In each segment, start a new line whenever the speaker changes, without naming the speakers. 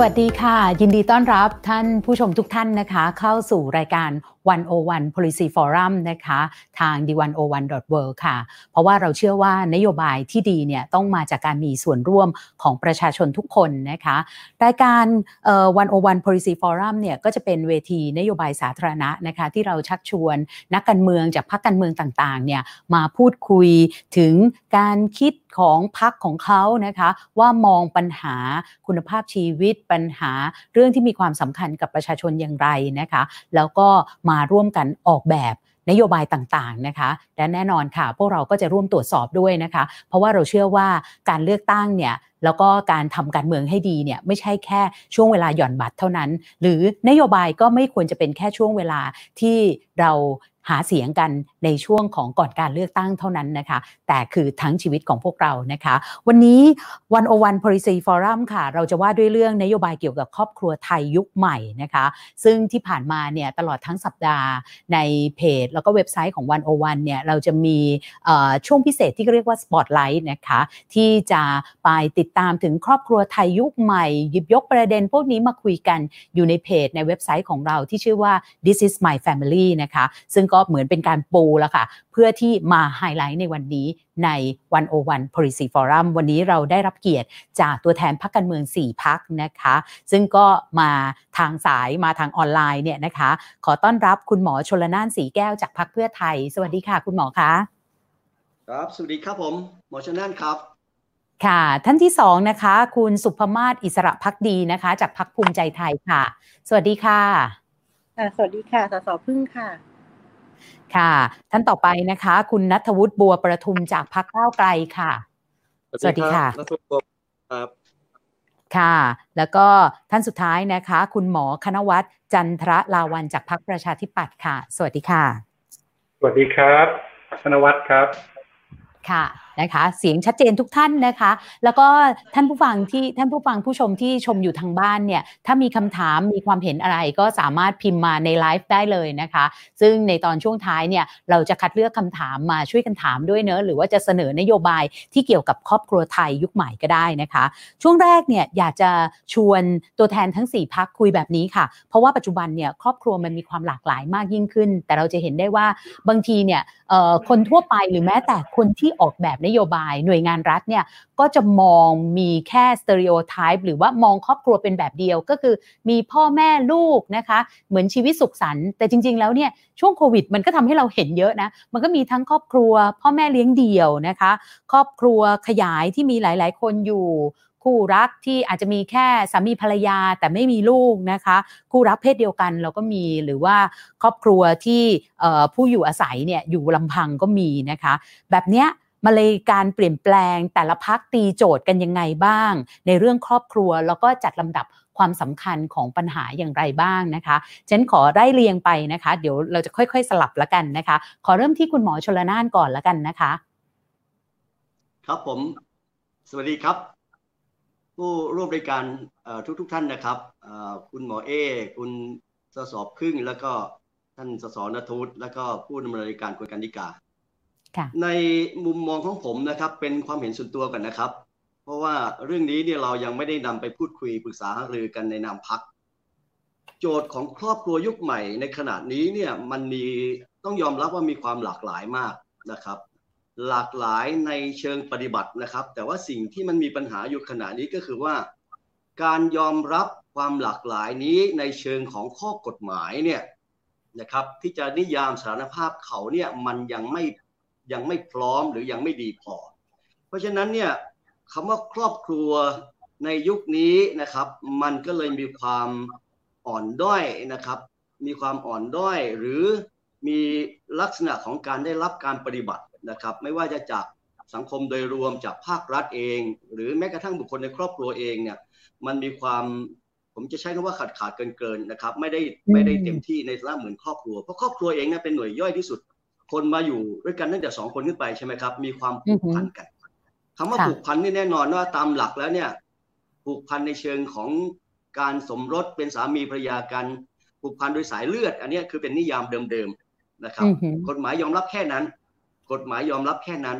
วัสดีค่ะ ยินดีต้อนรับท่านผู้ชมทุกท่านนะคะ เข้าสู่รายการ101 Policy Forum นะคะทาง d101.world ค่ะ เพราะว่าเราเชื่อว่านโยบายที่ดีเนี่ยต้องมาจากการมีส่วนร่วมของประชาชนทุกคนนะคะรายการ 101 Policy Forum เนี่ยก็จะเป็นเวทีนโยบายสาธารณะนะคะที่เราชักชวนนักการเมืองจากพรรคการเมืองต่างๆเนี่ยมาพูดคุยถึงการคิดของพรรคของเขานะคะว่ามองปัญหาคุณภาพชีวิตปัญหาเรื่องที่มีความสำคัญกับประชาชนอย่างไรนะคะ แล้วก็มาร่วมกันออกแบบนโยบายต่างๆนะคะและแน่นอนค่ะ พวกเราก็จะร่วมตรวจสอบด้วยนะคะ เพราะว่าเราเชื่อว่าการเลือกตั้งเนี่ยแล้วก็การทำการเมืองให้ดีเนี่ยไม่ใช่แค่ช่วงเวลาหย่อนบัตรเท่านั้น หรือนโยบายก็ไม่ควรจะเป็นแค่ช่วงเวลาที่เราหาเสียงกันในช่วงของก่อนการเลือกตั้งเท่านั้นนะคะ แต่คือทั้งชีวิตของพวกเรานะคะ วันนี้วันโอวัน policy forum ค่ะ เราจะว่าด้วยเรื่องนโยบายเกี่ยวกับครอบครัวไทยยุคใหม่นะคะ ซึ่งที่ผ่านมาเนี่ยตลอดทั้งสัปดาห์ในเพจ แล้วก็เว็บไซต์ของวันโอวันเนี่ยเราจะมีช่วงพิเศษที่เรียกว่า Spotlight นะคะ ที่จะไปติดตามถึงครอบครัวไทยยุคใหม่ หยิบยกประเด็นพวกนี้มาคุยกันอยู่ในเพจในเว็บไซต์ของเราที่ชื่อว่า this is my family นะคะ ซึ่งก็เหมือนเป็นการปูแล้วค่ะ เพื่อที่มาไฮไลท์ในวันนี้ในวันโอวัน policy forum วันนี้เราได้รับเกียรติจากตัวแทนพรรคการเมือง 4 พักนะคะ ซึ่งก็มาทางสายมาทางออนไลน์เนี่ยนะคะ ขอต้อนรับคุณหมอชลนานสีแก้วจากพรรคเพื่อไทย สวัสดีค่ะ คุณหมอคะ
ครับ สวัสดีครับผม หมอชลนานครับ
ค่ะ ท่านที่สองนะคะ คุณสุภมาศอิสระพักดีนะคะ จากพรรคภูมิใจไทยค่ะ สวัสดีค่ะ
สวัสดีค่ะสสพึ่งค่ะ
ค่ะ ท่านต่อไปนะคะ คุณนัทวุฒิบัวประทุมจากพรรคก้าวไกลค่ะ
สวัสดีค่ะนัทวุฒิบัวครับ
ค่ะ แล้วก็ท่านสุดท้ายนะคะ คุณหมอคณวัฒน์จันทรลาวันจากพรรคประชาธิปัตย์ค่ะ สวัสดีค่ะ
สวัสดีครับ คณวัฒน์ครับ
ค่ะ นะคะ เสียงชัดเจนทุกท่านนะคะ แล้วก็ท่านผู้ฟังที่ท่านผู้ฟังผู้ชมที่ชมอยู่ทางบ้านเนี่ยถ้ามีคำถามมีความเห็นอะไรก็สามารถพิมพ์มาในไลฟ์ได้เลยนะคะ ซึ่งในตอนช่วงท้ายเนี่ยเราจะคัดเลือกคำถามมาช่วยกันถามด้วยเนอะหรือว่าจะเสนอนโยบายที่เกี่ยวกับครอบครัวไทยยุคใหม่ก็ได้นะคะ ช่วงแรกเนี่ยอยากจะชวนตัวแทนทั้ง 4พักคุยแบบนี้ค่ะ เพราะว่าปัจจุบันเนี่ยครอบครัวมันมีความหลากหลายมากยิ่งขึ้น แต่เราจะเห็นได้ว่าบางทีเนี่ย คนทั่วไปหรือแม้แต่คนที่ออกแบบนโยบายหน่วยงานรัฐเนี่ยก็จะมองมีแค่สเตอริโอไทป์หรือว่ามองครอบครัวเป็นแบบเดียวก็คือ มีพ่อแม่ลูกนะคะ เหมือนชีวิตสุขสันต์แต่จริง ๆ แล้วเนี่ยช่วงโควิด มันก็ทำให้เราเห็นเยอะนะ มันก็มีทั้งครอบครัว พ่อแม่เลี้ยงเดี่ยวนะคะ ครอบครัวขยายที่มีหลาย ๆ คนอยู่ คู่รักที่อาจจะมีแค่สามีภรรยาแต่ไม่มีลูกนะคะ คู่รักเพศเดียวกันเราก็มีหรือว่าครอบครัวที่ผู้อยู่อาศัยเนี่ยอยู่ลำพังก็มีนะคะ แบบเนี้ยมาเลยการเปลี่ยนแปลงแต่ละพักตีโจทย์กันยังไงบ้าง ในเรื่องครอบครัวแล้วก็จัดลำดับความสำคัญของปัญหาอย่างไรบ้างนะคะฉันขอได้เรียงไปนะคะ เดี๋ยวเราจะค่อย ๆ สลับล้วกันนะคะ ขอเริ่มที่คุณหมอชลนานก่อนล้วกันนะคะ
ครับผม สวัสดีครับ ผู้ร่วมรายการทุกๆทท่านนะครับ คุณหมอเอ คุณสสพึ่ง แล้วก็ท่านสสนทุตแล้วก็ผู้ดำเนินรายการคุยกันดิกาในมุมมองของผมนะครับ เป็นความเห็นส่วนตัวกันนะครับ เพราะว่าเรื่องนี้เนี่ยเรายังไม่ได้นำไปพูดคุยปรึกษาหารือกันในนามพัก โจทย์ของครอบครัวยุคใหม่ในขณะนี้เนี่ยมันมีต้องยอมรับว่ามีความหลากหลายมากนะครับ หลากหลายในเชิงปฏิบัตินะครับ แต่ว่าสิ่งที่มันมีปัญหาอยู่ขณะนี้ก็คือว่า การยอมรับความหลากหลายนี้ในเชิงของข้อกฎหมายเนี่ยนะครับ ที่จะนิยามสถานภาพเขาเนี่ยมันยังไม่ยังไม่พร้อมหรือยังไม่ดีพอ เพราะฉะนั้นเนี่ยคำว่าครอบครัวในยุคนี้นะครับ มันก็เลยมีความอ่อนด้อยนะครับ มีความอ่อนด้อยหรือมีลักษณะของการได้รับการปฏิบัติ นะครับไม่ว่าจะจากสังคมโดยรวมจากภาครัฐเอง หรือแม้กระทั่งบุคคลในครอบครัวเองเนี่ยมันมีความผมจะใช้คำว่าขาดขาดเกินเกินนะครับ ไม่ได้ไม่ได้เต็มที่ในร่างเหมือนครอบครัวเพราะครอบครัวเองเนี่ยเป็นหน่วยย่อยที่สุด คนมาอยู่ด้วยกันตั้งแต่สองคนขึ้นไปใช่ไหมครับ มีความผูกพันกันคำว่าผูกพันนี่แน่นอนว่าตามหลักแล้วเนี่ยผูกพันในเชิงของการสมรสเป็นสามีภรรยากันผูกพันโดยสายเลือด อันนี้คือเป็นนิยามเดิมๆนะครับกฎหมายยอมรับแค่นั้น กฎหมายยอมรับแค่นั้น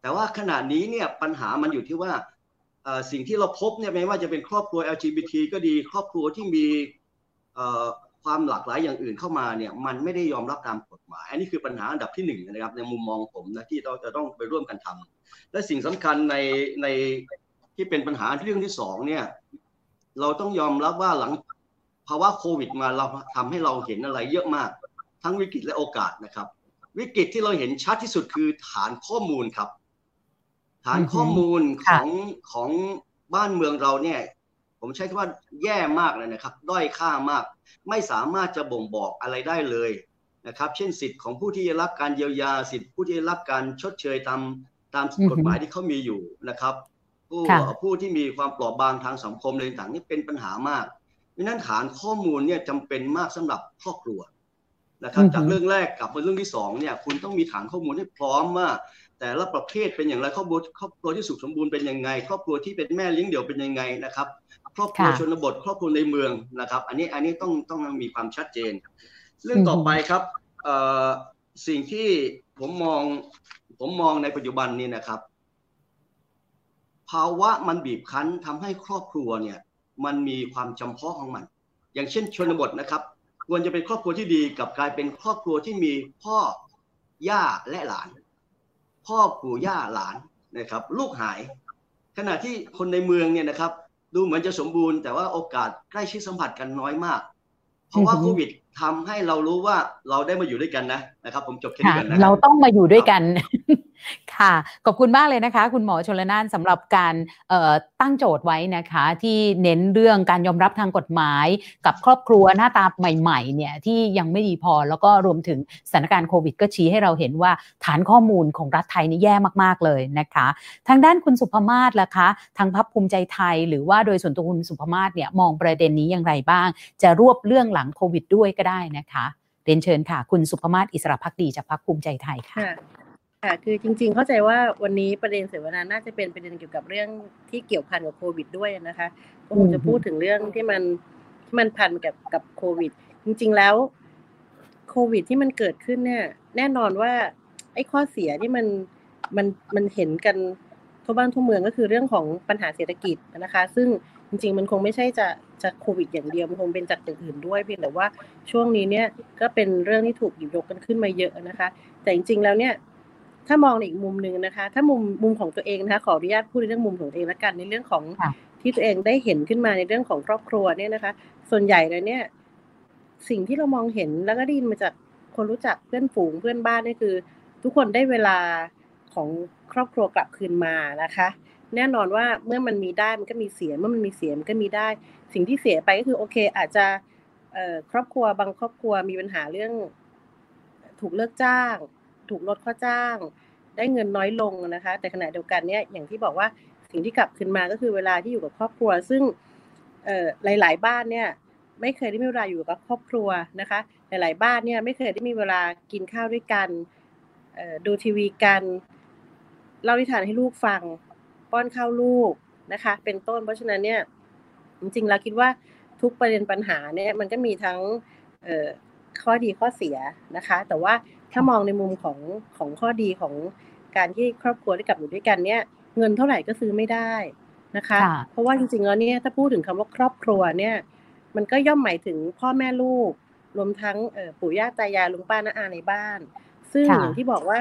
แต่ว่าขณะนี้เนี่ยปัญหามันอยู่ที่ว่าสิ่งที่เราพบเนี่ยไม่ว่าจะเป็นครอบครัว LGBT ก็ดี ครอบครัวที่มีความหลากหลายอย่างอื่นเข้ามาเนี่ยมันไม่ได้ยอมรับตามกฎหมาย อันนี้คือปัญหาอันดับที่หนึ่งนะครับ ในมุมมองผมนะที่เราจะต้องไปร่วมกันทำและสิ่งสำคัญในในที่เป็นปัญหาเรื่องที่สองเนี่ย เราต้องยอมรับว่าหลังภาวะโควิดมาเราทำให้เราเห็นอะไรเยอะมาก ทั้งวิกฤตและโอกาสนะครับ วิกฤตที่เราเห็นชัดที่สุดคือฐานข้อมูลครับ ฐานข้อมูลของของบ้านเมืองเราเนี่ย ผมใช้คำว่าแย่มากเลยนะครับ ด้อยค่ามาก ไม่สามารถจะบ่งบอกอะไรได้เลยนะครับ เช่นสิทธิ์ของผู้ที่ได้รับการเยียวยาสิทธิผู้ที่ได้รับการชดเชยตามตามกฎหมายที่เขามีอยู่นะครับ ผู้ผู้ที่มีความเปราะบางทางสังคมอะไรต่างนี่เป็นปัญหามากราะนั้นฐานข้อมูลเนี่ยจำเป็นมากสำหรับครอบครัว นะครับจากเรื่องแรกกลับมาเรื่องที่สองเนี่ยคุณต้องมีฐานข้อมูลให้พร้อมว่า แต่ละประเภทเป็นอย่างไรครอบครัวครอบครัวที่สุขสมบูรณ์เป็นยังไง ครอบครัวที่เป็นแม่เลี้ยงเดี่ยวเป็นยังไงนะครับ ครอบครัวชนบท ครอบครัวในเมืองนะครับ อันนี้อันนี้ต้องต้องมีความชัดเจน เรื่องต่อไปครับสิ่งที่ผมมองผมมองในปัจจุบันนี้นะครับ ภาวะมันบีบคั้นทำให้ครอบครัวเนี่ย มันมีความจำเพาะของมัน อย่างเช่นชนบทนะครับ ควรจะเป็นครอบครัวที่ดีกับกลายเป็นครอบครัวที่มีพ่อย่าและหลาน พ่อปู่ย่าหลานนะครับ ลูกหาย ขณะที่คนในเมืองเนี่ยนะครับ ดูเหมือนจะสมบูรณ์แต่ว่าโอกาสใกล้ชิดสัมผัสกันน้อยมาก เพราะว่าโควิดทำให้เรารู้ว่าเราได้มาอยู่ด้วยกันนะนะครับผมจบแค่นี้ก่อนนะ
เราต้องมาอยู่ด้วยกันค่ะ ขอบคุณมากเลยนะคะ คุณหมอชลนานสำหรับการตั้งโจทย์ไว้นะคะ ที่เน้นเรื่องการยอมรับทางกฎหมาย กับครอบครัวหน้าตาใหม่ๆเนี่ยที่ยังไม่ดีพอแล้วก็รวมถึงสถานการณ์โควิด ก็ชี้ให้เราเห็นว่าฐานข้อมูลของรัฐไทยนี่แย่มากๆเลยนะคะ ทางด้านคุณสุภมาศล่ะคะ ทางพับภูมิใจไทย หรือว่าโดยส่วนตัวคุณสุภมาศเนี่ยมองประเด็นนี้อย่างไรบ้าง จะรวบเรื่องหลังโควิดด้วยก็ได้นะคะเรียนเชิญค่ะ คุณสุภมาศอิสระพักดีจากพักภูมิใจไทยค่ะ
ค่ะคือจริง ๆ เข้าใจว่าวันนี้ประเด็นเสวนาน่าจะเป็นประเด็นเกี่ยวกับเรื่องที่เกี่ยวพันกับโควิดด้วยนะคะก็คงจะพูดถึงเรื่องที่มันที่มันพันกับกับโควิด จริง ๆ แล้วโควิดที่มันเกิดขึ้นเนี่ยแน่นอนว่าไอ้ข้อเสียที่มันมันมันเห็นกันทั่วบ้านทั่วเมืองก็คือเรื่องของปัญหาเศรษฐกิจนะคะ ซึ่ง จริงๆ มันคงไม่ใช่จะจะโควิดอย่างเดียวมันคงเป็นจากอย่างอื่นด้วยเพียงแต่ว่าช่วงนี้เนี่ยก็เป็นเรื่องที่ถูกหยิบยกกันขึ้นมาเยอะนะคะ แต่จริงๆแล้วเนี่ยถ้ามองในอีกมุมหนึ่งนะคะ ถ้ามุมมุมของตัวเองนะคะขออนุญาตพูดในเรื่องมุมของตัวเองละกันในเรื่องของที่ตัวเองได้เห็นขึ้นมาในเรื่องของครอบครัวเนี่ยนะคะ ส่วนใหญ่เลยเนี่ย สิ่งที่เรามองเห็นแล้วก็ได้ยินมาจากคนรู้จักเพื่อนฝูงเพื่อนบ้านนี่คือ ทุกคนได้เวลาของครอบครัวกลับคืนมานะคะ แน่นอนว่าเมื่อมันมีได้มันก็มีเสีย เมื่อมันมีเสียมันก็มีได้ สิ่งที่เสียไปก็คือโอเค อาจจะครอบครัวบางครอบครัวมีปัญหาเรื่อง ถูกเลิกจ้าง ถูกลดข้อจ้าง ได้เงินน้อยลงนะคะ แต่ขณะเดียวกันเนี่ยอย่างที่บอกว่าสิ่งที่กลับขึ้นมาก็คือเวลาที่อยู่กับครอบครัว ซึ่งหลาย ๆ บ้านเนี่ยไม่เคยได้มีเวลาอยู่กับครอบครัวนะคะ หลาย ๆ บ้านเนี่ยไม่เคยได้มีเวลากินข้าวด้วยกันดูทีวีกันเล่านิทานให้ลูกฟัง ป้อนข้าวลูกนะคะ เป็นต้น เพราะฉะนั้นเนี่ยจริงๆเราคิดว่าทุกประเด็นปัญหาเนี่ยมันก็มีทั้งข้อดีข้อเสียนะคะ แต่ว่าถ้ามองในมุมของของข้อดีของการที่ครอบครัวได้กลับอยู่ด้วยกันเนี่ย เงินเท่าไหร่ก็ซื้อไม่ได้นะคะ เพราะว่าจริงๆแล้วเนี่ยถ้าพูดถึงคำว่าครอบครัวเนี่ย มันก็ย่อมหมายถึงพ่อแม่ลูก รวมทั้งปู่ย่าตายายลุงป้าน้าอาในบ้าน ซึ่งอย่างที่บอกว่า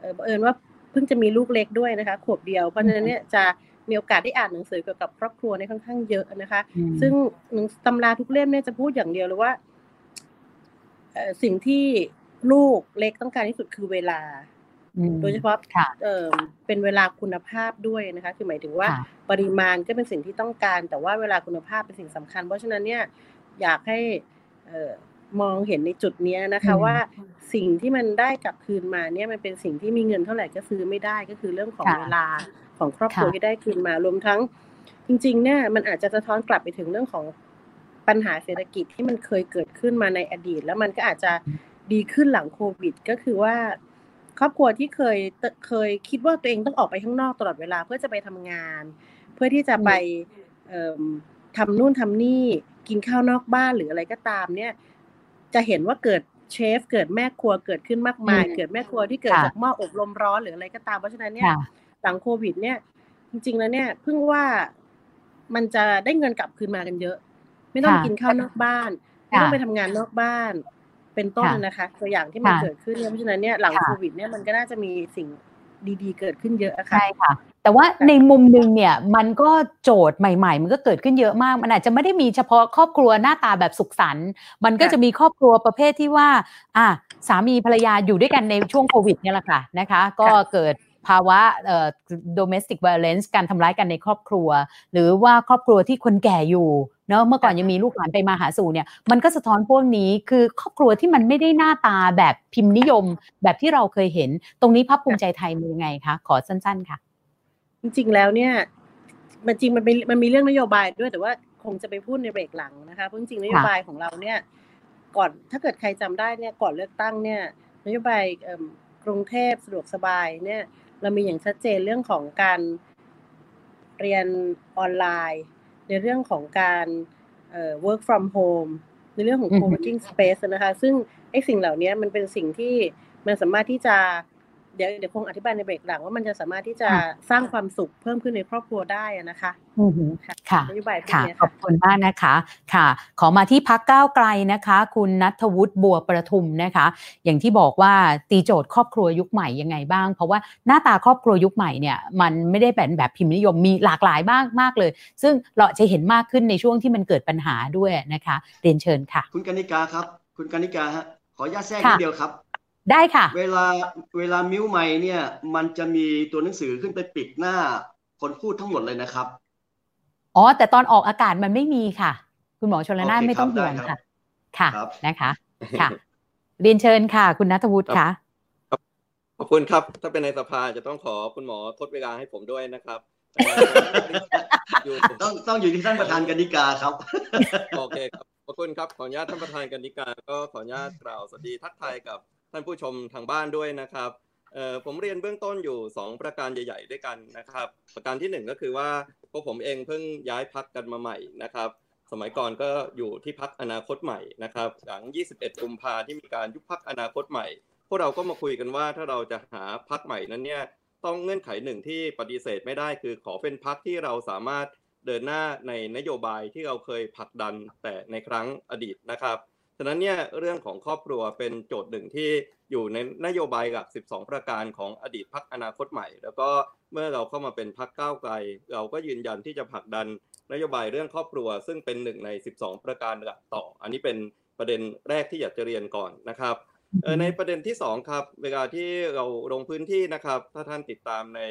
เออเอิญว่า เพิ่งจะมีลูกเล็กด้วยนะคะขวบเดียวเพราะฉะนั้นเนี่ยจะมีโอกาสได้อ่านหนังสือเกี่ยวกับครอบครัวในค่อนข้างเยอะนะคะ ซึ่งตำราทุกเล่มเนี่ยจะพูดอย่างเดียวเลยว่าสิ่งที่ลูกเล็กต้องการที่สุดคือเวลา โดยเฉพาะเออเป็นเวลาคุณภาพด้วยนะคะ คือหมายถึงว่าปริมาณก็เป็นสิ่งที่ต้องการ แต่ว่าเวลาคุณภาพเป็นสิ่งสำคัญ เพราะฉะนั้นเนี่ยอยากให้เออ มองเห็นในจุดนี้นะคะว่าสิ่งที่มันได้กลับคืนมาเนี่ยมันเป็นสิ่งที่มีเงินเท่าไหร่ก็ซื้อไม่ได้ก็คือเรื่องของเวลาของครอบครัวที่ได้คืนมารวมทั้ง จริงๆเนี่ยมันอาจจะสะท้อนกลับไปถึงเรื่องของปัญหาเศรษฐกิจที่มันเคยเกิดขึ้นมาในอดีต แล้วมันก็อาจจะดีขึ้นหลังโควิด ก็คือว่า ครอบครัวที่เคยเคยคิดว่าตัวเองต้องออกไปข้างนอกตลอดเวลาเพื่อจะไปทำงาน เพื่อที่จะไปทำนู่นทำนี่กินข้าวนอกบ้านหรืออะไรก็ตามเนี่ย จะเห็นว่าเกิดเชฟเกิดแม่ครัวเกิดขึ้นมากมาย เกิดแม่ครัวที่เกิดจากหม้ออบลมร้อนหรืออะไรก็ตามเพราะฉะนั้นเนี่ยหลังโควิด เนี่ย จริงๆแล้วเนี่ยเพิ่งว่ามันจะได้เงินกลับคืนมากันเยอะ ไม่ต้องกินข้าวนอกบ้านไม่ต้องไปทำงานนอกบ้าน เป็นต้นนะคะตัวอย่างที่มันเกิดขึ้นเพราะฉะนั้นเนี่ยหลังโควิด เนี่ยมันก็น่าจะมีสิ่งดีๆ เกิดขึ้นเยอะค่ะ
ใช่ค่ะ แต่ว่าในมุมหนึ่งเนี่ยมันก็โจทย์ใหม่ ๆ มันก็เกิดขึ้นเยอะมาก มันอาจจะไม่ได้มีเฉพาะครอบครัวหน้าตาแบบสุขสันต์มันก็จะมีครอบครัวประเภทที่ว่า อะสามีภรรยาอยู่ด้วยกันในช่วงโควิดเนี่ยแหละค่ะนะคะ ก็เกิดภาวะเอ่อ domestic violence การทำร้ายกันในครอบครัว หรือว่าครอบครัวที่คนแก่อยู่เนาะเมื่อก่อนยังมีลูกหลานไปมาหาสู่เนี่ยมันก็สะท้อนพวกนี้คือครอบครัวที่มันไม่ได้หน้าตาแบบพิมพ์นิยมแบบที่เราเคยเห็น ตรงนี้พับภูมิใจไทยมียังไงคะขอสั้น ๆ ค่ะ
จริงๆแล้วเนี่ยมันจริงมันเป็นมันมีเรื่องนโยบายด้วยแต่ว่าคงจะไปพูดในเบรกหลังนะคะเพราะจริงๆนโยบายของเราเนี่ย ก่อนถ้าเกิดใครจำได้เนี่ยก่อนเลือกตั้งเนี่ยนโยบายกรุงเทพสะดวกสบายเนี่ย เรามีอย่างชัดเจนเรื่องของการเรียนออนไลน์ ในเรื่องของการเอ่อ work from home ในเรื่องของ co-working space นะคะ ซึ่งไอ้สิ่งเหล่านี้มันเป็นสิ่งที่มันสามารถที่จะเดี๋ยวเดี๋ยวคงอธิบายในเบรกหลังว่ามันจะสามารถที่จะสร้างความสุขเพิ่มขึ้นในครอบครัวได้นะคะ
ค่ะนโยบายค่ะขอบคุณมากนะคะ ค่ะ ขอมาที่พักก้าวไกลนะคะ คุณนัทวุฒิบัวประทุมนะคะ อย่างที่บอกว่าตีโจทย์ครอบครัวยุคใหม่ยังไงบ้าง เพราะว่าหน้าตาครอบครัวยุคใหม่เนี่ยมันไม่ได้เป็นแบบพิมพ์นิยมมีหลากหลายมากมากเลย ซึ่งเราจะเห็นมากขึ้นในช่วงที่มันเกิดปัญหาด้วยนะคะ เรียนเชิญค่ะ
คุณกนิกาครับ คุณกนิกาฮะขออนุญาตแทรกนิดเดียวครับ
ได้ค่ะ
เวลาเวลามิวใหม่เนี่ย มันจะมีตัวหนังสือขึ้นไปปิดหน้าคนพูดทั้งหมดเลยนะครับ
อ๋อ แต่ตอนออกอากาศมันไม่มีค่ะ คุณหมอชลนานไม่ต้องห่วงค่ะ ค่ะนะคะค่ะ เรียนเชิญค่ะ คุณนัทวุฒิค่ะ
ขอบคุณครับ ถ้าเป็นในสภาจะต้องขอคุณหมอทดเวลาให้ผมด้วยนะครับ
ต้องต้องอยู่ที่ท่านประธานกนิกาครับ
โอเคครับขอบคุณครับ ขออนุญาตท่านประธานกนิการก็ขออนุญาตกล่าวสวัสดีทักทายกับ ท่านผู้ชมทางบ้านด้วยนะครับผมเรียนเบื้องต้นอยู่ 2 ประการใหญ่ ๆ ด้วยกันนะครับ ประการที่ 1 ก็คือว่าพวกผมเองเพิ่งย้ายพักกันมาใหม่นะครับ สมัยก่อนก็อยู่ที่พักอนาคตใหม่นะครับหลัง 21 กุมภาที่มีการยุบพักอนาคตใหม่ พวกเราก็มาคุยกันว่าถ้าเราจะหาพักใหม่นั้นเนี่ยต้องเงื่อนไขหนึ่งที่ปฏิเสธไม่ได้คือขอเป็นพักที่เราสามารถเดินหน้าในนโยบายที่เราเคยผลักดันแต่ในครั้งอดีตนะครับ ฉะนั้นเนี่ยเรื่องของครอบครัวเป็นโจทย์หนึ่งที่อยู่ในนโยบายหลัก 12 ประการของอดีตพักอนาคตใหม่ แล้วก็เมื่อเราเข้ามาเป็นพักก้าวไกล เราก็ยืนยันที่จะผลักดันนโยบายเรื่องครอบครัว ซึ่งเป็นหนึ่งใน 12 ประการหลักต่อ อันนี้เป็นประเด็นแรกที่อยากจะเรียนก่อนนะครับในประเด็นที่2ครับเวลาที่เราลงพื้นที่นะครับถ้าท่านติดตามใน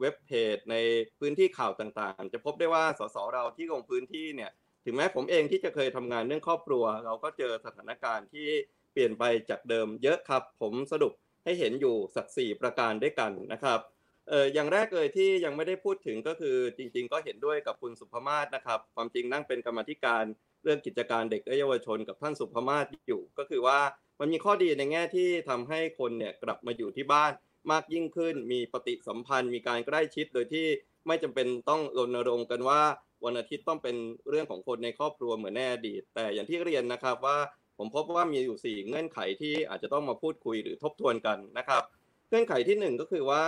เว็บเพจในพื้นที่ข่าวต่างๆ จะพบได้ว่าสสเราที่ลงพื้นที่เนี่ย ถึงแม้ผมเองที่จะเคยทำงานเรื่องครอบครัว เราก็เจอสถานการณ์ที่เปลี่ยนไปจากเดิมเยอะครับ ผมสรุปให้เห็นอยู่สักสี่ประการด้วยกันนะครับเอออย่างแรกเลยที่ยังไม่ได้พูดถึงก็คือจริง ๆ ก็เห็นด้วยกับคุณสุภมาศนะครับ ความจริงนั่งเป็นกรรมธิการเรื่องกิจการเด็กและเยาวชนกับท่านสุภมาศอยู่ ก็คือว่ามันมีข้อดีในแง่ที่ทำให้คนเนี่ยกลับมาอยู่ที่บ้านมากยิ่งขึ้น มีปฏิสัมพันธ์ มีการใกล้ชิดโดยที่ไม่จำเป็นต้องรณรงค์กันว่า วันอาทิตย์ต้องเป็นเรื่องของคนในครอบครัวเหมือนแน่อดีต แต่อย่างที่เรียนนะครับว่าผมพบว่ามีอยู่สี่เงื่อนไขที่อาจจะต้องมาพูดคุยหรือทบทวนกันนะครับ เงื่อนไขที่หนึ่งก็คือว่า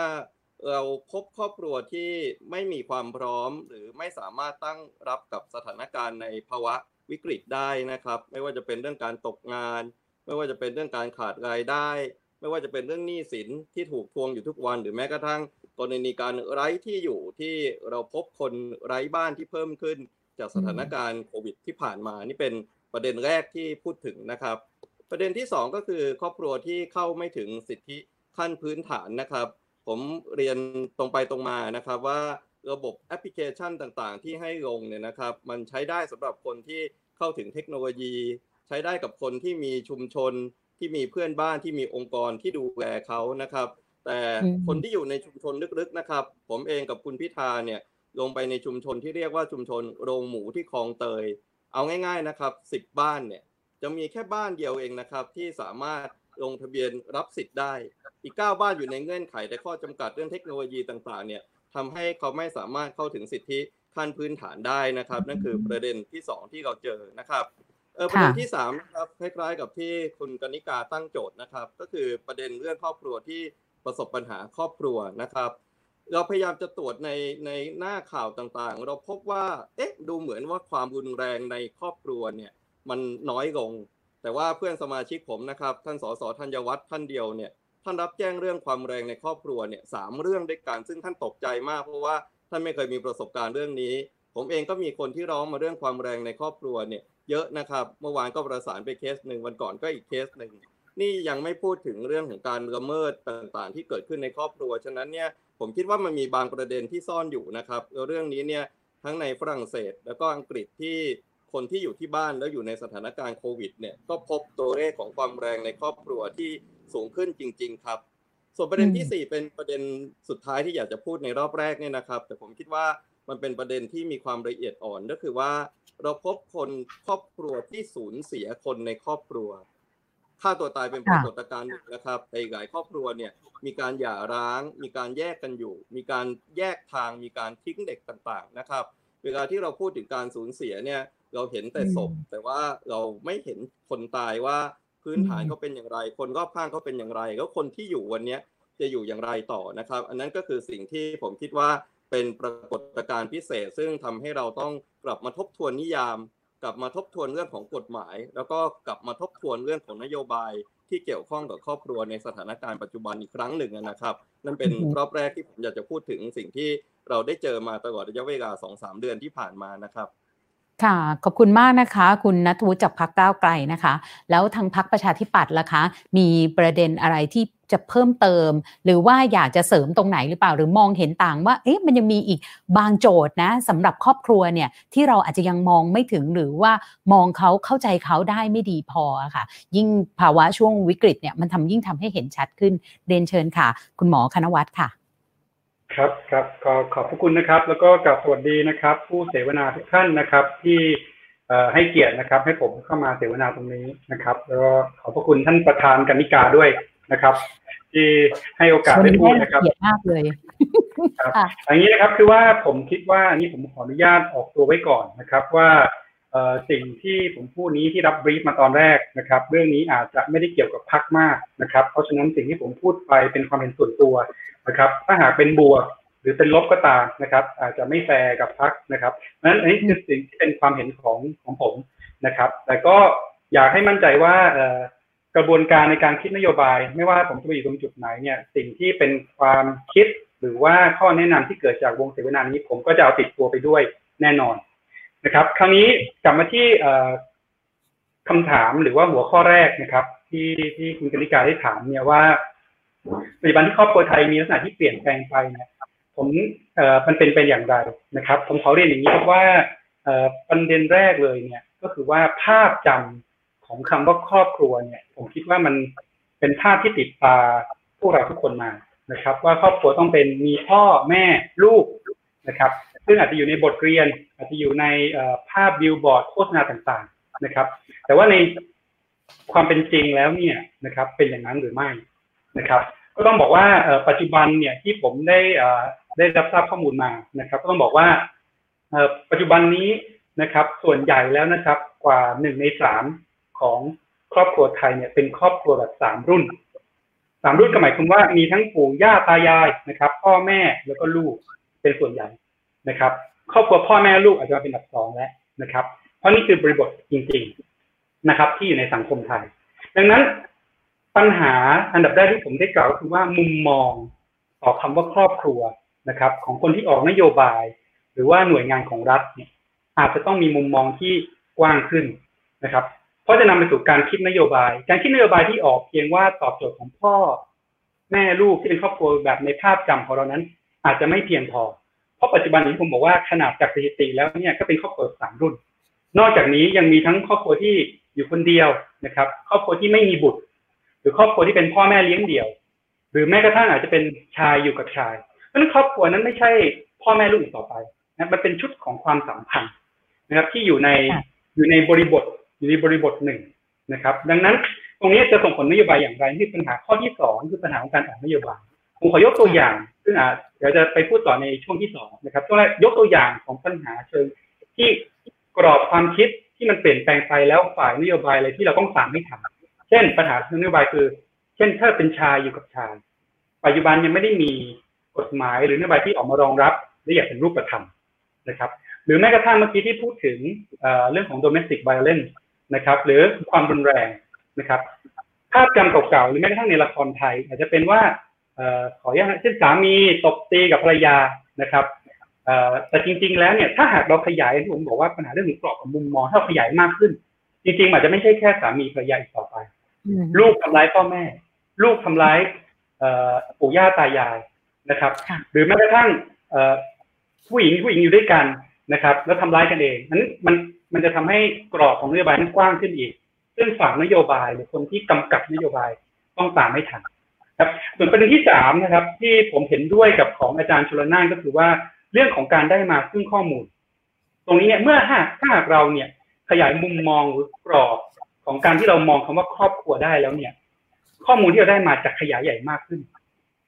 เราพบครอบครัวที่ไม่มีความพร้อม หรือไม่สามารถตั้งรับกับสถานการณ์ในภาวะวิกฤตได้นะครับ ไม่ว่าจะเป็นเรื่องการตกงาน ไม่ว่าจะเป็นเรื่องการขาดรายได้ ไม่ว่าจะเป็นเรื่องหนี้สินที่ถูกทวงอยู่ทุกวัน หรือแม้กระทั่ง กรณีการไร้ที่อยู่ที่เราพบคนไร้บ้านที่เพิ่มขึ้น จากสถานการณ์โควิดที่ผ่านมานี่เป็นประเด็นแรกที่พูดถึงนะครับ ประเด็นที่ 2 ก็คือครอบครัวที่เข้าไม่ถึงสิทธิขั้นพื้นฐานนะครับ ผมเรียนตรงไปตรงมานะครับว่าระบบแอปพลิเคชันต่างๆ ที่ให้ลงเนี่ยนะครับ มันใช้ได้สำหรับคนที่เข้าถึงเทคโนโลยี ใช้ได้กับคนที่มีชุมชนที่มีเพื่อนบ้านที่มีองค์กรที่ดูแลเขานะครับ แต่คนที่อยู่ในชุมชนลึกๆนะครับ ผมเองกับคุณพิธาเนี่ยลงไปในชุมชนที่เรียกว่าชุมชนโรงหมูที่คลองเตย เอาง่ายๆนะครับสิบบ้านเนี่ยจะมีแค่บ้านเดียวเองนะครับ ที่สามารถลงทะเบียนรับสิทธิ์ได้ อีกเก้าบ้านอยู่ในเงื่อนไขแต่ข้อจำกัดเรื่องเทคโนโลยีต่างๆเนี่ยทำให้เขาไม่สามารถเข้าถึงสิทธิขั้นพื้นฐานได้นะครับ นั่นคือประเด็นที่ 2 ที่เราเจอนะครับเออประเด็นที่สามครับคล้ายๆกับที่คุณกนิกาตั้งโจทย์นะครับ ก็คือประเด็นเรื่องครอบครัวที่ ประสบปัญหาครอบครัวนะครับ เราพยายามจะตรวจในในหน้าข่าวต่างๆ เราพบว่าเอ๊ะดูเหมือนว่าความรุนแรงในครอบครัวเนี่ยมันน้อยลง แต่ว่าเพื่อนสมาชิกผมนะครับ ท่านสสธัญวัฒน์ท่านเดียวเนี่ยท่านรับแจ้งเรื่องความแรงในครอบครัวเนี่ยสามเรื่องด้วยกันซึ่งท่านตกใจมากเพราะว่าท่านไม่เคยมีประสบการณ์เรื่องนี้ ผมเองก็มีคนที่ร้องมาเรื่องความแรงในครอบครัวเนี่ยเยอะนะครับ เมื่อวานก็ประสานไปเคสหนึ่งวันก่อนก็อีกเคสหนึ่ง นี่ยังไม่พูดถึงเรื่องของการละเมิดต่างๆ ที่เกิดขึ้นในครอบครัว ฉะนั้นเนี่ยผมคิดว่ามันมีบางประเด็นที่ซ่อนอยู่นะครับ เรื่องนี้เนี่ยทั้งในฝรั่งเศส แล้วก็อังกฤษที่คนที่อยู่ที่บ้านแล้วอยู่ในสถานการณ์โควิดเนี่ยก็พบตัวเลขของความแรงในครอบครัวที่สูงขึ้นจริง ๆ ครับ ส่วนประเด็นที่ 4 เป็นประเด็นสุดท้ายที่อยากจะพูดในรอบแรกเนี่ยนะครับ แต่ผมคิดว่ามันเป็นประเด็นที่มีความละเอียดอ่อนก็คือว่า เราพบคนครอบครัวที่สูญเสียคนในครอบครัว ฆ่าตัวตายเป็นปรากฏการณ์หนึ่งนะครับในหลายครอบครัวเนี่ยมีการหย่าร้าง มีการแยกกันอยู่ มีการแยกทางมีการทิ้งเด็กต่างๆนะครับ เวลาที่เราพูดถึงการสูญเสียเนี่ยเราเห็นแต่ศพ แต่ว่าเราไม่เห็นคนตายว่าพื้นฐานเขาเป็นอย่างไร คนรอบข้างเขาเป็นอย่างไร แล้วคนที่อยู่วันนี้จะอยู่อย่างไรต่อนะครับ อันนั้นก็คือสิ่งที่ผมคิดว่าเป็นปรากฏการณ์พิเศษ ซึ่งทำให้เราต้องกลับมาทบทวนนิยาม กลับมาทบทวนเรื่องของกฎหมาย แล้วก็กลับมาทบทวนเรื่องของนโยบายที่เกี่ยวข้องกับครอบครัวในสถานการณ์ปัจจุบันอีกครั้งหนึ่งนะครับ นั่นเป็นรอบแรกที่ผมอยากจะพูดถึงสิ่งที่เราได้เจอมาตลอดระยะเวลาสองสามเดือนที่ผ่านมานะครับ
ค่ะ ขอบคุณมากนะคะ คุณนัทวุฒิจากพักก้าวไกลนะคะ แล้วทางพักประชาธิปัตย์ล่ะคะ มีประเด็นอะไรที่จะเพิ่มเติม หรือว่าอยากจะเสริมตรงไหนหรือเปล่าหรือมองเห็นต่างว่าเอ๊ะมันยังมีอีกบางโจทย์นะสำหรับครอบครัวเนี่ยที่เราอาจจะยังมองไม่ถึงหรือว่ามองเขาเข้าใจเขาได้ไม่ดีพอค่ะ ยิ่งภาวะช่วงวิกฤตเนี่ยมันทำยิ่งทำให้เห็นชัดขึ้นเรียนเชิญค่ะ คุณหมอคณวัฒน์ค่ะ
ครับครับก็ขอบพระคุณนะครับ แล้วก็กลับสวัสดีนะครับ ผู้เสวนาทุกท่านนะครับ ที่ให้เกียรตินะครับ ให้ผมเข้ามาเสวนาตรงนี้นะครับ แล้วก็ขอบพระคุณท่านประธานกนิกาด้วยนะครับ ที่ให้โอกาสได้พูดนะครับ
เกียรติมากเลย
ครับอย่างนี้นะครับคือว่าผมคิดว่าอันนี้ผมขออนุญาตออกตัวไว้ก่อนนะครับว่า สิ่งที่ผมพูดนี้ที่รับ brief มาตอนแรกนะครับ เรื่องนี้อาจจะไม่ได้เกี่ยวกับพรรคมากนะครับ เพราะฉะนั้นสิ่งที่ผมพูดไปเป็นความเห็นส่วนตัวนะครับ ถ้าหากเป็นบวกหรือเป็นลบก็ตามนะครับ อาจจะไม่แฟร์กับพรรคนะครับนั้นอันนี้คือสิ่งที่เป็นความเห็นของของผมนะครับ แต่ก็อยากให้มั่นใจว่ากระบวนการในการคิดนโยบาย ไม่ว่าผมจะไปอยู่ตรงจุดไหนเนี่ยสิ่งที่เป็นความคิดหรือว่าข้อแนะนำที่เกิดจากวงเสวนานี้ ผมก็จะเอาติดตัวไปด้วยแน่นอน นะครับ คราวนี้กลับมาที่คำถามหรือว่าหัวข้อแรกนะครับ ที่ที่คุณกนิกาได้ถามเนี่ยว่าปัจจุบันที่ครอบครัวไทยมีลักษณะที่เปลี่ยนแปลงไปเนี่ยผมเอ่อมันเป็นไปอย่างไรนะครับ ผมขอเรียนอย่างนี้ครับว่าเอ่อประเด็นแรกเลยเนี่ย ก็คือว่าภาพจำของคำว่าครอบครัวเนี่ย ผมคิดว่ามันเป็นภาพที่ติดตาพวกเราทุกคนมานะครับ ว่าครอบครัวต้องเป็นมีพ่อแม่ลูกนะครับ ซึ่งอาจจะอยู่ในบทเรียน อาจจะอยู่ในภาพบิลบอร์ดโฆษณาต่างๆนะครับ แต่ว่าในความเป็นจริงแล้วเนี่ยนะครับ เป็นอย่างนั้นหรือไม่นะครับ ก็ต้องบอกว่าปัจจุบันเนี่ยที่ผมได้ได้รับทราบข้อมูลมานะครับ ก็ต้องบอกว่าปัจจุบันนี้นะครับ ส่วนใหญ่แล้วนะครับ กว่าหนึ่งในสามของครอบครัวไทยเนี่ยเป็นครอบครัวแบบสามรุ่นสามรุ่นก็หมายความว่ามีทั้งปู่ย่าตายายนะครับ พ่อแม่แล้วก็ลูกเป็นส่วนใหญ่ นะครับครอบครัวพ่อแม่ลูกอาจจะมาเป็นอันดับสองแล้วนะครับ เพราะนี่คือบริบทจริง ๆนะครับ ที่อยู่ในสังคมไทย ดังนั้นปัญหาอันดับแรกที่ผมได้กล่าวคือว่ามุมมองต่อคำว่าครอบครัวนะครับ ของคนที่ออกนโยบาย หรือว่าหน่วยงานของรัฐเนี่ย อาจจะต้องมีมุมมองที่กว้างขึ้นนะครับ เพราะจะนำไปสู่การคิดนโยบาย การคิดนโยบายที่ออกเพียงว่าตอบโจทย์ของพ่อ แม่ลูกที่เป็นครอบครัวแบบในภาพจำของเรานั้น อาจจะไม่เพียงพอ เพราะปัจจุบันนี้ผมบอกว่าขนาดจากสถิติแล้วเนี่ยก็เป็นครอบครัวสามรุ่น นอกจากนี้ยังมีทั้งครอบครัวที่อยู่คนเดียวนะครับ ครอบครัวที่ไม่มีบุตร หรือครอบครัวที่เป็นพ่อแม่เลี้ยงเดี่ยว หรือแม้กระทั่งอาจจะเป็นชายอยู่กับชายเพราะนั้นครอบครัวนั้นไม่ใช่พ่อแม่ลูกอีกต่อไปนะมันเป็นชุดของความสัมพันธ์นะครับที่อยู่ในอยู่ในบริบทอยู่ในบริบทหนึ่งนะครับ ดังนั้นตรงนี้จะส่งผลนโยบายอย่างไรที่ปัญหาข้อที่สองคือปัญหาของการออกนโยบาย ผมขอยกตัวอย่าง ซึ่งอาจเดี๋ยวจะไปพูดต่อในช่วงที่สองนะครับตัวแรกยกตัวอย่างของปัญหาเชิงที่กรอบความคิดที่มันเปลี่ยนแปลงไปแล้วฝ่ายนโยบายอะไรที่เราต้องสามให้ทำเช่น ปัญหานโยบายคือ เช่นถ้าเป็นชายอยู่กับชายปัจจุบันยังไม่ได้มีกฎหมายหรือนโยบายที่ออกมารองรับได้อย่างเป็นรูปธรรมนะครับ หรือแม้กระทั่งเมื่อกี้ที่พูดถึงเรื่องของ domestic violence นะครับ หรือความรุนแรงนะครับ ภาพจำเก่าๆหรือแม้กระทั่งในละครไทย อาจจะเป็นว่า ขออย่างเช่นสามีตบตีกับภรรยานะครับแต่จริง ๆ แล้วเนี่ยถ้าหากเราขยายที่ผมบอกว่าปัญหาเรื่องของกรอบของมุมมองถ้าขยายมากขึ้น จริงๆอาจจะไม่ใช่แค่สามีภรรยาอีกต่อไป ลูกทำร้ายพ่อแม่ ลูกทำร้ายปู่ย่าตายายนะครับ หรือแม้กระทั่งผู้หญิงผู้หญิงอยู่ด้วยกันนะครับ แล้วทำร้ายกันเองนั้นมันมันจะทำให้กรอบของนโยบายนั้นกว้างขึ้นอีก ซึ่งฝั่งนโยบายหรือคนที่กำกับนโยบายต้องตามไม่ทัน ครับส่วนประเด็นที่สามนะครับ ที่ผมเห็นด้วยกับของอาจารย์ชลนานก็คือว่าเรื่องของการได้มาซึ่งข้อมูล ตรงนี้เนี่ยเมื่อหากถ้าหากเราเนี่ยขยายมุมมองหรือกรอบของการที่เรามองคำว่าครอบครัวได้แล้วเนี่ย ข้อมูลที่เราได้มาจะขยายใหญ่มากขึ้น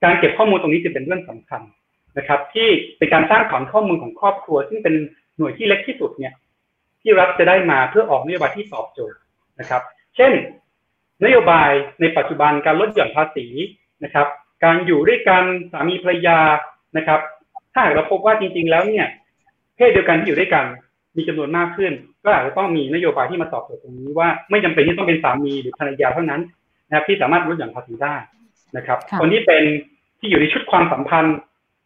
การเก็บข้อมูลตรงนี้จะเป็นเรื่องสำคัญนะครับ ที่เป็นการสร้างฐานข้อมูลของครอบครัว ซึ่งเป็นหน่วยที่เล็กที่สุดเนี่ย ที่รัฐจะได้มาเพื่อออกนโยบายที่ตอบโจทย์นะครับ เช่น นโยบายในปัจจุบันการลดหย่อนภาษี นะครับ การอยู่ด้วยกันสามีภรรยานะครับ ถ้าหากเราพบว่าจริง ๆ แล้วเนี่ย เพศเดียวกันที่อยู่ด้วยกัน มีจำนวนมากขึ้น ก็อาจจะต้องมีนโยบายที่มาตอบโจทย์ตรงนี้ว่าไม่จำเป็นที่ต้องเป็นสามีหรือภรรยาเท่านั้นนะครับที่สามารถลดหย่อนภาษีได้นะครับ คนที่เป็นที่อยู่ในชุดความสัมพันธ์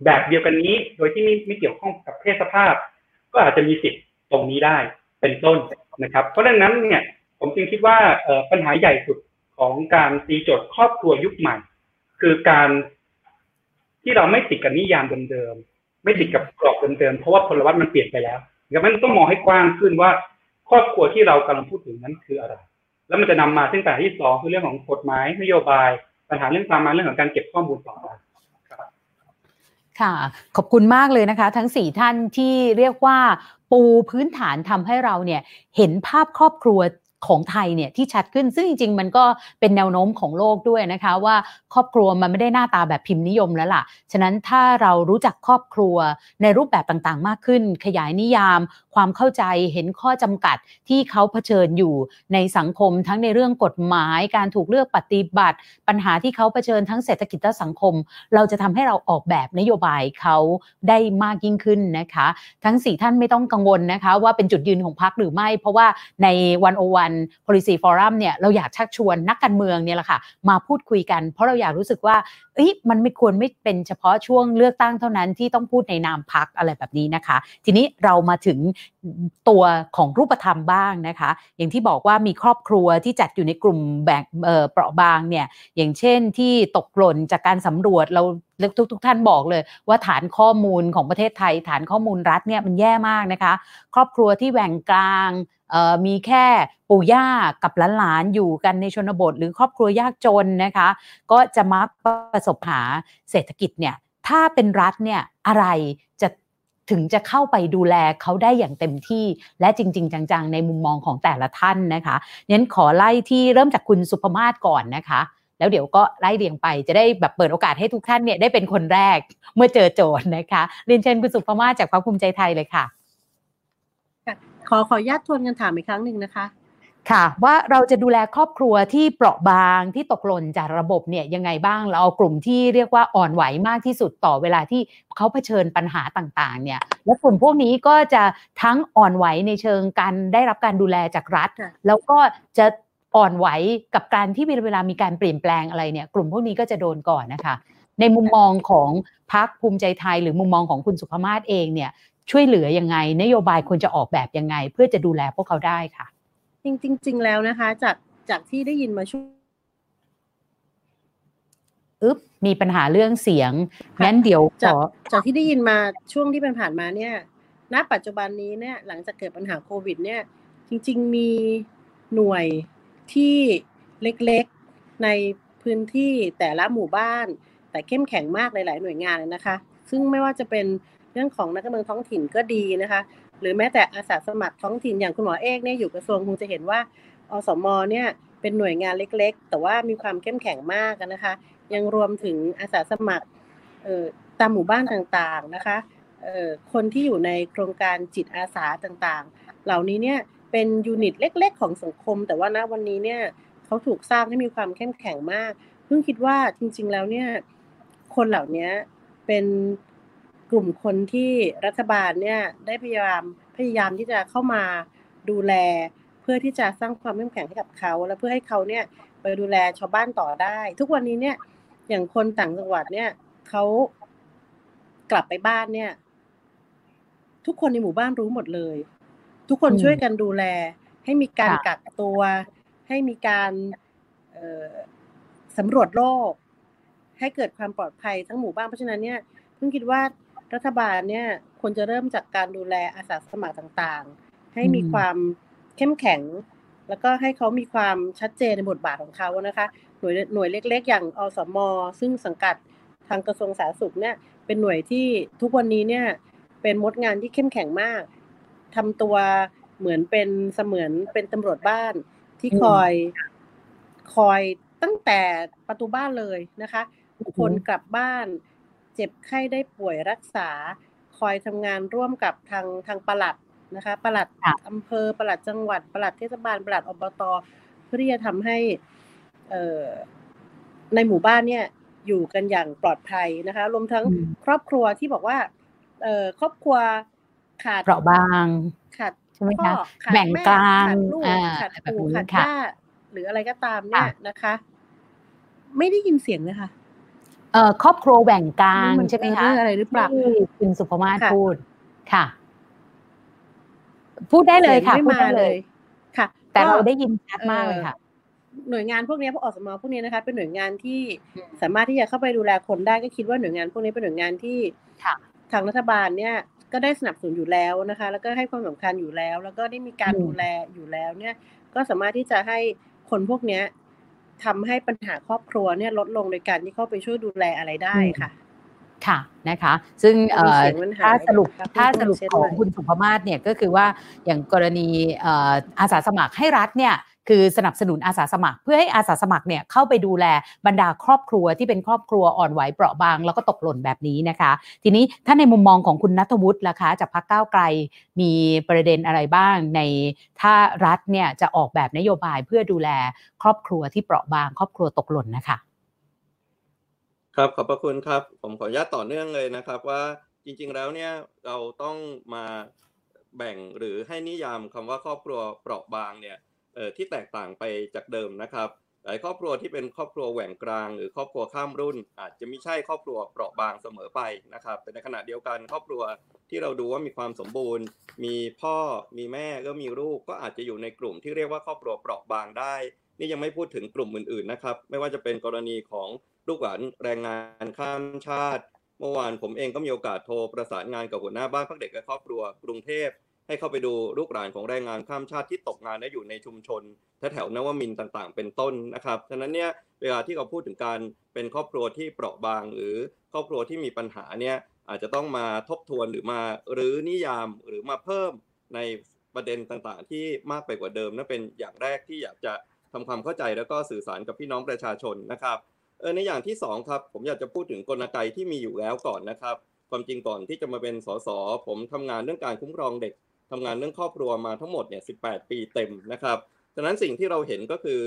แบบเดียวกันนี้ โดยที่ไม่ไม่เกี่ยวข้องกับเพศสภาพ ก็อาจจะมีสิทธิ์ตรงนี้ได้เป็นต้นนะครับ เพราะฉะนั้นเนี่ยผมจึงคิดว่าปัญหาใหญ่สุดของการตีโจทย์ครอบครัวยุคใหม่ คือการที่เราไม่ติดกับนิยามเดิมๆไม่ติดกับกรอบเดิมๆเพราะว่าพลวัตมันเปลี่ยนไปแล้วดังนั้นต้องมองให้กว้างขึ้นว่า ครอบครัวที่เรากำลังพูดถึงนั้นคืออะไร แล้วมันจะนำมาซึ่งปัญหาที่สองคือเรื่องของกฎหมายนโยบายปัญหาเรื่องตามมาเรื่องของการเก็บข้อมูลต่อไป
ค่ะ ขอบคุณมากเลยนะคะ ทั้งสี่ท่านที่เรียกว่าปูพื้นฐานทำให้เราเนี่ยเห็นภาพครอบครัว ของไทยเนี่ยที่ชัดขึ้นซึ่งจริง ๆ มันก็เป็นแนวโน้มของโลกด้วยนะคะ ว่าครอบครัวมันไม่ได้หน้าตาแบบพิมพ์นิยมแล้วล่ะ ฉะนั้นถ้าเรารู้จักครอบครัวในรูปแบบต่างๆ มากขึ้น ขยายนิยาม ความเข้าใจเห็นข้อจำกัดที่เขาเผชิญอยู่ในสังคมทั้งในเรื่องกฎหมาย การถูกเลือกปฏิบัติ ปัญหาที่เขาเผชิญทั้งเศรษฐกิจและสังคม เราจะทำให้เราออกแบบนโยบายเขาได้มากยิ่งขึ้นนะคะ ทั้ง 4 ท่านไม่ต้องกังวลนะคะ ว่าเป็นจุดยืนของพรรคหรือไม่ เพราะว่าในวันโอวัน policy forum เนี่ยเราอยากชักชวนนักการเมืองเนี่ยแหละค่ะมาพูดคุยกัน เพราะเราอยากรู้สึกว่า เอ้ยมันไม่ควรไม่เป็นเฉพาะช่วงเลือกตั้งเท่านั้นที่ต้องพูดในนามพักอะไรแบบนี้นะคะ ทีนี้เรามาถึงตัวของรูปธรรมบ้างนะคะ อย่างที่บอกว่ามีครอบครัวที่จัดอยู่ในกลุ่มแบ่งเปราะบางเนี่ยอย่างเช่นที่ตกหล่นจากการสำรวจเราทุกทุกท่านบอกเลยว่าฐานข้อมูลของประเทศไทย ฐานข้อมูลรัฐเนี่ยมันแย่มากนะคะ ครอบครัวที่แหว่งกลาง มีแค่ปู่ย่ากับหลานๆอยู่กันในชนบท หรือครอบครัวยากจนนะคะ ก็จะมักประสบหาเศรษฐกิจเนี่ยถ้าเป็นรัฐเนี่ยอะไรจะถึงจะเข้าไปดูแลเขาได้อย่างเต็มที่และจริง ๆ จัง ๆ ในมุมมองของแต่ละท่านนะคะนั้นขอไล่ที่เริ่มจากคุณสุภมาศก่อนนะคะ แล้วเดี๋ยวก็ไล่เรียงไปจะได้แบบเปิดโอกาสให้ทุกท่านเนี่ยได้เป็นคนแรกเมื่อเจอโจทย์นะคะเรียนเชิญคุณสุภมาศจากพรรคภูมิใจไทยเลยค่ะ
ขอขอญาตทวนกันถามอีกครั้งหนึ่งนะคะ
ค่ะว่าเราจะดูแลครอบครัวที่เปราะบางที่ตกหล่นจากระบบเนี่ยยังไงบ้างเราเอากลุ่มที่เรียกว่าอ่อนไหวมากที่สุดต่อเวลาที่เขาเผชิญปัญหาต่างๆ เนี่ย และกลุ่มพวกนี้ก็จะทั้งอ่อนไหวในเชิงการได้รับการดูแลจากรัฐ แล้วก็จะอ่อนไหวกับการที่เวลามีการเปลี่ยนแปลงอะไรเนี่ย กลุ่มพวกนี้ก็จะโดนก่อนนะคะ ในมุมมองของพรรคภูมิใจไทย หรือมุมมองของคุณสุภมาศเองเนี่ย ช่วยเหลือยังไง นโยบายควรจะออกแบบยังไง เพื่อจะดูแลพวกเขาได้ค่ะ
จริงจริงแล้วนะคะ จากจากที่ได้ยินมาช่วง
อึ๊บมีปัญหาเรื่องเสียงงั้นเดี๋ยว
ขอจากที่ได้ยินมาช่วงที่เป็นผ่านมาเนี่ย ณ ปัจจุบันนี้เนี่ย หลังจากเกิดปัญหาโควิด เนี่ย จริง ๆ มีหน่วยที่เล็กๆในพื้นที่แต่ละหมู่บ้าน แต่เข้มแข็งมากหลาย ๆ หน่วยงานเลยนะคะ ซึ่งไม่ว่าจะเป็น เรื่องของนักการเมืองท้องถิ่นก็ดีนะคะ หรือแม้แต่อาสาสมัครท้องถิ่นอย่างคุณหมอเอกเนี่ยอยู่กระทรวงคงจะเห็นว่าอสมเนี่ยเป็นหน่วยงานเล็กๆ แต่ว่ามีความเข้มแข็งมากนะคะ ยังรวมถึงอาสาสมัครตามหมู่บ้านต่างๆนะคะคนที่อยู่ในโครงการจิตอาสาต่างๆ เหล่านี้เนี่ยเป็นยูนิตเล็ก ๆ ของสังคม แต่ว่าณวันนี้เนี่ยเขาถูกสร้างให้มีความเข้มแข็งมาก เพิ่งคิดว่าจริง ๆ แล้วเนี่ยคนเหล่านี้เป็น กลุ่มคนที่รัฐบาลเนี่ยได้พยายามพยายามที่จะเข้ามาดูแล เพื่อที่จะสร้างความเข้มแข็งให้กับเขา และเพื่อให้เขาเนี่ยไปดูแลชาวบ้านต่อได้ ทุกวันนี้เนี่ยอย่างคนต่างจังหวัดเนี่ยเขากลับไปบ้านเนี่ย ทุกคนในหมู่บ้านรู้หมดเลย ทุกคนช่วยกันดูแล ให้มีการกักตัว ให้มีการสำรวจโรคให้เกิดความปลอดภัยทั้งหมู่บ้านเพราะฉะนั้นเนี่ยเพิ่งคิดว่า รัฐบาลเนี่ยควรจะเริ่มจากการดูแลอาสาสมัครต่างๆ ให้มีความเข้มแข็ง แล้วก็ให้เขามีความชัดเจนในบทบาทของเขานะคะหน่วยหน่วยเล็ก ๆ อย่างอสมซึ่งสังกัดทางกระทรวงสาธารณสุขเนี่ยเป็นหน่วยที่ทุกวันนี้เนี่ยเป็นมดงานที่เข้มแข็งมากทำตัวเหมือนเป็นเสมือนเป็นตำรวจบ้านที่คอยคอยตั้งแต่ประตูบ้านเลยนะคะคนกลับบ้าน เจ็บไข้ได้ป่วยรักษา คอยทำงานร่วมกับทางทางปลัดนะคะปลัดอำเภอปลัดจังหวัดปลัดเทศบาลปลัดอบตเพื่อที่จะทำให้ในหมู่บ้านเนี่ยอยู่กันอย่างปลอดภัยนะคะ รวมทั้งครอบครัวที่บอกว่าเออครอบครัวขาด
เปราะบาง
ขาด
ใช่ไหมคะแบ่งกลาง
ขาดลูกขาดปู่ขาดย่าหรืออะไรก็ตามเนี่ยนะคะ ไม่ได้ยินเสียงเลยค่ะ
เอ่อครอบครัวแบ่งกลางใช่ไหมคะ
อะไรหรือเปล่า
คุณสุภมาศพูดค่ะ พูดได้เลยค่ะพูดได้เลย
ค่ะ
แต่เราได้ยินชัดมากเลยค่ะ
หน่วยงานพวกนี้พวกอสมพวกนี้นะคะ เป็นหน่วยงานที่สามารถที่จะเข้าไปดูแลคนได้ก็คิดว่าหน่วยงานพวกนี้เป็นหน่วยงานที่ทางรัฐบาลเนี่ยก็ได้สนับสนุนอยู่แล้วนะคะ แล้วก็ให้ความสำคัญอยู่แล้ว แล้วก็ได้มีการดูแลอยู่แล้วเนี่ย ก็สามารถที่จะให้คนพวกเนี้ย ทำให้ปัญหาครอบครัวเนี่ยลดลงโดยการที่เข้าไปช่วยดูแลอะไรได้ค่ะ
ค่ะนะคะ ซึ่งถ้าสรุปถ้าสรุปของคุณสุภมาศเนี่ยก็คือว่าอย่างกรณีอาสาสมัครให้รัฐเนี่ย คือสนับสนุนอาสาสมัคร เพื่อให้อาสาสมัครเนี่ยเข้าไปดูแลบรรดาครอบครัวที่เป็นครอบครัวอ่อนไหวเปราะบาง แล้วก็ตกหล่นแบบนี้นะคะ ทีนี้ถ้าในมุมมองของคุณนัทวุฒิล่ะคะ จากพรรคก้าวไกลมีประเด็นอะไรบ้างในถ้ารัฐเนี่ยจะออกแบบนโยบายเพื่อดูแลครอบครัวที่เปราะบาง ครอบครัวตกหล่นนะคะ
ครับขอบพระคุณครับ ผมขออนุญาตต่อเนื่องเลยนะครับว่าจริงๆแล้วเนี่ยเราต้องมาแบ่งหรือให้นิยามคำว่าครอบครัวเปราะบางเนี่ย ที่แตกต่างไปจากเดิมนะครับ หลายครอบครัวที่เป็นครอบครัวแหว่งกลาง หรือครอบครัวข้ามรุ่น อาจจะไม่ใช่ครอบครัวเปราะบางเสมอไปนะครับ แต่ในขณะเดียวกันครอบครัวที่เราดูว่ามีความสมบูรณ์ มีพ่อมีแม่ก็มีลูกก็อาจจะอยู่ในกลุ่มที่เรียกว่าครอบครัวเปราะบางได้ นี่ยังไม่พูดถึงกลุ่มอื่นๆนะครับ ไม่ว่าจะเป็นกรณีของลูกหลานแรงงานข้ามชาติ เมื่อวานผมเองก็มีโอกาสโทรประสานงานกับหัวหน้าบ้านพักเด็กและครอบครัวกรุงเทพ ให้เข้าไปดูลูกหลานของแรงงานข้ามชาติที่ตกงานและอยู่ในชุมชนแถวนวมินต่างๆ เป็นต้นนะครับฉะนั้นเนี่ยเวลาที่เราพูดถึงการเป็นครอบครัวที่เปราะบาง หรือครอบครัวที่มีปัญหาเนี่ยอาจจะต้องมาทบทวนหรือมาหรือนิยามหรือมาเพิ่มในประเด็นต่างๆ ที่มากไปกว่าเดิมนั่นเป็นอย่างแรกที่อยากจะทำความเข้าใจแล้วก็สื่อสารกับพี่น้องประชาชนนะครับเออในอย่างที่2ครับผมอยากจะพูดถึงกลไกที่มีอยู่แล้วก่อนนะครับ ความจริงก่อนที่จะมาเป็นสสผมทำงานเรื่องการคุ้มครองเด็ก ทำงานเรื่องครอบครัวมาทั้งหมดเนี่ย18 ปีเต็มนะครับฉะนั้นสิ่งที่เราเห็นก็คือ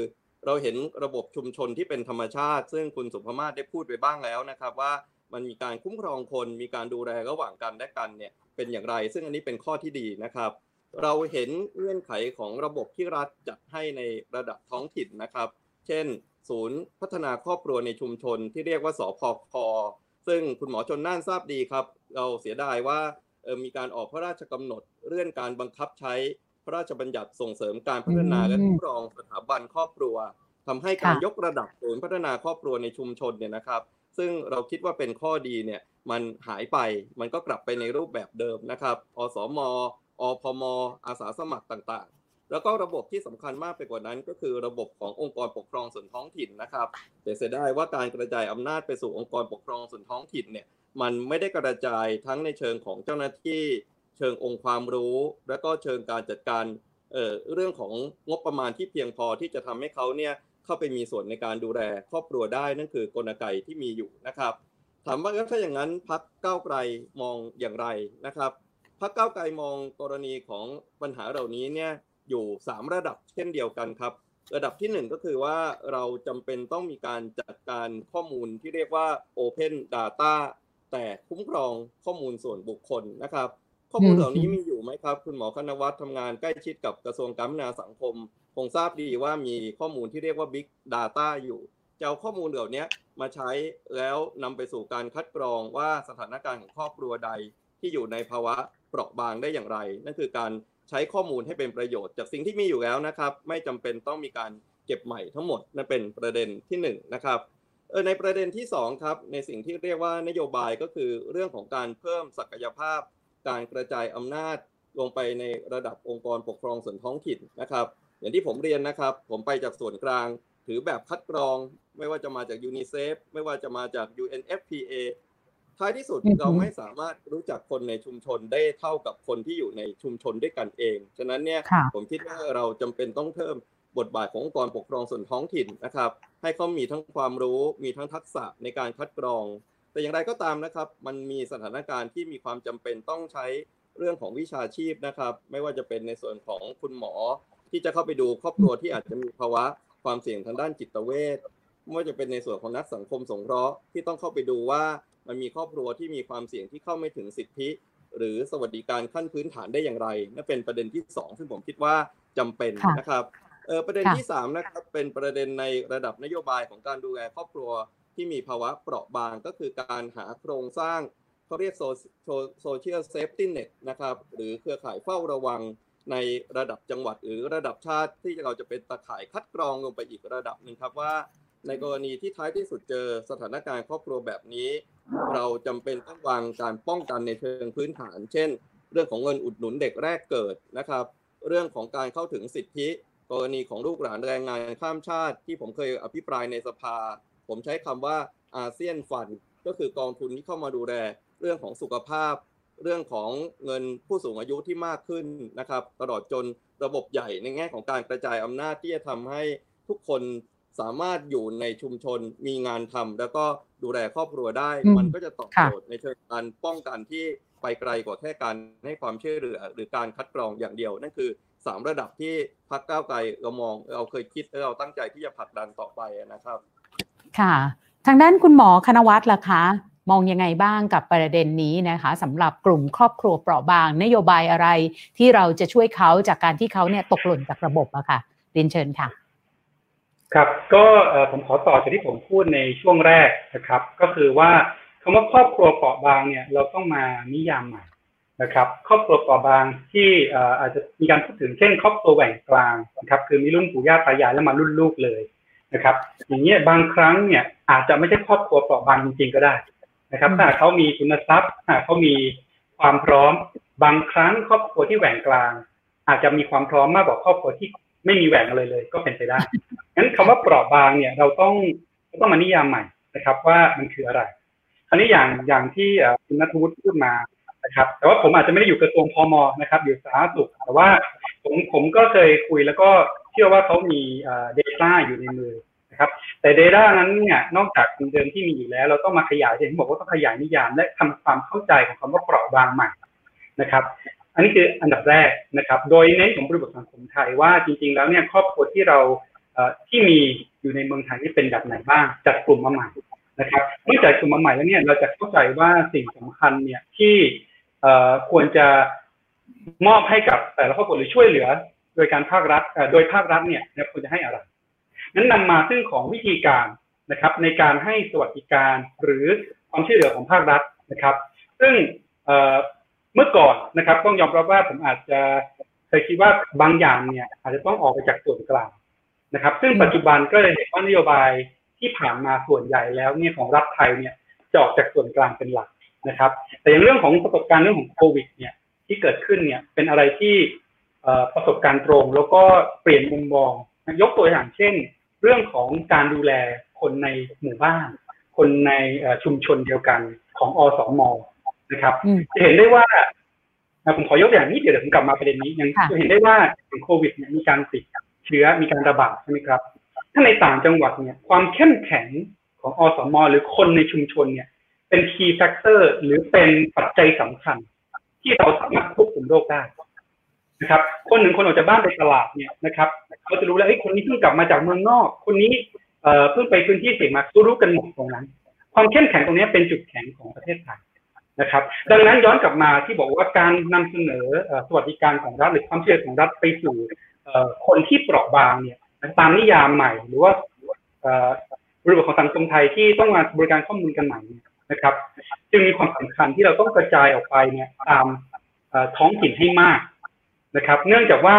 เราเห็นระบบชุมชนที่เป็นธรรมชาติ ซึ่งคุณสุภมาศได้พูดไปบ้างแล้วนะครับ ว่ามันมีการคุ้มครองคนมีการดูแลระหว่างกันและกันเนี่ยเป็นอย่างไร ซึ่งอันนี้เป็นข้อที่ดีนะครับ เราเห็นเงื่อนไขของระบบที่รัฐจัดให้ในระดับท้องถิ่นนะครับ เช่น ศูนย์พัฒนาครอบครัวในชุมชนที่เรียกว่าสพคซึ่งคุณหมอชนน่านทราบดีครับ เราเสียดายว่ามีการออกพระราชกำหนด เรื่องการบังคับใช้พระราชบัญญัติส่งเสริมการพัฒนาและคุ้มครองสถาบันครอบครัวทำให้การยกระดับศูนย์พัฒนาครอบครัวในชุมชนเนี่ยนะครับ ซึ่งเราคิดว่าเป็นข้อดีเนี่ยมันหายไปมันก็กลับไปในรูปแบบเดิมนะครับอสมอพมอาสาสมัครต่างๆ แล้วก็ระบบที่สำคัญมากไปกว่านั้นก็คือระบบขององค์กรปกครองส่วนท้องถิ่นนะครับแต่เสียดายว่าการกระจายอำนาจไปสู่องค์กรปกครองส่วนท้องถิ่นเนี่ยมันไม่ได้กระจายทั้งในเชิงของเจ้าหน้าที่ เชิงองค์ความรู้ และก็เชิงการจัดการเเรื่องของงบประมาณที่เพียงพอที่จะทำให้เขาเนี่ยเข้าไปมีส่วนในการดูแลครอบครัวได้นั่นคือกลไกที่มีอยู่นะครับ ถามว่าถ้าอย่างนั้นพักเก้าไกลมองอย่างไรนะครับพักเก้าไกลมองกรณีของปัญหาเหล่านี้เนี่ยอยู่ 3 ระดับเช่นเดียวกันครับ ระดับที่ 1 ก็คือว่าเราจำเป็นต้องมีการจัดการข้อมูลที่เรียกว่า Open Data แต่คุ้มครองข้อมูลส่วนบุคคลนะครับ ข้อมูลเหล่านี้มีอยู่ไหมครับ คุณหมอคณวัฒน์ทำงานใกล้ชิดกับกระทรวงการพัฒนาสังคม คงทราบดีว่ามีข้อมูลที่เรียกว่า Big Data อยู่จะเอาข้อมูลเหล่านี้มาใช้แล้วนำไปสู่การคัดกรองว่าสถานการณ์ของครอบครัวใดที่อยู่ในภาวะเปราะบางได้อย่างไร นั่นคือการใช้ข้อมูลให้เป็นประโยชน์จากสิ่งที่มีอยู่แล้วนะครับ ไม่จำเป็นต้องมีการเก็บใหม่ทั้งหมดนั่นเป็นประเด็นที่1นนะครับเออในประเด็นที่2ครับในสิ่งที่เรียกว่านโยบายก็คือเรื่องของการเพิ่มศักยภาพ การกระจายอำนาจลงไปในระดับองค์กรปกครองส่วนท้องถิ่นนะครับ อย่างที่ผมเรียนนะครับ ผมไปจากส่วนกลาง ถือแบบคัดกรอง ไม่ว่าจะมาจากยูนิเซฟไม่ว่าจะมาจาก UNFPA ท้ายที่สุดเราไม่สามารถรู้จักคนในชุมชนได้เท่ากับคนที่อยู่ในชุมชนด้วยกันเอง ฉะนั้นเนี่ยผมคิดว่าเราจำเป็นต้องเพิ่มบทบาทขององค์กรปกครองส่วนท้องถิ่นนะครับ ให้เขามีทั้งความรู้มีทั้งทักษะในการคัดกรอง แต่อย่างไรก็ตามนะครับ มันมีสถานการณ์ที่มีความจำเป็นต้องใช้เรื่องของวิชาชีพนะครับ ไม่ว่าจะเป็นในส่วนของคุณหมอที่จะเข้าไปดูครอบครัวที่อาจจะมีภาวะความเสี่ยงทางด้านจิตเวชไม่ว่าจะเป็นในส่วนของนักสังคมสงเคราะห์ที่ต้องเข้าไปดูว่ามันมีครอบครัวที่มีความเสี่ยงที่เข้าไม่ถึงสิทธิ หรือสวัสดิการขั้นพื้นฐานได้อย่างไรนั่นเป็นประเด็นที่ 2 ซึ่งผมคิดว่าจำเป็นนะครับเออประเด็นที่3นะครับเป็นประเด็นในระดับนโยบายของการดูแลครอบครัว ที่มีภาวะเปราะบางก็คือการหาโครงสร้างเขาเรียก social safety net นะครับหรือเครือข่ายเฝ้าระวังในระดับจังหวัดหรือระดับชาติที่เราจะเป็นตะข่ายคัดกรองลงไปอีกระดับหนึ่งครับว่า ในกรณีที่ท้ายที่สุดเจอสถานการณ์ครอบครัวแบบนี้ เราจำเป็นต้องวางการป้องกันในเชิงพื้นฐาน เช่น เรื่องของเงินอุดหนุนเด็กแรกเกิดนะครับ เรื่องของการเข้าถึงสิทธิ กรณีของลูกหลานแรงงานข้ามชาติ ที่ผมเคยอภิปรายในสภา ผมใช้คำว่าอาเซียนฟันก็คือกองทุนที่เข้ามาดูแลเรื่องของสุขภาพ เรื่องของเงินผู้สูงอายุที่มากขึ้นนะครับ ตลอดจนระบบใหญ่ในแง่ของการกระจายอำนาจที่จะทำให้ทุกคนสามารถอยู่ในชุมชนมีงานทำแล้วก็ดูแลครอบครัวได้ มันก็จะตอบโจทย์ในเชิงการป้องกันที่ไปไกลกว่าแค่การให้ความช่วยเหลือหรือการคัดกรองอย่างเดียว นั่นคือสามระดับที่พักก้าวไกลเรามองเราเคยคิดและเราตั้งใจที่จะผลักดันต่อไปนะครับ
ค่ะ ทางด้านคุณหมอคณวัฒน์ล่ะคะ มองยังไงบ้างกับประเด็นนี้นะคะสำหรับกลุ่มครอบครัวเปราะบาง นโยบายอะไรที่เราจะช่วยเขาจากการที่เขาเนี่ยตกหล่นจากระบบอะค่ะเรียนเชิญค่ะ
ครับก็ผมขอต่อจากที่ผมพูดในช่วงแรกนะครับ ก็คือว่าคำว่าครอบครัวเปราะบางเนี่ยเราต้องมานิยามใหม่นะครับครอบครัวเปราะบางที่อาจจะมีการพูดถึงเช่น ครอบครัวแหว่งกลางนะครับคือมีรุ่นปู่ย่าตายายแล้วมารุ่นลูกเลย นะครับ อย่างเงี้ยบางครั้งเนี่ยอาจจะไม่ใช่ครอบครัวเปราะบางจริงๆก็ได้นะครับ ถ้าเขามีคุณทรัพย์ถ้าเขามีความพร้อม บางครั้งครอบครัวที่แหว่งกลาง อาจจะมีความพร้อมมากกว่าครอบครัวที่ไม่มีแหว่งอะไรเลย ก็เป็นไปได้งั้นคำว่าเปราะบางเนี่ยเราต้องต้องมานิยามใหม่นะครับ ว่ามันคืออะไรคราวนี้อย่างอย่างที่คุณนัทวุฒิพูดมานะครับ แต่ว่าผมอาจจะไม่ได้อยู่กระทรวงพมนะครับ อยู่สาธารณสุขแต่ว่าผมผมก็เคยคุยแล้วก็เชื่อว่าเขามีเดต้าอยู่ในมือนะครับ แต่ Data นั้นเนี่ยนอกจากเดิมที่มีอยู่แล้ว เราต้องมาขยายเห็นบอกว่าต้องขยายนิยามและทำความเข้าใจของคำว่าเปราะบางใหม่นะครับ อันนี้คืออันดับแรกนะครับ โดยเน้นของบริบทสังคมไทยว่าจริง ๆ แล้วเนี่ยครอบครัวที่เราที่มีอยู่ในเมืองไทยนี่เป็นแบบไหนบ้างจัดกลุ่มมาใหม่นะครับเมื่อจัดกลุ่มมาใหม่แล้วเนี่ยเราจะเข้าใจว่าสิ่งสำคัญเนี่ยที่ควรจะมอบให้กับแต่ละครอบครัวหรือช่วยเหลือ โดยการภาครัฐโดยภาครัฐเนี่ยควรจะให้อะไร นั้นนำมาซึ่งของวิธีการนะครับ ในการให้สวัสดิการหรือความช่วยเหลือของภาครัฐนะครับ ซึ่งเมื่อก่อนนะครับต้องยอมรับว่าผมอาจจะเคยคิดว่าบางอย่างเนี่ยอาจจะต้องออกไปจากส่วนกลางนะครับ ซึ่งปัจจุบันก็เลยเห็นว่านโยบายที่ผ่านมาส่วนใหญ่แล้วเนี่ยของรัฐไทยเนี่ยจะออกจากส่วนกลางเป็นหลักนะครับ แต่อย่างเรื่องของประสบการณ์เรื่องของโควิดเนี่ยที่เกิดขึ้นเนี่ยเป็นอะไรที่ ประสบการณ์ตรง แล้วก็เปลี่ยนมุมมอง ยกตัวอย่างเช่น เรื่องของการดูแลคนในหมู่บ้าน คนในชุมชนเดียวกันของอสมนะครับจะเห็นได้ว่าผมขอยกอย่างนี้เดี๋ยวผมกลับมาประเด็นนี้ยังจะเห็นได้ว่าโควิดเนี่ยมีการติดเชื้อมีการระบาดใช่ไหมครับ ถ้าในต่างจังหวัดเนี่ยความเข้มแข็งของอสมหรือคนในชุมชนเนี่ย เป็น key factor หรือเป็นปัจจัยสำคัญ ที่เราสามารถควบคุมโรคได้ นะครับ คนหนึ่งคนออกจากบ้านไปตลาดเนี่ยนะครับเขาจะรู้แล้วไอ้คนนี้เพิ่งกลับมาจากเมืองนอก คนนี้เพิ่งไปพื้นที่เสี่ยงมารู้กันหมดตรงนั้น ความเข้มแข็งตรงนี้เป็นจุดแข็งของประเทศไทยนะครับ ดังนั้นย้อนกลับมาที่บอกว่าการนำเสนอสวัสดิการของรัฐหรือความเชื่อของรัฐไปสู่คนที่เปราะบางเนี่ยตามนิยามใหม่ หรือว่าริบทของสังคมไทยที่ต้องมาบริการข้อมูลกันใหม่นะครับ จึงมีความสำคัญที่เราต้องกระจายออกไปเนี่ยตามท้องถิ่นให้มาก นะครับ เนื่องจากว่า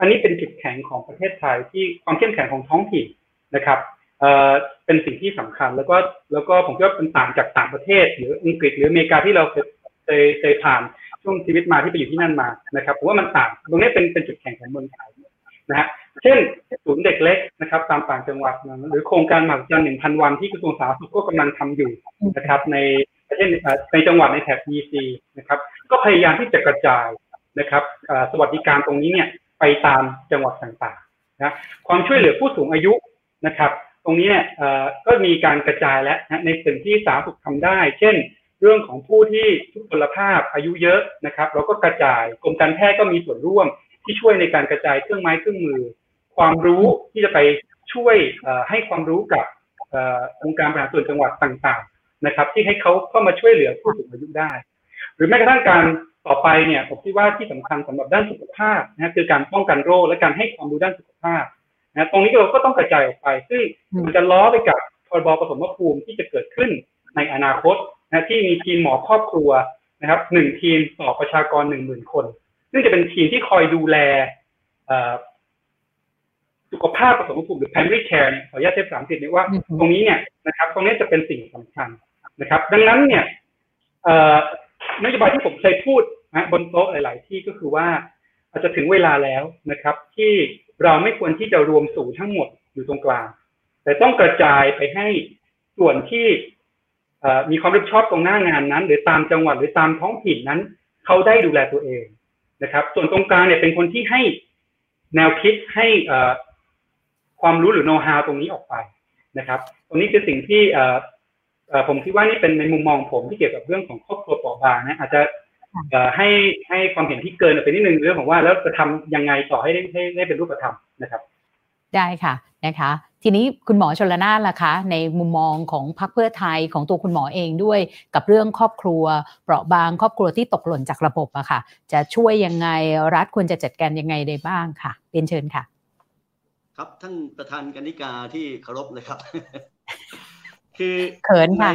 อันนี้เป็นจุดแข็งของประเทศไทยที่ความเข้มแข็งของท้องถิ่นนะครับเป็นสิ่งที่สำคัญแล้วก็แล้วก็ผมคิดว่าเป็นต่างจากต่างประเทศ หรืออังกฤษหรืออเมริกาที่เราเคยเคยผ่านช่วงชีวิตมาที่ไปอยู่ที่นั่นมานะครับผมว่ามันต่างตรงนี้เป็นเป็นจุดแข็งของเมืองไทยนะฮะเช่นศูนย์เด็กเล็กนะครับตามต่างจังหวัดหรือโครงการหมากจันหนึ่งพันวันที่กระทรวงสาธารณสุขก็กำลังทำอยู่นะครับในประเทศในจังหวัดในแถบ EC นะครับก็พยายามที่จะกระจาย นะครับสวัสดิการตรงนี้เนี่ยไปตามจังหวัดต่างๆนะความช่วยเหลือผู้สูงอายุนะครับ ตรงนี้เนี่ยก็มีการกระจายแล้วนะในสิ่งที่สาธารณสุขทำได้ เช่น เรื่องของผู้ที่ทุพพลภาพอายุเยอะนะครับ เราก็กระจายกรมการแพทย์ก็มีส่วนร่วมที่ช่วยในการกระจายเครื่องไม้เครื่องมือ ความรู้ที่จะไปช่วยให้ความรู้กับองค์การบริหารส่วนจังหวัดต่างๆนะครับ ที่ให้เขาเข้ามาช่วยเหลือผู้สูงอายุได้ หรือแม้กระทั่งการต่อไปเนี่ยผมคิดว่าที่สำคัญสำหรับด้านสุขภาพนะคือการป้องกันโรคและการให้ความรู้ด้านสุขภาพนะตรงนี้เราก็ต้องกระจายออกไป ซึ่งมันจะล้อไปกับพรบปฐมภูมิที่จะเกิดขึ้นในอนาคตนะที่มีทีมหมอครอบครัวนะครับหนึ่งทีมต่อประชากรหนึ่งหมื่นคน ซึ่งจะเป็นทีมที่คอยดูแลสุขภาพปฐมภูมิหรือ primary care เนี่ยขออนุญาตเทปสามสิบเนี่ยว่าตรงนี้เนี่ยนะครับ ตรงนี้จะเป็นสิ่งสำคัญนะครับ ดังนั้นเนี่ย นโยบายที่ผมเคยพูดนะบนโต๊ะหลาย ๆ ที่ก็คือว่า อาจจะถึงเวลาแล้วนะครับ ที่เราไม่ควรที่จะรวมสูทั้งหมดอยู่ตรงกลาง แต่ต้องกระจายไปให้ส่วนที่มีความรับผิดชอบตรงหน้างานนั้น หรือตามจังหวัดหรือตามท้องถิ่นนั้น เขาได้ดูแลตัวเองนะครับ ส่วนตรงกลางเนี่ยเป็นคนที่ให้แนวคิดให้ความรู้หรือโน้ตฮาวตรงนี้ออกไปนะครับ ตรงนี้คือสิ่งที่ ผมคิดว่านี่เป็นในมุมมองผมที่เกี่ยวกับเรื่องของครอบครัวเปราะบางนะอาจจะให้ให้ความเห็นที่เกินไปนิดนึงเรื่องของว่าแล้วจะทำยังไงต่อให้ได้ให้ได้เป็นรูปธรรมนะครับ
ได้ค่ะนะคะ ทีนี้คุณหมอชลนานล่ะคะ ในมุมมองของพรรคเพื่อไทยของตัวคุณหมอเองด้วย กับเรื่องครอบครัว เปราะบางครอบครัวที่ตกหล่นจากระบบอะค่ะ จะช่วยยังไงรัฐควรจะจัดการยังไงได้บ้างค่ะเรียนเชิญค่ะ
ครับท่านประธานกนิกาที่เคารพเลยครับ คือ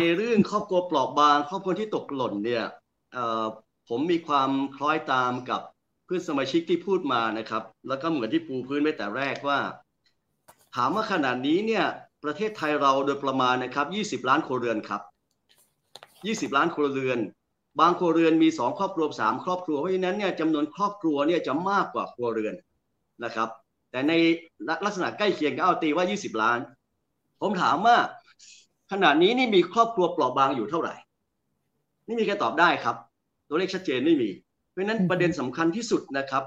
ในเรื่องครอบครัวเปราะบาง ครอบครัวที่ตกหล่นเนี่ยผมมีความคล้อยตามกับเพื่อนสมาชิกที่พูดมานะครับ แล้วก็เหมือนที่ปูพื้นไว้แต่แรกว่า ถามว่าขนาดนี้เนี่ยประเทศไทยเราโดยประมาณนะครับ20 ล้านครัวเรือนครับ 20 ล้านครัวเรือน บางครัวเรือนมี 2 ครอบครัว3ครอบครัว เพราะฉะนั้นเนี่ยจำนวนครอบครัวเนี่ยจะมากกว่าครัวเรือนนะครับ แต่ในลักษณะใกล้เคียงก็เอาตีว่า 20 ล้าน ผมถามว่า ขนาดนี้นี่มีครอบครัวเปราะบางอยู่เท่าไหร่นี่มีใครตอบได้ครับ ตัวเลขชัดเจนไม่มี เพราะนั้นประเด็นสำคัญที่สุดนะครับ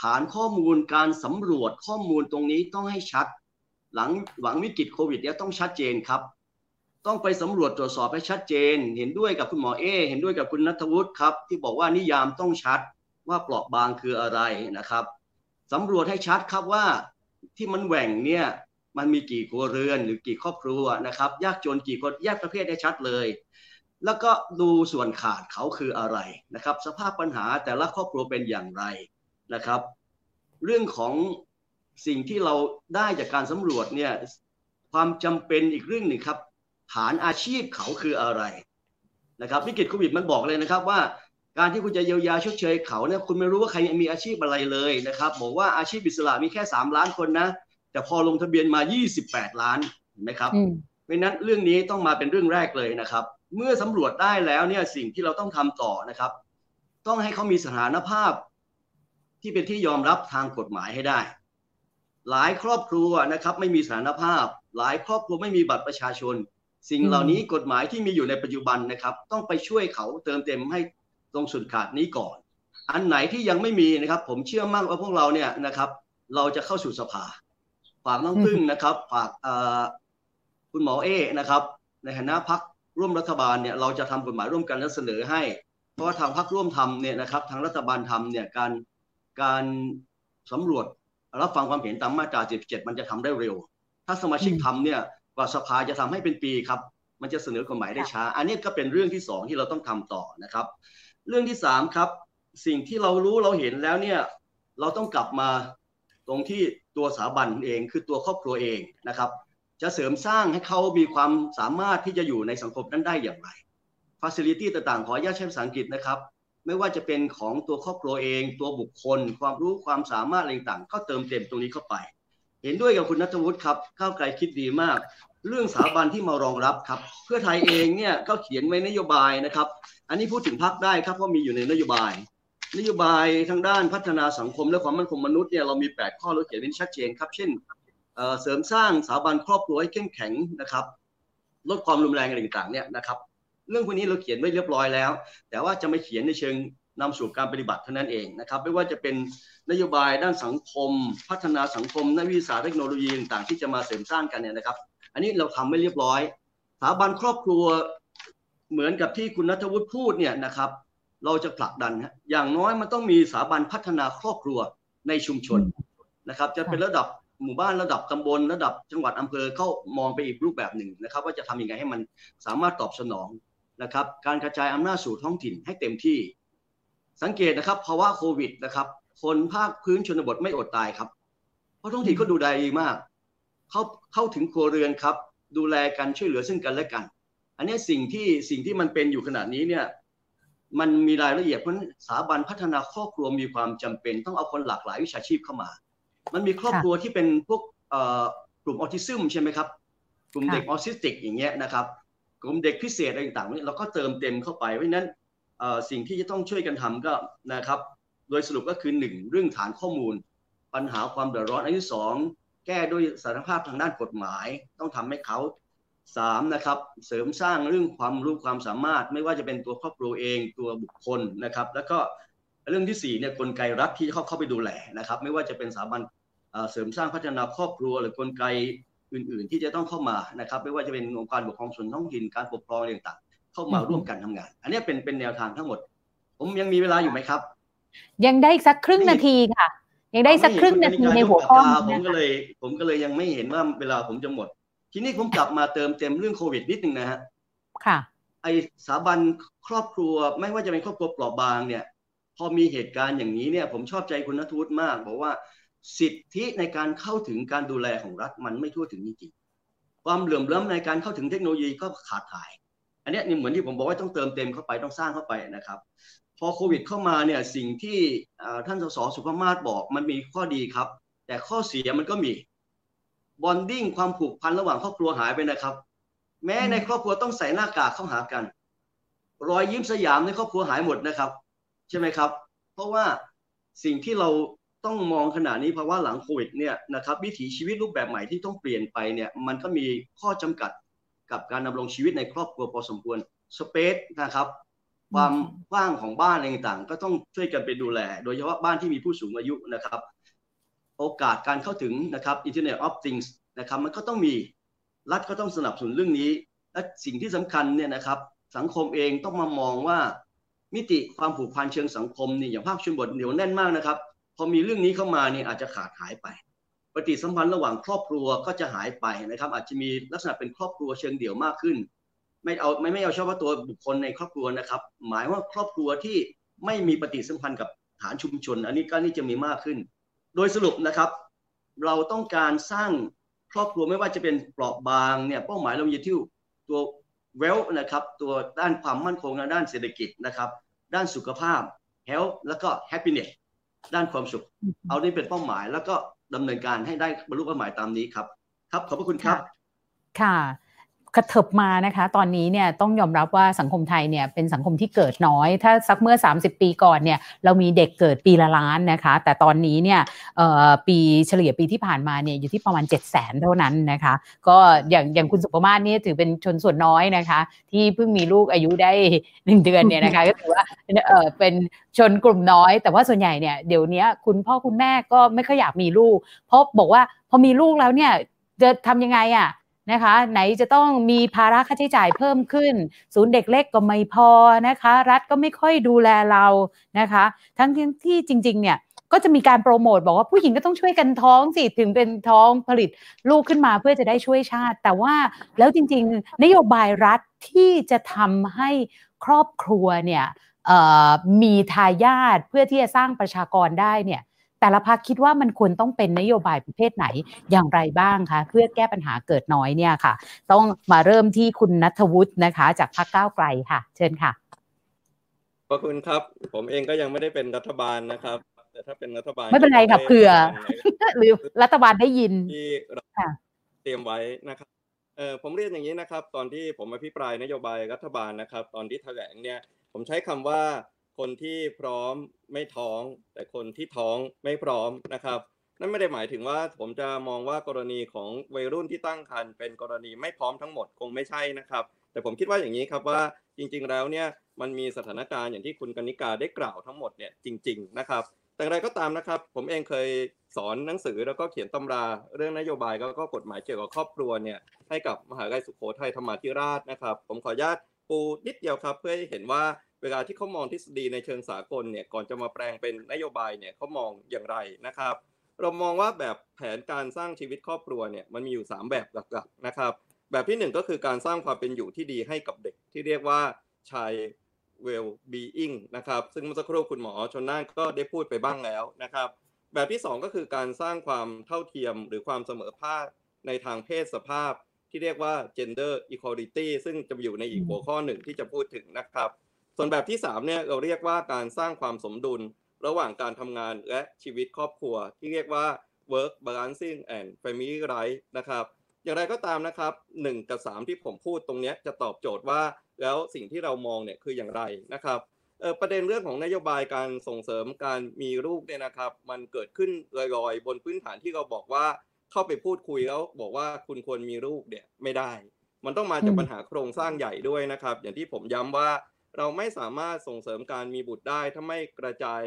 ฐานข้อมูลการสำรวจข้อมูลตรงนี้ต้องให้ชัด หลังหวังวิกฤตโควิดเนี่ยต้องชัดเจนครับ ต้องไปสำรวจตรวจสอบให้ชัดเจน เห็นด้วยกับคุณหมอเอ เห็นด้วยกับคุณนัทวุฒิครับ ที่บอกว่านิยามต้องชัดว่าเปราะบางคืออะไรนะครับสำรวจให้ชัดครับว่าที่มันแหว่งเนี่ย มันมีกี่ครัวเรือนหรือกี่ครอบครัวนะครับ ยากจนกี่คนแยกประเภทได้ชัดเลย แล้วก็ดูส่วนขาดเขาคืออะไรนะครับ สภาพปัญหาแต่ละครอบครัวเป็นอย่างไรนะครับ เรื่องของสิ่งที่เราได้จากการสำรวจเนี่ยความจำเป็นอีกเรื่องหนึ่งครับ ฐานอาชีพเขาคืออะไรนะครับวิกฤตโควิดมันบอกเลยนะครับว่าการที่คุณจะเยียวยาชดเชยเขาเนี่ยคุณไม่รู้ว่าใครมีอาชีพอะไรเลยนะครับบอกว่าอาชีพอิสระมีแค่ 3 ล้านคนนะ แต่พอลงทะเบียนมา 28 ล้านเห็นไหมครับเพราะนั้นเรื่องนี้ต้องมาเป็นเรื่องแรกเลยนะครับ เมื่อสำรวจได้แล้วเนี่ยสิ่งที่เราต้องทำต่อนะครับ ต้องให้เขามีสถานภาพที่เป็นที่ยอมรับทางกฎหมายให้ได้ หลายครอบครัวนะครับ ไม่มีสถานภาพ หลายครอบครัวไม่มีบัตรประชาชน สิ่งเหล่านี้กฎหมายที่มีอยู่ในปัจจุบันนะครับ ต้องไปช่วยเขาเติมเต็มให้ตรงส่วนขาดนี้ก่อน อันไหนที่ยังไม่มีนะครับ ผมเชื่อมั่นว่าพวกเราเนี่ยนะครับ เราจะเข้าสู่สภา ฝากน้องพึ่งนะครับ ฝากคุณหมอเอนะครับ ในฐานะพักร่วมรัฐบาลเนี่ยเราจะทำกฎหมายร่วมกันและเสนอให้ เพราะว่าทางพรรคร่วมทำเนี่ยนะครับ ทางรัฐบาลทำเนี่ยการการสำรวจรับฟังความเห็นตามมาตรา 17 มันจะทำได้เร็ว ถ้าสมาชิกทำเนี่ยกว่าสภาจะทำให้เป็นปีครับ มันจะเสนอกฎหมายได้ช้า อันนี้ก็เป็นเรื่องที่สองที่เราต้องทำต่อนะครับ เรื่องที่สามครับ สิ่งที่เรารู้เราเห็นแล้วเนี่ย เราต้องกลับมาตรงที่ ตัวสถาบันเอง คือตัวครอบครัวเองนะครับ จะเสริมสร้างให้เขามีความสามารถที่จะอยู่ในสังคมนั้นได้อย่างไรฟ a ซิลิตี้ต่างๆ ขออนุญาตใช้ภาษาอังกฤษนะครับ ไม่ว่าจะเป็นของตัวครอบครัวเอง ตัวบุคคล ความรู้ความสามารถอะไรต่างๆก็เติมเต็มตรงนี้เข้าไป เห็นด้วยกับคุณนัทวุฒิครับก้าวไกลคิดดีมาก เรื่องสถาบันที่มารองรับครับ เพื่อไทยเองเนี่ยก็เขียนไว้นโยบายนะครับ อันนี้พูดถึงพักได้ครับเพราะมีอยู่ในนโยบาย นโยบายทางด้านพัฒนาสังคมและความมั่นคงมนุษย์เนี่ยเรามี 8 ข้อเราเขียนไว้ชัดเจนครับเช่นเสริมสร้างสถาบันครอบครัวให้เข้มแข็งนะครับ ลดความรุนแรงอะไรต่างๆเนี่ยนะครับ เรื่องพวกนี้เราเขียนไว้เรียบร้อยแล้ว แต่ว่าจะไม่เขียนในเชิงนำสู่การปฏิบัติเท่านั้นเองนะครับ ไม่ว่าจะเป็นนโยบายด้านสังคม พัฒนาสังคมนักวิทยาศาสตร์เทคโนโลยีต่างๆที่จะมาเสริมสร้างกันเนี่ยนะครับ อันนี้เราทำไม่เรียบร้อยสถาบันครอบครัวเหมือนกับที่คุณนัทวุฒิพูดเนี่ยนะครับ เราจะผลักดันอย่างน้อยมันต้องมีสถาบันพัฒนาครอบครัวในชุมชนนะครับ จะเป็นระดับหมู่บ้านระดับตำบลระดับจังหวัดอำเภอเข้ามองไปอีกรูปแบบหนึ่งนะครับ ว่าจะทำยังไงให้มันสามารถตอบสนองนะครับ การกระจายอำนาจสู่ท้องถิ่นให้เต็มที่ สังเกตนะครับภาวะโควิดนะครับ คนภาคพื้นชนบทไม่อดตายครับ เพราะท้องถิ่นก็ดูแลดีมาก เข้าเข้าถึงครัวเรือนครับ ดูแลกันช่วยเหลือซึ่งกันและกัน อันนี้สิ่งที่สิ่งที่มันเป็นอยู่ขนาดนี้เนี่ย มันมีรายละเอียดเพราะสถาบันพัฒนาครอบครัวมีความจำเป็น ต้องเอาคนหลากหลายวิชาชีพเข้ามา มันมีครอบครัวที่เป็นพวกกลุ่มออทิซึมใช่ไหมครับ กลุ่มเด็กออทิสติกอย่างเงี้ยนะครับ กลุ่มเด็กพิเศษอะไรต่างๆเราก็เติมเต็มเข้าไปเพราะนั้นสิ่งที่จะต้องช่วยกันทำก็นะครับ โดยสรุปก็คือหนึ่งเรื่องฐานข้อมูล ปัญหาความเดือดร้อนอันที่สองแก้ด้วยสารภาพทางด้านกฎหมาย ต้องทำให้เขา สามนะครับเสริมสร้างเรื่องความรู้ความสามารถ ไม่ว่าจะเป็นตัวครอบครัวเองตัวบุคคลนะครับ แล้วก็เรื่องที่สี่เนี่ยกลไกรัฐที่เข้าเข้าไปดูแลนะครับ ไม่ว่าจะเป็นสถาบันเสริมสร้างพัฒนาครอบครัว หรือกลไกอื่น ๆ ที่จะต้องเข้ามานะครับ ไม่ว่าจะเป็นองค์การปกครองส่วนท้องถิ่นการปกครองต่างๆ เข้ามาร่วมกันทำงาน อันนี้เป็นเป็นแนวทางทั้งหมด ผมยังมีเวลาอยู่ไหมครับ
ยังได้สักครึ่งนาทีค่ะ ยังได้สักครึ่งนาทีในหัวข้อ
ผมก็เลย ผมก็เลยยังไม่เห็นว่าเวลาผมจะหมด ทีนี้ผมกลับมาเติมเต็มเรื่องโควิดนิดนึงนะฮะ
ค่ะ
ไอสถาบันครอบครัวไม่ว่าจะเป็นครอบครัวเปราะบางเนี่ย พอมีเหตุการณ์อย่างนี้เนี่ย ผมชอบใจคุณนัทวุฒิมากบอกว่าสิทธิในการเข้าถึงการดูแลของรัฐมันไม่ทั่วถึงจริงๆความเหลื่อมล้ำในการเข้าถึงเทคโนโลยีก็ขาดหาย อันนี้นี่เหมือนที่ผมบอกว่าต้องเติมเต็มเข้าไปต้องสร้างเข้าไปนะครับ พอโควิดเข้ามาเนี่ยสิ่งที่ท่านสสสุภมาศบอกมันมีข้อดีครับ แต่ข้อเสียมันก็มี บอนดิ้งความผูกพันระหว่างครอบครัวหายไปนะครับ แม้ในครอบครัวต้องใส่หน้ากากเข้าหากัน รอยยิ้มสยามในครอบครัวหายหมดนะครับ ใช่ไหมครับ เพราะว่าสิ่งที่เราต้องมองขนาดนี้เพราะว่าหลังโควิดเนี่ยนะครับวิถีชีวิตรูปแบบใหม่ที่ต้องเปลี่ยนไปเนี่ยมันก็มีข้อจำกัดกับการดำรงชีวิตในครอบครัวพอสมควรสเปซนะครับ ความว่างของบ้านอะไรต่างๆ ก็ต้องช่วยกันไปดูแล โดยเฉพาะบ้านที่มีผู้สูงอายุนะครับ โอกาสการเข้าถึงนะครับ Internet of Things นะครับมันก็ต้องมีรัฐก็ต้องสนับสนุนเรื่องนี้ และสิ่งที่สำคัญเนี่ยนะครับสังคมเองต้องมามองว่ามิติความผูกพันเชิงสังคมนี่อย่างภาคชนบทเหนียวแน่นมากนะครับ พอมีเรื่องนี้เข้ามาเนี่ยอาจจะขาดหายไป ปฏิสัมพันธ์ระหว่างครอบครัวก็จะหายไปนะครับ อาจจะมีลักษณะเป็นครอบครัวเชิงเดี่ยวมากขึ้น ไม่เอาไม่ไม่เอาเฉพาะตัวบุคคลในครอบครัวนะครับ หมายว่าครอบครัวที่ไม่มีปฏิสัมพันธ์กับฐานชุมชน อันนี้ก็นี่จะมีมากขึ้น โดยสรุปนะครับ เราต้องการสร้างครอบครัวไม่ว่าจะเป็นเปราะบางเนี่ยเป้าหมายเราอยู่ที่ตัวเวลนะครับตัวด้านความมั่นคงด้านเศรษฐกิจนะครับ ด้านสุขภาพ health แล้วก็ happiness ด้านความสุข เอานี่เป็นเป้าหมายแล้วก็ดำเนินการให้ได้บรรลุเป้าหมายตามนี้ครับ ครับขอบพระคุณครับ
ค่ะ กระเถิบมานะคะ ตอนนี้เนี่ยต้องยอมรับว่าสังคมไทยเนี่ยเป็นสังคมที่เกิดน้อย ถ้าสักเมื่อ 30 ปีก่อนเนี่ยเรามีเด็กเกิดปีละล้านนะคะ แต่ตอนนี้เนี่ยปีเฉลี่ยปีที่ผ่านมาเนี่ยอยู่ที่ประมาณ 7 0 0 0 0 0 เท่านั้นนะคะ ก็อย่างอย่างคุณสุภมาศนี่ถือเป็นชนส่วนน้อยนะคะ ที่เพิ่งมีลูกอายุได้หนึ่งเดือนเนี่ยนะคะก็ถือว่าเออเป็นชนกลุ่มน้อย แต่ว่าส่วนใหญ่เนี่ยเดี๋ยวนี้คุณพ่อคุณแม่ก็ไม่ค่อยอยากมีลูก เพราะบอกว่าพอมีลูกแล้วเนี่ยจะทำยังไงอะ่ะ นะคะ ไหนจะต้องมีภาระค่าใช้จ่ายเพิ่มขึ้น ศูนย์เด็กเล็กก็ไม่พอนะคะ รัฐก็ไม่ค่อยดูแลเรานะคะ ทั้งที่จริงๆเนี่ยก็จะมีการโปรโมทบอกว่าผู้หญิงก็ต้องช่วยกันท้องสิถึงเป็นท้องผลิตลูกขึ้นมาเพื่อจะได้ช่วยชาติ แต่ว่าแล้วจริง ๆ นโยบายรัฐที่จะทำให้ครอบครัวเนี่ยมีทายาทเพื่อที่จะสร้างประชากรได้เนี่ย แต่ละพักคิดว่ามันควรต้องเป็นนโยบายประเภทไหนอย่างไรบ้างคะเพื่อแก้ปัญหาเกิดน้อยเนี่ยค่ะ ต้องมาเริ่มที่คุณนัทวุฒินะคะ จากพักก้าวไกลค่ะ เชิญค่ะ
ขอบคุณครับ ผมเองก็ยังไม่ได้เป็นรัฐบาลนะครับ แต่ถ้าเป็นรัฐบาล
ไม่เป็นไรค่ะเผื่อหรือรัฐบาลได้ยิน
ที่เราเตรียมไว้นะครับเออผมเรียนอย่างนี้นะครับ ตอนที่ผมอภิปรายนโยบายรัฐบาลนะครับ ตอนที่แถลงเนี่ย ผมใช้คำว่า คนที่พร้อมไม่ท้อง แต่คนที่ท้องไม่พร้อมนะครับ นั่นไม่ได้หมายถึงว่าผมจะมองว่ากรณีของวัยรุ่นที่ตั้งครรภ์เป็นกรณีไม่พร้อมทั้งหมดคงไม่ใช่นะครับ แต่ผมคิดว่าอย่างนี้ครับว่าจริง ๆ แล้วเนี่ยมันมีสถานการณ์อย่างที่คุณกนิกาได้กล่าวทั้งหมดเนี่ยจริง ๆ นะครับ แต่อะไรก็ตามนะครับ ผมเองเคยสอนหนังสือแล้วก็เขียนตำราเรื่องนโยบายแล้วก็กฎหมายเกี่ยวกับครอบครัวเนี่ยให้กับมหาวิทยาลัยสุโขทัยธรรมาธิราชนะครับ ผมขออนุญาตปูนิดเดียวครับ เพื่อให้เห็นว่า เวลาที่เขามองทฤษฎีในเชิงสากลเนี่ยก่อนจะมาแปลงเป็นนโยบายเนี่ยเขามองอย่างไรนะครับ เรามองว่าแบบแผนการสร้างชีวิตครอบครัวเนี่ยมันมีอยู่ 3 แบบหลักๆนะครับ แบบที่ 1 ก็คือการสร้างความเป็นอยู่ที่ดีให้กับเด็กที่เรียกว่าชาย well being นะครับซึ่งเมื่อสักครู่คุณหมอชนน่านก็ได้พูดไปบ้างแล้วนะครับ แบบที่ 2 ก็คือการสร้างความเท่าเทียมหรือความเสมอภาคในทางเพศสภาพที่เรียกว่า gender equality ซึ่งจะอยู่ในอีกหัวข้อหนึ่งที่จะพูดถึงนะครับ ส่วนแบบที่3เนี่ยเราเรียกว่าการสร้างความสมดุลระหว่างการทำงานและชีวิตครอบครัว ที่เรียกว่า work balancing and family life นะครับ อย่างไรก็ตามนะครับ 1 กับ 3 ที่ผมพูดตรงนี้จะตอบโจทย์ว่าแล้วสิ่งที่เรามองเนี่ยคืออย่างไรนะครับประเด็นเรื่องของนโยบายการส่งเสริมการมีลูกเนี่ยนะครับ มันเกิดขึ้นลอยๆ บนพื้นฐานที่เราบอกว่าเข้าไปพูดคุยแล้วบอกว่าคุณควรมีลูกเนี่ยไม่ได้ มันต้องมาจากปัญหาโครงสร้างใหญ่ด้วยนะครับ อย่างที่ผมย้ำว่า เราไม่สามารถส่งเสริมการมีบุตรได้ ถ้าไม่กระจาย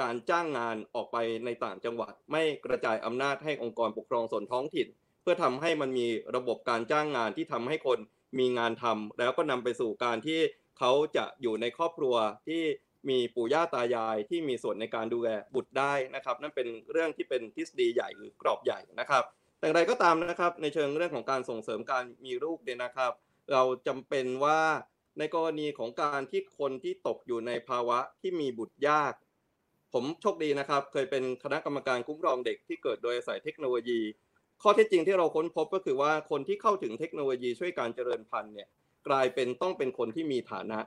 การจ้างงานออกไปในต่างจังหวัด ไม่กระจายอำนาจให้องค์กรปกครองส่วนท้องถิ่น เพื่อทำให้มันมีระบบการจ้างงานที่ทำให้คนมีงานทำแล้วก็นำไปสู่การที่เขาจะอยู่ในครอบครัวที่มีปู่ย่าตายายที่มีส่วนในการดูแลบุตรได้นะครับ นั่นเป็นเรื่องที่เป็นทฤษฎีใหญ่หรือกรอบใหญ่นะครับ แต่ใดก็ตามนะครับในเชิงเรื่องของการส่งเสริมการมีลูกเนี่ยนะครับ เราจำเป็นว่า ในกรณีของการที่คนที่ตกอยู่ในภาวะที่มีบุตรยาก ผมโชคดีนะครับ เคยเป็นคณะกรรมการคุ้มครองเด็กที่เกิดโดยอาศัยเทคโนโลยี ข้อเท็จจริงที่เราค้นพบก็คือว่าคนที่เข้าถึงเทคโนโลยีช่วยการเจริญพันธุ์เนี่ยกลายเป็นต้องเป็นคนที่มีฐานะ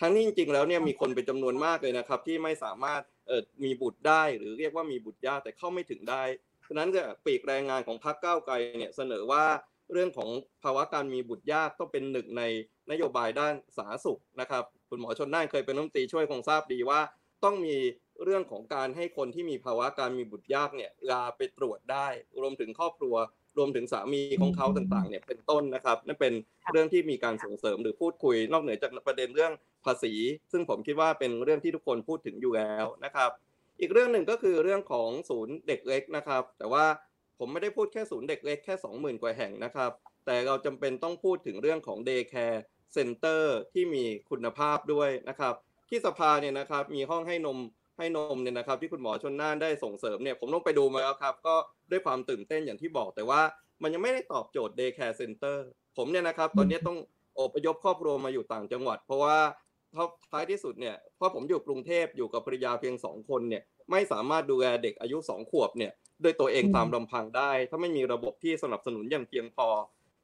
ทั้งนี้จริงๆแล้วเนี่ยมีคนเป็นจำนวนมากเลยนะครับ ที่ไม่สามารถเออมีบุตรได้หรือเรียกว่ามีบุตรยากแต่เข้าไม่ถึงได้ฉะนั้นจะปีกแรงงานของพรรคก้าวไกลเนี่ยเสนอว่า เรื่องของภาวะการมีบุตรยากต้องเป็นหนึ่งในนโยบายด้านสาธารณสุขนะครับ คุณหมอชนน่านเคยเป็นรัฐมนตรีช่วยคงทราบดีว่า ต้องมีเรื่องของการให้คนที่มีภาวะการมีบุตรยากเนี่ยลาไปตรวจได้ รวมถึงครอบครัว รวมถึงสามีของเขาต่างๆเนี่ยเป็นต้นนะครับ นั่นเป็นเรื่องที่มีการส่งเสริมหรือพูดคุย นอกเหนือจากประเด็นเรื่องภาษี ซึ่งผมคิดว่าเป็นเรื่องที่ทุกคนพูดถึงอยู่แล้วนะครับ อีกเรื่องหนึ่งก็คือเรื่องของศูนย์เด็กเล็กนะครับ แต่ว่า ผมไม่ได้พูดแค่ศูนย์เด็กเล็กแค่ 20,000 กว่าแห่งนะครับ แต่เราจำเป็นต้องพูดถึงเรื่องของ Day Care Center ที่มีคุณภาพด้วยนะครับ ที่สภาเนี่ยนะครับมีห้องให้นมให้นมเนี่ยนะครับที่คุณหมอชนน่านได้ส่งเสริมเนี่ยผมต้องไปดูมาแล้วครับ ก็ด้วยความตื่นเต้นอย่างที่บอก แต่ว่ามันยังไม่ได้ตอบโจทย์ Day Care Center ผมเนี่ยนะครับ ตอนนี้ต้องอพยพครอบครัวมาอยู่ต่างจังหวัด เพราะว่าท้ายที่สุดเนี่ยเพราะผมอยู่กรุงเทพอยู่กับภรรยาเพียงสองคนเนี่ยไม่สามารถดูแลเด็กอายุสองขวบเนี่ย ด้วยตัวเองตามลำพังได้ ถ้าไม่มีระบบที่สนับสนุนอย่างเพียงพอ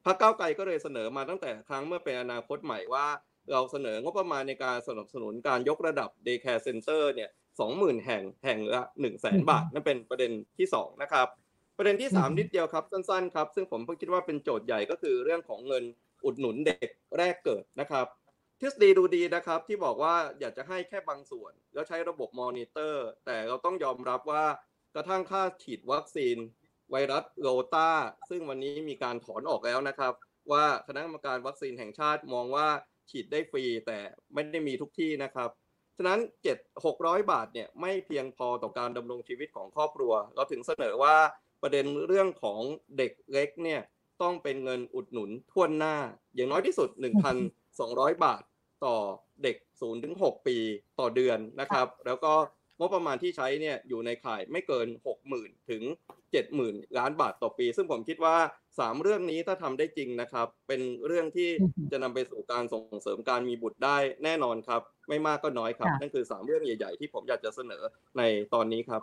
พรรคก้าวไกลก็เลยเสนอมาตั้งแต่ครั้งเมื่อเป็นอนาคตใหม่ว่า เราเสนองบประมาณในการสนับสนุนการยกระดับ Day Care Center เนี่ยสองหมื่นแห่งแห่งละหนึ่งแสนบาทนั่นเป็นประเด็นที่สองนะครับ ประเด็นที่สามนิดเดียวครับสั้นๆครับ ซึ่งผมคิดว่าเป็นโจทย์ใหญ่ก็คือเรื่องของเงินอุดหนุนเด็กแรกเกิดนะครับทฤษฎีดูดีนะครับที่บอกว่าอยากจะให้แค่บางส่วน แล้วใช้ระบบมอนิเตอร์ แต่เราต้องยอมรับว่าก ระทั่งค่าฉีดวัคซีน ไวรัสโรตาซึ่งวันนี้มีการถอนออกแล้วนะครับ ว่าคณะกรรมการวัคซีนแห่งชาติมองว่าฉีดได้ฟรีแต่ไม่ได้มีทุกที่นะครับฉะนั้น 7 600 บาทเนี่ยไม่เพียงพอต่อการดำรงชีวิตของครอบครัว เราถึงเสนอว่าประเด็นเรื่องของเด็กเล็กเนี่ยต้องเป็นเงินอุดหนุนท่วนหน้า อย่างน้อยที่สุด 1,200 บาทต่อเด็ก0ถึง6ปีต่อเดือนนะครับ แล้วก็ งบประมาณที่ใช้เนี่ยอยู่ในข่ายไม่เกิน 60,000 ถึง 70,000 ล้านบาทต่อปี ซึ่งผมคิดว่า 3 เรื่องนี้ถ้าทำได้จริงนะครับ เป็นเรื่องที่จะนำไปสู่การส่งเสริมการมีบุตรได้แน่นอนครับ ไม่มากก็น้อยครับ นั่นคือ 3 เรื่องใหญ่ ๆ ที่ผมอยากจะเสนอในตอนนี้ครับ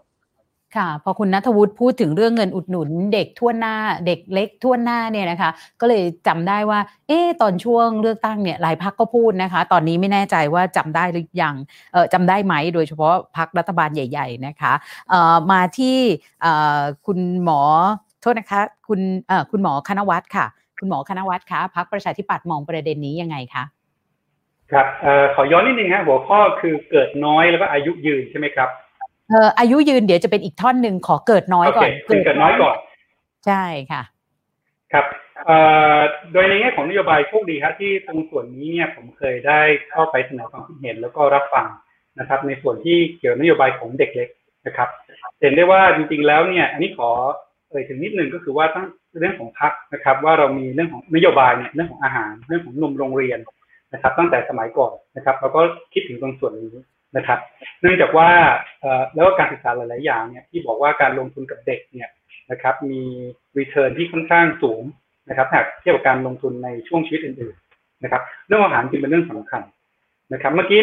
ค่ะพอคุณนัทวุฒิพูดถึงเรื่องเงินอุดหนุน เด็กทั่วหน้า เด็กเล็กทั่วหน้าเนี่ยนะคะ ก็เลยจำได้ว่า เอ๊ตอนช่วงเลือกตั้งเนี่ยหลายพักก็พูดนะคะ ตอนนี้ไม่แน่ใจว่าจำได้หรือยังเออจำได้ไหมโดยเฉพาะพักรัฐบาลใหญ่ ๆ นะคะเอ่อมาที่เอ่อคุณหมอโทษนะคะ คุณเอ่อคุณหมอคณวัฒน์ค่ะ คุณหมอคณวัฒน์คะพักประชาธิปัตย์มองประเด็นนี้ยังไงคะ
ครับเอ่อขอย้อนนิดนึงฮะหัวข้อคือเกิดน้อยแล้วก็อายุยืนใช่ไหมครับ
เอ่ออายุยืนเดี๋ยวจะเป็นอีกท่อนหนึ่งขอเกิดน้อยก่อน
เกิดน้อยก่อน
ใช่ค่ะ
ครับเอ่อโดยในแง่ของนโยบายโชคดีครับที่ตรงส่วนนี้เนี่ยผมเคยได้เข้าไปเสนอความคิดเห็นแล้วก็รับฟังนะครับ ในส่วนที่เกี่ยวนโยบายของเด็กเล็กนะครับเห็นได้ว่าจริงๆแล้วเนี่ยอันนี้ขอเอ่ยถึงนิดนึงก็คือว่าตั้งเรื่องของพักนะครับ ว่าเรามีเรื่องของนโยบายเนี่ยเรื่องของอาหารเรื่องของนมโรงเรียนนะครับ ตั้งแต่สมัยก่อนนะครับเราก็คิดถึงตรงส่วนนี้ นะครับ เนื่องจากว่าแล้วก็การศึกษาหลาย ๆ อย่างเนี่ยที่บอกว่าการลงทุนกับเด็กเนี่ยนะครับมีรีเทิร์นที่ค่อนข้างสูงนะครับหากเทียบกับการลงทุนในช่วงชีวิตอื่น ๆ นะครับ เรื่องอาหารจึงเป็นเรื่องสำคัญนะครับ เมื่อกี้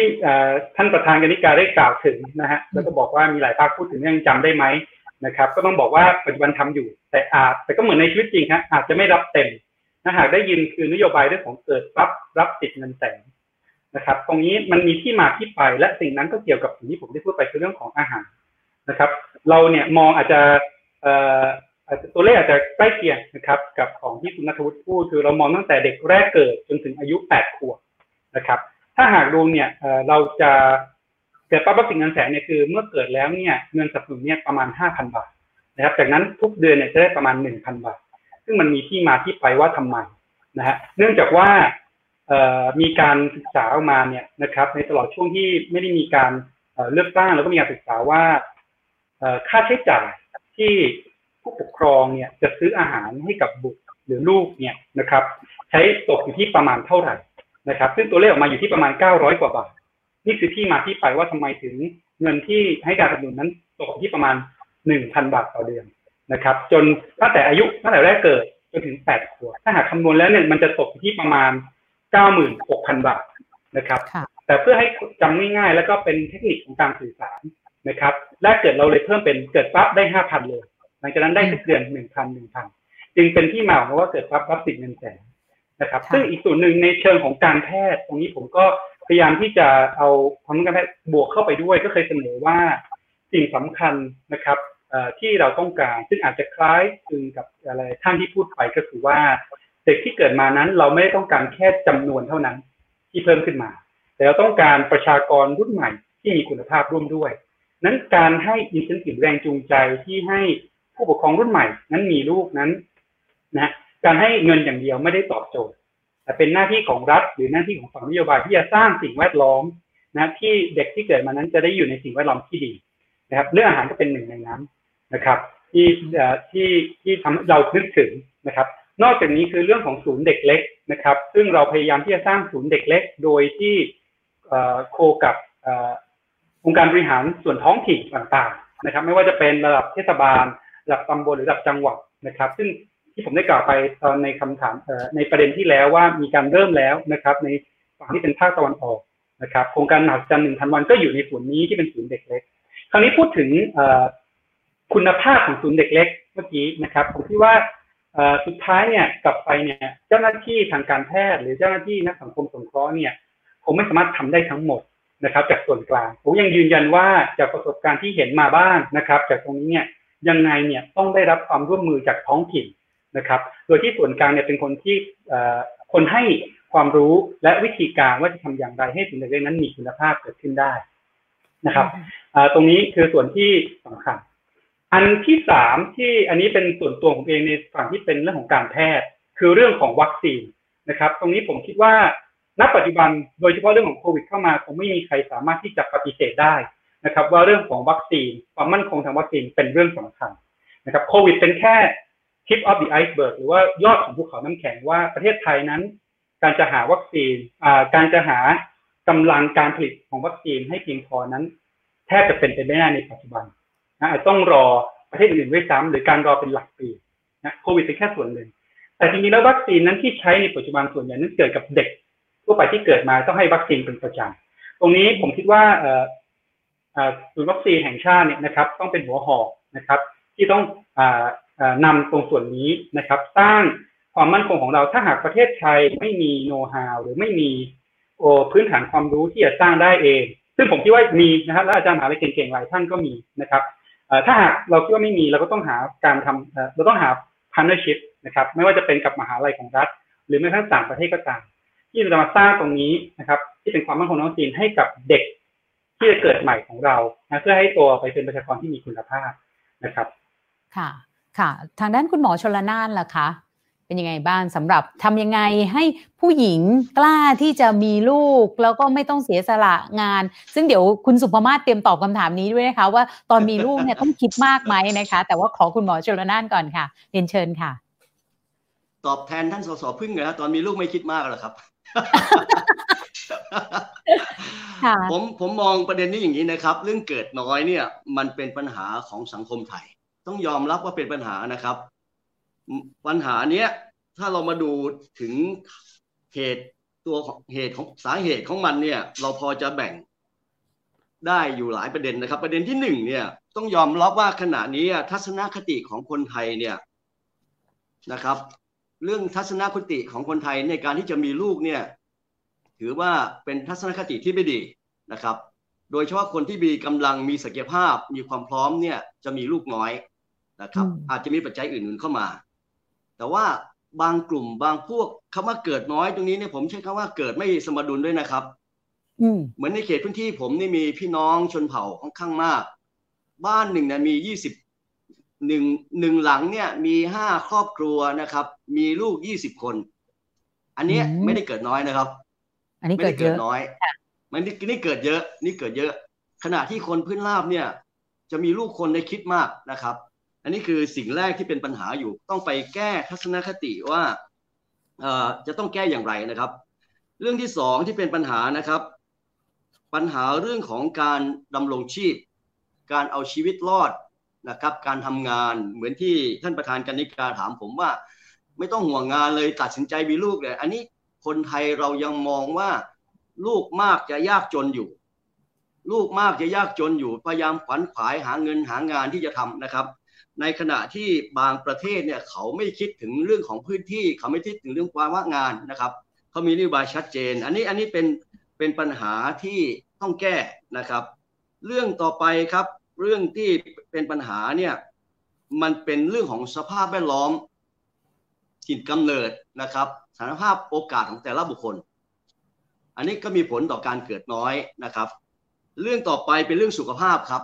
ท่านประธานกนิการได้กล่าวถึงนะฮะแล้วก็บอกว่ามีหลายภาคพูดถึงยังจำได้ไหมนะครับ ก็ต้องบอกว่าปัจจุบันทำอยู่ แต่อาจแต่ก็เหมือนในชีวิตจริงฮะอาจจะไม่รับเต็มถ้าหากได้ยินคือนโยบายเรื่องของเกิดรับรับติดเงินแสน นะครับ ตรงนี้มันมีที่มาที่ไปและสิ่งนั้นก็เกี่ยวกับสิ่งที่ผมได้พูดไปคือเรื่องของอาหารนะครับ เราเนี่ยมองอาจจะเอ่อตัวเลขอาจจะใกล้เคียงนะครับ กับของที่คุณนัทวุฒิพูดคือเรามองตั้งแต่เด็กแรกเกิดจนถึงอายุแปดขวบนะครับ ถ้าหากดูเนี่ยเราจะเกิดปั๊บสิ่งเงินแสนเนี่ยคือเมื่อเกิดแล้วเนี่ยเงินสนับสนุนเนี่ยประมาณห้าพันบาทนะครับ จากนั้นทุกเดือนเนี่ยจะได้ประมาณหนึ่งพันบาท ซึ่งมันมีที่มาที่ไปว่าทำไมนะฮะเนื่องจากว่า มีการศึกษาออกมาเนี่ยนะครับ ในตลอดช่วงที่ไม่ได้มีการเลือกตั้งแล้วก็มีการศึกษาว่าค่าใช้จ่ายที่ผู้ปกครองเนี่ยจะซื้ออาหารให้กับบุตรหรือลูกเนี่ยนะครับ ใช้ตกอยู่ที่ประมาณเท่าไหร่นะครับ ซึ่งตัวเลขออกมาอยู่ที่ประมาณ 900 กว่าบาท นี่คือที่มาที่ไปว่าทำไมถึงเงินที่ให้การสนับสนุนนั้นตกที่ประมาณ 1,000 บาทต่อเดือนนะครับ จนตั้งแต่อายุตั้งแต่แรกเกิดจนถึง 8 ขวบถ้าหากคำนวณแล้วเนี่ยมันจะตกที่ประมาณ 96,000 บาทนะครับ แต่เพื่อให้จำง่ายๆ แล้วก็เป็นเทคนิคของการสื่อสารนะครับแรกเกิดเราเลยเพิ่มเป็นเกิดปั๊บได้ 5,000 เลย หลังจากนั้นได้ทุกเดือน 1,000 1,000 จึงเป็นที่มาของว่าเกิดปั๊บรับสิทธิ์เงินแสนนะครับ ซึ่งอีกส่วนหนึ่งในเชิงของการแพทย์ ตรงนี้ผมก็พยายามที่จะเอาความการแพทย์บวกเข้าไปด้วย ก็เคยเสนอว่าสิ่งสำคัญนะครับที่เราต้องการ ซึ่งอาจจะคล้ายคลึงกับอะไรท่านที่พูดไปก็คือว่า เด็กที่เกิดมานั้นเราไม่ได้ต้องการแค่จำนวนเท่านั้น ที่เพิ่มขึ้นมา แต่เราต้องการประชากรรุ่นใหม่ที่มีคุณภาพร่วมด้วย นั้นการให้อินเซนティブแรงจูงใจที่ให้ผู้ปกครองรุ่นใหม่ นั้นมีลูกนั้นนะการให้เงินอย่างเดียวไม่ได้ตอบโจทย์ แต่เป็นหน้าที่ของรัฐ หรือหน้าที่ของฝั่งนโยบายที่จะสร้างสิ่งแวดล้อมนะที่เด็กที่เกิดมานั้นจะได้อยู่ในสิ่งแวดล้อมที่ดีนะครับ เรื่องอาหารก็เป็นหนึ่งในนั้นนะครับ ที่ที่ที่ทำเรานึกถึงนะครับ นอกจากนี้คือเรื่องของศูนย์เด็กเล็กนะครับ ซึ่งเราพยายามที่จะสร้างศูนย์เด็กเล็ก โดยที่โคกับองค์การบริหารส่วนท้องถิ่นต่างๆนะครับ ไม่ว่าจะเป็นระดับเทศบาล ระดับตำบลหรือระดับจังหวัดนะครับ ซึ่งที่ผมได้กล่าวไปตอนในคำถามในประเด็นที่แล้วว่ามีการเริ่มแล้วนะครับ ในฝั่งที่เป็นภาคตะวันออกนะครับโครงการหนักจันหนึ่งพันวันก็อยู่ในศูนย์นี้ที่เป็นศูนย์เด็กเล็ก คราวนี้พูดถึงคุณภาพของศูนย์เด็กเล็ก เมื่อกี้นะครับ ผมคิดว่า สุดท้ายเนี่ยกลับไปเนี่ยเจ้าหน้าที่ทางการแพทย์ หรือเจ้าหน้าที่นักสังคมสงเคราะห์เนี่ยคงไม่สามารถทำได้ทั้งหมดนะครับ จากส่วนกลางผมยังยืนยันว่าจากประสบการณ์ที่เห็นมาบ้างนะครับ จากตรงนี้เนี่ยยังไงเนี่ยต้องได้รับความร่วมมือจากท้องถิ่นนะครับ โดยที่ส่วนกลางเนี่ยเป็นคนที่คนให้ความรู้และวิธีการว่าจะทำอย่างไรให้สิ่งใดนั้นมีคุณภาพเกิดขึ้นได้นะครับตรงนี้คือส่วนที่สำคัญ อันที่สามที่อันนี้เป็นส่วนตัวของเองในฝั่งที่เป็นเรื่องของการแพทย์ คือเรื่องของวัคซีนนะครับ ตรงนี้ผมคิดว่าณปัจจุบันโดยเฉพาะเรื่องของโควิดเข้ามาคงไม่มีใครสามารถที่จะปฏิเสธได้นะครับ ว่าเรื่องของวัคซีนความมั่นคงทางวัคซีนเป็นเรื่องสำคัญนะครับโควิดเป็นแค่ tip of the iceberg หรือว่ายอดของภูเขาน้ำแข็งว่าประเทศไทยนั้น การจะหาวัคซีนการจะหากำลังการผลิตของวัคซีนให้เพียงพอนั้น แทบจะเป็นไปไม่ได้ในปัจจุบัน นะอาจต้องรอประเทศอื่นด้วยซ้ำหรือการรอเป็นหลักปีนะโควิดเป็นแค่ส่วนหนึ่ง แต่จริงๆแล้ววัคซีนนั้นที่ใช้ในปัจจุบันส่วนใหญ่นั้นเกิดกับเด็กทั่วไปที่เกิดมาต้องให้วัคซีนเป็นประจำตรงนี้ผมคิดว่าศูนย์วัคซีนแห่งชาติเนี่ยนะครับ ต้องเป็นหัวหอกนะครับ ที่ต้องอนำตรงส่วนนี้นะครับ สร้างความมั่นคงของเราถ้าหากประเทศไทยไม่มีโน้ตฮาวหรือไม่มีโอพื้นฐานความรู้ที่จะสร้างได้เอง ซึ่งผมคิดว่ามีนะครับและอาจารย์มหาลัยเก่งๆหลายท่านก็มีนะครับ ถ้าหากเราคิดว่าไม่มีเราก็ต้องหาการทำเราต้องหาพันธุ์ชิพนะครับ ไม่ว่าจะเป็นกับมหาลัยของรัฐ หรือแม้กระทั่งต่างประเทศก็ตามที่จะมาสร้างตรงนี้นะครับ ที่เป็นความมั่นคงของจีนให้กับเด็กที่จะเกิดใหม่ของเรานะเพื่อให้ตัวไปเป็นประชากรที่มีคุณภาพนะครับ
ค่ะค่ะ ทางด้านคุณหมอชลนานล่ะคะ เป็นยังไงบ้างสำหรับทำยังไงให้ผู้หญิงกล้าที่จะมีลูกแล้วก็ไม่ต้องเสียสละงาน ซึ่งเดี๋ยวคุณสุภมาศเตรียมตอบคำถามนี้ด้วยนะคะ ว่าตอนมีลูกเนี่ยต้องคิดมากไหมนะคะ แต่ว่าขอคุณหมอชลนานก่อนค่ะเรียนเชิญค่ะ
ตอบแทนท่านสสพึ่งนะตอนมีลูกไม่คิดมากหรอกครับผมผมมองประเด็นนี้อย่างนี้นะครับ เรื่องเกิดน้อยเนี่ยมันเป็นปัญหาของสังคมไทย ต้องยอมรับว่าเป็นปัญหานะครับ ปัญหาเนี้ยถ้าเรามาดูถึงเหตุตัวเหตุของสาเหตุของมันเนี่ย เราพอจะแบ่งได้อยู่หลายประเด็นนะครับ ประเด็นที่หนึ่งเนี่ย ต้องยอมรับว่าขณะนี้ทัศนคติของคนไทยเนี่ยนะครับ เรื่องทัศนคติของคนไทยในการที่จะมีลูกเนี่ย ถือว่าเป็นทัศนคติที่ไม่ดีนะครับ โดยเฉพาะคนที่มีกำลังมีศักยภาพมีความพร้อมเนี่ยจะมีลูกน้อยนะครับ อาจจะมีปัจจัยอื่นๆเข้ามา แต่ว่าบางกลุ่มบางพวกคำว่าเกิดน้อยตรงนี้เนี่ยผมใช้คำว่าเกิดไม่สมดุลด้วยนะครับเหมือนในเขตพื้นที่ผมนี่มีพี่น้องชนเผ่าค่อนข้างมาก บ้านหนึ่งเนี่ยมียี่สิบหนึ่งหนึ่งหลังเนี่ยมีห้าครอบครัวนะครับ มีลูกยี่สิบคน อันนี้ไม่ได้เกิดน้อยนะครับ
อันนี้ไม่ได้
เกิดน้อย มันนี่เกิดเยอะ นี่เกิดเยอะ ขณะที่คนพื้นราบเนี่ย จะมีลูกคนในคิดมากนะครับ อันนี้คือสิ่งแรกที่เป็นปัญหาอยู่ ต้องไปแก้ทัศนคติว่าจะต้องแก้อย่างไรนะครับ เรื่องที่สองที่เป็นปัญหานะครับ ปัญหาเรื่องของการดำรงชีพ การเอาชีวิตรอดนะครับ การทำงานเหมือนที่ท่านประธานกนิการถามผมว่า ไม่ต้องห่วงงานเลยตัดสินใจมีลูกเลยอันนี้คนไทยเรายังมองว่าลูกมากจะยากจนอยู่ ลูกมากจะยากจนอยู่ พยายามขวัญขวายหาเงินหางานที่จะทำนะครับ ในขณะที่บางประเทศเนี่ยเขาไม่คิดถึงเรื่องของพื้นที่ เขาไม่คิดถึงเรื่องความว่างงานนะครับเขามีนโยบายชัดเจน อันนี้อันนี้เป็นเป็นปัญหาที่ต้องแก้นะครับ เรื่องต่อไปครับเรื่องที่เป็นปัญหาเนี่ยมันเป็นเรื่องของสภาพแวดล้อมถิ่นกำเนิดนะครับสถานภาพโอกาสของแต่ละบุคคล อันนี้ก็มีผลต่อการเกิดน้อยนะครับ เรื่องต่อไปเป็นเรื่องสุขภาพครับ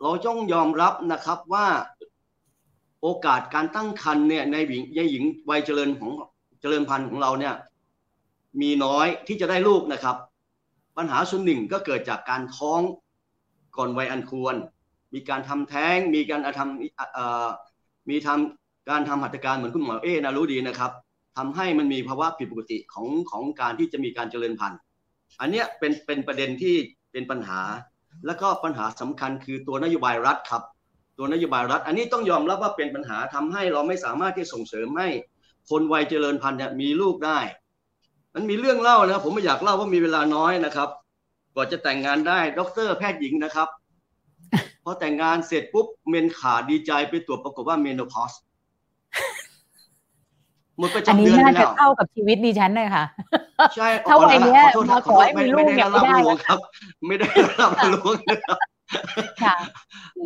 เราต้องยอมรับนะครับว่า โอกาสการตั้งครรภ์เนี่ยในหญิงยหญิงวัยเจริญของเจริญพันธุ์ของเราเนี่ยมีน้อยที่จะได้ลูกนะครับ ปัญหาส่วนหนึ่งก็เกิดจากการท้องก่อนวัยอันควร มีการทำแท้ง มีการทำมีทการทำหัตถการเหมือนคุณหมอเอ๊นะรู้ดีนะครับทำให้มันมีภาวะผิดปกติของของการที่จะมีการเจริญพันธุ์ อันนี้เป็นเป็นประเด็นที่เป็นปัญหา แล้วก็ปัญหาสำคัญคือตัวนโยบายรัฐครับ ตัวนโยบายรัฐ อันนี้ต้องยอมรับว่าเป็นปัญหาทำให้เราไม่สามารถที่ส่งเสริมให้คนวัยเจริญพันธุ์เนี่ยมีลูกได้ มันมีเรื่องเล่านะผมไม่อยากเล่าว่ามีเวลาน้อยนะครับก่อนจะแต่งงานได้ดอกเตอร์แพทย์หญิงนะครับพอแต่งงานเสร็จปุ๊บเมนขาดดีใจไปตรวจปรากฏว่าเมนโพส
หมดประจำเดือนแล้วเข้ากับชีวิตดิฉันเลยค่ะ
ใช่
เท่าไอ้นี้มาขอให้มีลูกเนี่ยไม่ได้
ครับ ไม่ได้รับรู้นะครับ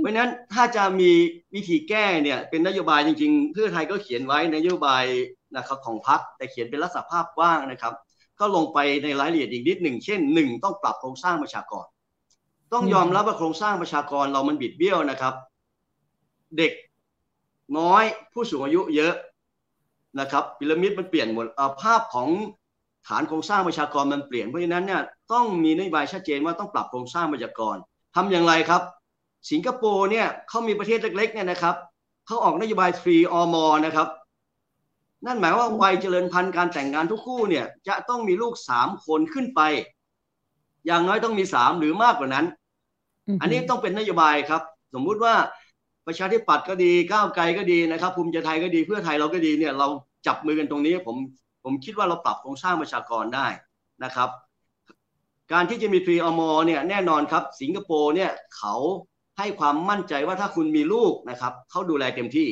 เพราะนั้นถ้าจะมีวิธีแก้เนี่ยเป็นนโยบายจริงๆเพื่อไทยก็เขียนไว้นโยบายนะครับของพรรคแต่เขียนเป็นลักษณะภาพกว้างนะครับ ก็ลงไปในรายละเอียดอีกนิดหนึ่งเช่นหนึ่งต้องปรับโครงสร้างประชากร ต้องยอมรับว่าโครงสร้างประชากรเรามันบิดเบี้ยวนะครับ เด็กน้อยผู้สูงอายุเยอะนะครับพีระมิดมันเปลี่ยนหมดภาพของฐานโครงสร้างประชากรมันเปลี่ยนเพราะฉะนั้นเนี่ยต้องมีนโยบายชัดเจนว่าต้องปรับโครงสร้างประชากร ทำอย่างไรครับ สิงคโปร์เนี่ยเขามีประเทศเล็กๆเนี่ยนะครับเขาออกนโยบาย3อมนะครับ นั่นหมายว่าวัยเจริญพันธุ์การแต่งงานทุกคู่เนี่ยจะต้องมีลูกสามคนขึ้นไป อย่างน้อยต้องมีสามหรือมากกว่านั้น อันนี้ต้องเป็นนโยบายครับ สมมุติว่าประชาธิปัตย์ก็ดีก้าวไกลก็ดีนะครับ ภูมิใจไทยก็ดีเพื่อไทยเราก็ดีเนี่ยเราจับมือกันตรงนี้ผมผมคิดว่าเราปรับโครงสร้างประชากรได้นะครับ การที่จะมีทรีอมเนี่ยแน่นอนครับ สิงคโปร์เนี่ยเขาให้ความมั่นใจว่าถ้าคุณมีลูกนะครับเขาดูแลเต็มที่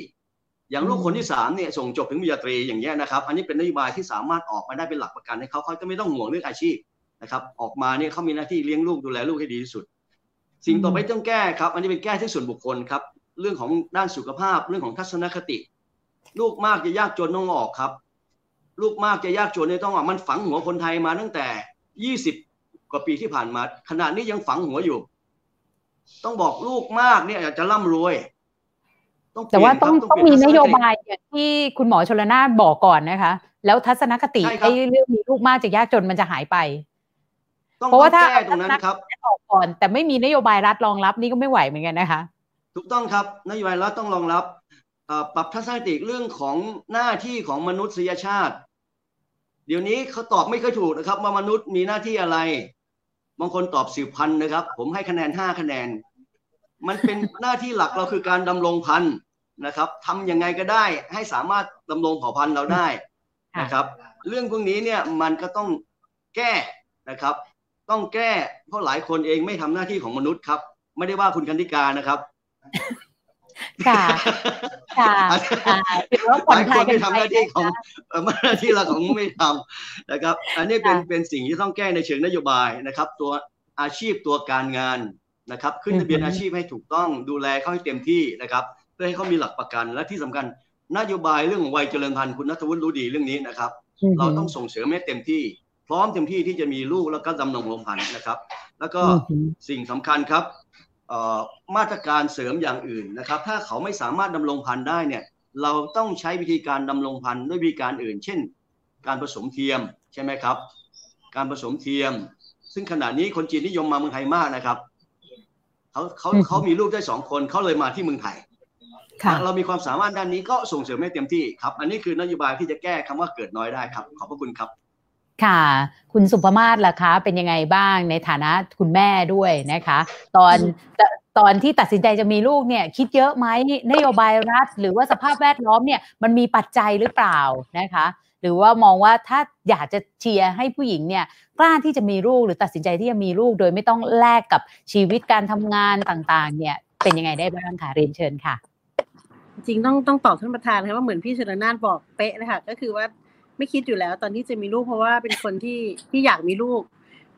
อย่างลูกคนที่สามเนี่ยส่งจบถึงวิทยาตรีอย่างเงี้ยนะครับ อันนี้เป็นนโยบายที่สามารถออกมาได้เป็นหลักประกันให้เขาเขาจะไม่ต้องห่วงเรื่องอาชีพนะครับออกมาเนี่ยเขามีหน้าที่เลี้ยงลูกดูแลลูกให้ดีที่สุด สิ่งต่อไปต้องแก้ครับ อันนี้เป็นแก้ที่ส่วนบุคคลครับ เรื่องของด้านสุขภาพเรื่องของทัศนคติ ลูกมากจะยากจนต้องออกครับ ลูกมากจะยากจนเนี่ยต้องออกมันฝังหัวคนไทยมาตั้งแต่ยี่สิบ กว่าปีที่ผ่านมา ขนาดนี้ยังฝังหัวอยู่ ต้องบอกลูกมากเนี่ยอยากจะร่ำรวย
แต่ว่าต้องต้องมีนโยบายอย่างที่คุณหมอชลนานบอกก่อนนะคะ แล้วทัศนคติไอ้เรื่องมีลูกมากจะยากจนมันจะหายไป
เพราะว่าถ้าตรงนั้นครับ
ออกก่อน แต่ไม่มีนโยบายรัฐรองรับนี่ก็ไม่ไหวเหมือนกันนะคะ
ถูกต้องครับนโยบายรัฐต้องรองรับปรับทัศนคติเรื่องของหน้าที่ของมนุษยชาติ เดี๋ยวนี้เขาตอบไม่ค่อยถูกนะครับ ว่ามนุษย์มีหน้าที่อะไร บางคนตอบสิบพันนะครับ ผมให้คะแนนห้าคะแนน มันเป็นหน้าที่หลักเราคือการดำรงพันธุ์นะครับทำยังไงก็ได้ให้สามารถดำรงเผ่าพันธุ์เราได้นะครับ เรื่องพวกนี้เนี่ยมันก็ต้องแก้นะครับ ต้องแก้เพราะหลายคนเองไม่ทำหน้าที่ของมนุษย์ครับ ไม่ได้ว่าคุณกันธิกานะครับ
ค่ะค่ะ
หลายคนไม่ทำหน้าที่ของหน้าที่เราของไม่ทำนะครับ อันนี้เป็นเป็นสิ่งที่ต้องแก้ในเชิงนโยบายนะครับ ตัวอาชีพตัวการงานนะครับ ขึ้นทะเบียนอาชีพให้ถูกต้องดูแลเขาให้เต็มที่นะครับ เพื่อให้เขามีหลักประกันและที่สำคัญนโยบายเรื่องวัยเจริญพันธุ์คุณนัทวุฒิรู้ดีเรื่องนี้นะครับ เราต้องส่งเสริมให้เต็มที่ พร้อมเต็มที่ที่จะมีลูกแล้วก็ดำรงลงพันธุ์นะครับ แล้วก็สิ่งสำคัญครับ มาตรการเสริมอย่างอื่นนะครับ ถ้าเขาไม่สามารถดำรงพันธุ์ได้เนี่ยเราต้องใช้วิธีการดำรงพันธุ์ด้วยวิธีการอื่น เช่น การผสมเทียมใช่ไหมครับ การผสมเทียม ซึ่งขณะนี้คนจีนนิยมมาเมืองไทยมากนะครับเขาเขาเขามีลูกได้สองคนเขาเลยมาที่เมืองไทยเรามีความสามารถด้านนี้ก็ส่งเสริมให้เต็มที่ครับ อันนี้คือนโยบายที่จะแก้คำว่าเกิดน้อยได้ครับ ขอบพระคุณครับ
ค่ะ คุณสุภมาศล่ะคะ เป็นยังไงบ้างในฐานะคุณแม่ด้วยนะคะ ตอนตอนที่ตัดสินใจจะมีลูกเนี่ยคิดเยอะไหมนโยบายรัฐ หรือว่าสภาพแวดล้อมเนี่ยมันมีปัจจัยหรือเปล่านะคะ หรือว่ามองว่าถ้าอยากจะเชียร์ให้ผู้หญิงเนี่ยกล้าที่จะมีลูกหรือตัดสินใจที่จะมีลูก โดยไม่ต้องแลกกับชีวิตการทำงานต่างๆ เนี่ยเป็นยังไงได้บ้างคะเรียนเชิญค่ะ
จริงต้องต้องตอบท่านประธานค่ะว่าเหมือนพี่ชนนานบอกเป๊ะเลยค่ะก็คือว่า ไม่คิดอยู่แล้ว ตอนที่จะมีลูกเพราะว่าเป็นคนที่ที่อยากมีลูก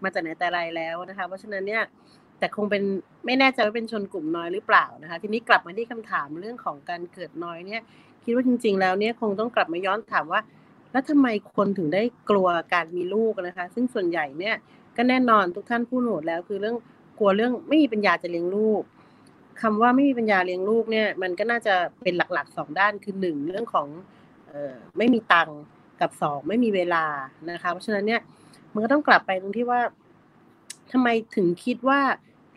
มาแต่ไหนแต่ไรแล้วนะคะ เพราะฉะนั้นเนี่ยแต่คงเป็นไม่แน่ใจว่าเป็นชนกลุ่มน้อยหรือเปล่านะคะ ทีนี้กลับมาที่คำถามเรื่องของการเกิดน้อยเนี่ย คิดว่าจริง ๆ แล้วเนี่ยคงต้องกลับมาย้อนถามว่า แล้วทำไมคนถึงได้กลัวการมีลูกนะคะ ซึ่งส่วนใหญ่เนี่ยก็แน่นอนทุกท่านผู้หนวดแล้ว คือเรื่องกลัวเรื่องไม่มีปัญญาจะเลี้ยงลูกคำว่าไม่มีปัญญาเลี้ยงลูกเนี่ย มันก็น่าจะเป็นหลักๆสองด้านคือหนึ่งเรื่องของเออไม่มีตัง กับสองไม่มีเวลานะคะ เพราะฉะนั้นเนี่ยมันก็ต้องกลับไปตรงที่ว่าทำไมถึงคิดว่า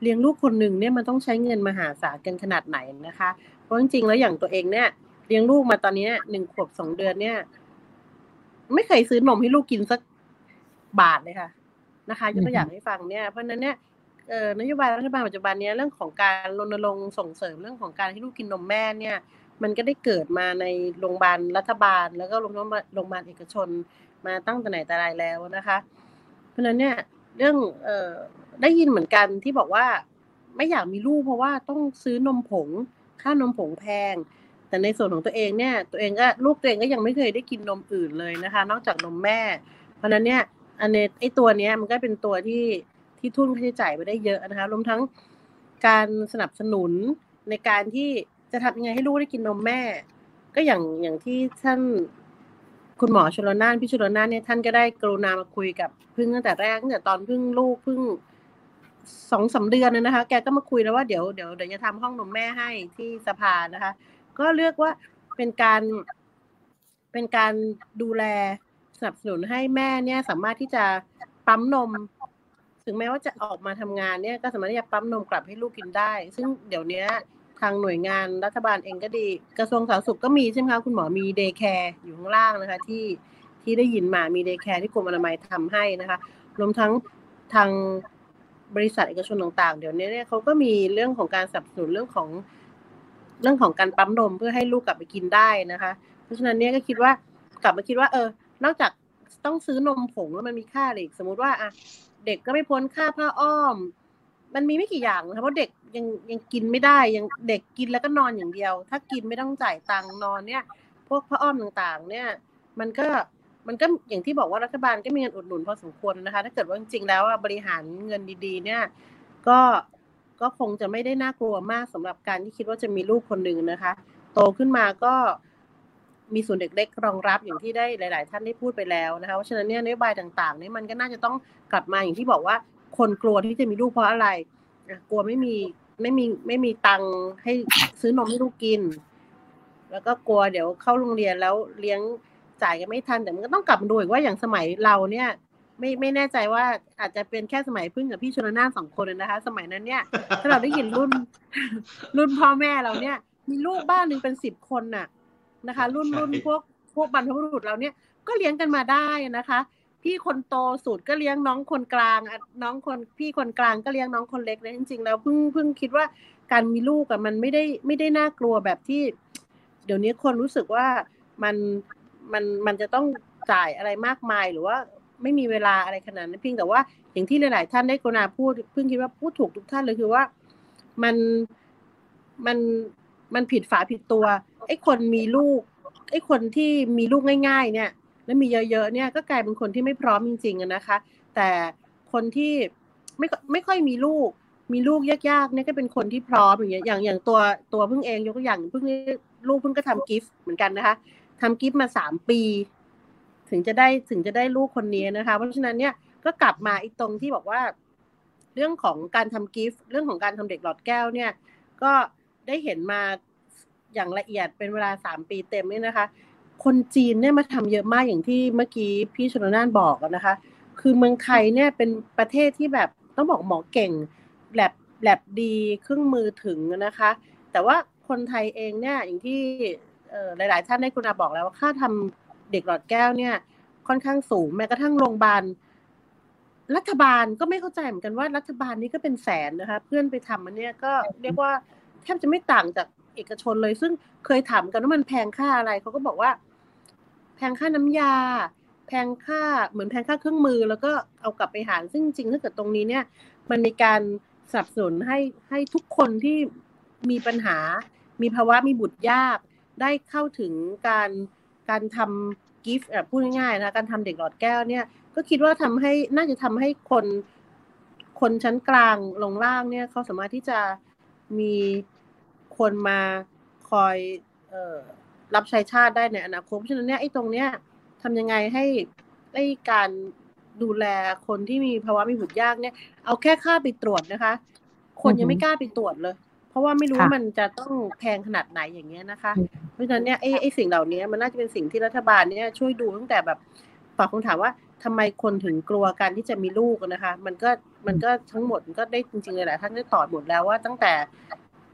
เลี้ยงลูกคนหนึ่งเนี่ยมันต้องใช้เงินมหาศาลกันขนาดไหนนะคะ เพราะจริงๆแล้วอย่างตัวเองเนี่ยเลี้ยงลูกมาตอนนี้หนึ่งขวบสองเดือนเนี่ย ไม่เคยซื้อนมให้ลูกกินสักบาทเลยค่ะ นะคะยกตัวอย่างให้ฟังเนี่ยเพราะนั้นเนี่ยนโยบายรัฐบาลปัจจุบันนี้เรื่องของการรณรงค์ส่งเสริมเรื่องของการให้ลูกกินนมแม่เนี่ย มันก็ได้เกิดมาในโรงพยาบาลรัฐบาล แล้วก็โรงพยาบาลโรงพยาบาลเอกชนมาตั้งแต่ไหนแต่ไรแล้วนะคะ เพราะฉะนั้นเนี่ยเรื่องเอ่อได้ยินเหมือนกันที่บอกว่าไม่อยากมีลูกเพราะว่าต้องซื้อนมผง ค่านมผงแพง แต่ในส่วนของตัวเองเนี่ย ตัวเองก็ลูกตัวเองก็ยังไม่เคยได้กินนมอื่นเลยนะคะ นอกจากนมแม่ เพราะนั้นเนี่ยอันนี้ไอตัวเนี้ยมันก็เป็นตัวที่ที่ทุนค่าใช้จ่ายไปได้เยอะนะคะรวมทั้งการสนับสนุนในการที่ จะทำยังไงให้ลูกได้กินนมแม่ ก็อย่างอย่างที่ท่านคุณหมอชลนานพี่ชลนานเนี่ยท่านก็ได้กรุณามาคุยกับพึ่งตั้งแต่แรกตั้งแต่ตอนพึ่งลูกพึ่งสองสาเดือนนะคะ แกก็มาคุยแล้วว่าเดี๋ยวเดี๋ยวเดี๋ยวจะทำห้องนมแม่ให้ที่สภานะคะ ก็เลือกว่าเป็นการเป็นการดูแลสนับสนุนให้แม่เนี่ยสามารถที่จะปั๊มนม ถึงแม้ว่าจะออกมาทำงานเนี่ย ก็สามารถที่จะปั๊มนมกลับให้ลูกกินได้ ซึ่งเดี๋ยวนี้ ทางหน่วยงานรัฐบาลเองก็ดี กระทรวงสาธารณสุขก็มีใช่ไหมคะคุณหมอมีเดย์แคร์อยู่ข้างล่างนะคะที่ที่ได้ยินมามี day care ที่กรมอนามัยทำให้นะคะรวมทั้งทางบริษัทเอกชนต่างๆ เดี๋ยวนี้เนี่ยเขาก็มีเรื่องของการสนับสนุนเรื่องของเรื่องของการปั๊มนมเพื่อให้ลูกกลับไปกินได้นะคะ เพราะฉะนั้นเนี่ยก็คิดว่ากลับมาคิดว่า เออ นอกจากต้องซื้อนมผงแล้วมันมีค่าอะไรอีกสมมติว่าอะเด็กก็ไม่พ้นค่าผ้าอ้อม มันมีไม่กี่อย่างนะคะเพราะเด็กยังยังกินไม่ได้ยังเด็กกินแล้วก็นอนอย่างเดียว ถ้ากินไม่ต้องจ่ายตังค์นอนเนี่ย พวกผ้าอ้อมต่างๆ เนี่ย มันก็มันก็อย่างที่บอกว่ารัฐบาลก็มีเงินอุดหนุนพอสมควรนะคะ ถ้าเกิดว่าจริงๆแล้วบริหารเงินดี ๆ เนี่ย ก็ก็คงจะไม่ได้น่ากลัวมากสำหรับการที่คิดว่าจะมีลูกคนหนึ่งนะคะ โตขึ้นมาก็มีส่วนเด็กเล็กรองรับอย่างที่ได้หลาย ๆ ท่านได้พูดไปแล้วนะคะเพราะฉะนั้นเนี่ยนโยบายต่างๆนี่มันก็น่าจะต้องกลับมาอย่างที่บอกว่า คนกลัวที่จะมีลูกเพราะอะไรกลัวไม่มีไม่มีไม่มีตังค์ให้ซื้อนมให้ลูกกิน แล้วก็กลัวเดี๋ยวเข้าโรงเรียนแล้วเลี้ยงจ่ายกันไม่ทันแต่มันก็ต้องกลับมาดูอีกว่าอย่างสมัยเราเนี่ย ไม่ไม่แน่ใจว่าอาจจะเป็นแค่สมัยพึ่งกับพี่ชนน่าสองคนนะคะ สมัยนั้นเนี่ย ถ้าเราได้ยินรุ่น รุ่นพ่อแม่เราเนี่ย มีลูกบ้านหนึ่งเป็นสิบคนน่ะนะคะ รุ่นรุ่นพวกพวกบรรพบุรุษเราเนี่ยก็เลี้ยงกันมาได้นะคะ พี่คนโตสุดก็เลี้ยงน้องคนกลางน้องคนพี่คนกลางก็เลี้ยงน้องคนเล็กเลยจริงๆแล้วเพิ่งเพิ่งคิดว่าการมีลูกอะมันไม่ได้ไม่ได้น่ากลัวแบบที่ เดี๋ยวนี้คนรู้สึกว่ามันมันมันจะต้องจ่ายอะไรมากมายหรือว่าไม่มีเวลาอะไรขนาดนั้นเพียงแต่ว่าอย่างที่หลาย ๆ ท่านได้กรุณาพูดเพิ่งคิดว่าพูดถูกทุกท่านเลยคือว่ามันมันมันผิดฝาผิดตัวไอ้คนมีลูกไอ้คนที่มีลูกง่าย ๆ เนี่ย แล้วมีเยอะๆเนี่ยก็กลายเป็นคนที่ไม่พร้อมจริงๆนะคะ แต่คนที่ไม่ไม่ค่อยมีลูก มีลูกยากๆเนี่ยก็เป็นคนที่พร้อมอย่างเงี้ยอย่างอย่างตัวตัวเพิ่งเองยกตัวอย่างเพิ่งลูกเพิ่งก็ทำกิฟต์เหมือนกันนะคะทำกิฟต์มาสามปี ถึงจะได้ถึงจะได้ลูกคนนี้นะคะ เพราะฉะนั้นเนี่ยก็กลับมาอีกตรงที่บอกว่า เรื่องของการทำกิฟต์เรื่องของการทำเด็กหลอดแก้วเนี่ย ก็ได้เห็นมาอย่างละเอียดเป็นเวลาสามปีเต็มเนี่ยนะคะ คนจีนเนี่ยมาทำเยอะมากอย่างที่เมื่อกี้พี่ชนนานบอกนะคะ คือเมืองไทยเนี่ยเป็นประเทศที่แบบต้องบอกหมอเก่งแลบแลบดีเครื่องมือถึงนะคะ แต่ว่าคนไทยเองเนี่ยอย่างที่หลาย ๆ ท่านได้คุณอาบอกแล้วว่าค่าทำเด็กหลอดแก้วเนี่ย ค่อนข้างสูงแม้กระทั่งโรงพยาบาลรัฐบาลก็ไม่เข้าใจเหมือนกันว่ารัฐบาลนี้ก็เป็นแสนนะคะ เพื่อนไปทำมันเนี่ยก็เรียกว่าแทบจะไม่ต่างจากเอกชนเลย ซึ่งเคยถามกันว่ามันแพงค่าอะไรเขาก็บอกว่า แพงค่าน้ำยา แพงค่าเหมือนแพงค่าเครื่องมือ แล้วก็เอากลับไปหารซึ่งจริงถ้าเกิดตรงนี้เนี่ย มันมีการสนับสนุนให้ให้ทุกคนที่มีปัญหา มีภาวะมีบุตรยาก ได้เข้าถึงการการทำกิฟต์พูดง่ายๆนะการทำเด็กหลอดแก้วเนี่ย ก็คิดว่าทำให้น่าจะทำให้คนคนชั้นกลางลงล่างเนี่ยเขาสามารถที่จะมีคนมาคอยออ รับใช้ชาติได้ในอนาคตเพราะฉะนั้นเนี่ยไอ้ตรงเนี้ยทำยังไงให้ไอ้การดูแลคนที่มีภาวะมีบุตรยากเนี่ย เอาแค่ค่าไปตรวจนะคะ คนยังไม่กล้าไปตรวจเลยราะว่าไม่รู้มันจะต้องแพงขนาดไหนอย่างเงี้ยนะคะ เพราะฉะนั้นเนี่ยไอ้ไอ้สิ่งเหล่านี้มันน่าจะเป็นสิ่งที่รัฐบาลเนี่ยช่วยดูตั้งแต่แบบตอบคำถามว่าทำไมคนถึงกลัวการที่จะมีลูกนะคะ มันก็มันก็ทั้งหมดก็ได้จริงๆเลยแหละท่านได้ตอบหมดแล้วว่าตั้งแต่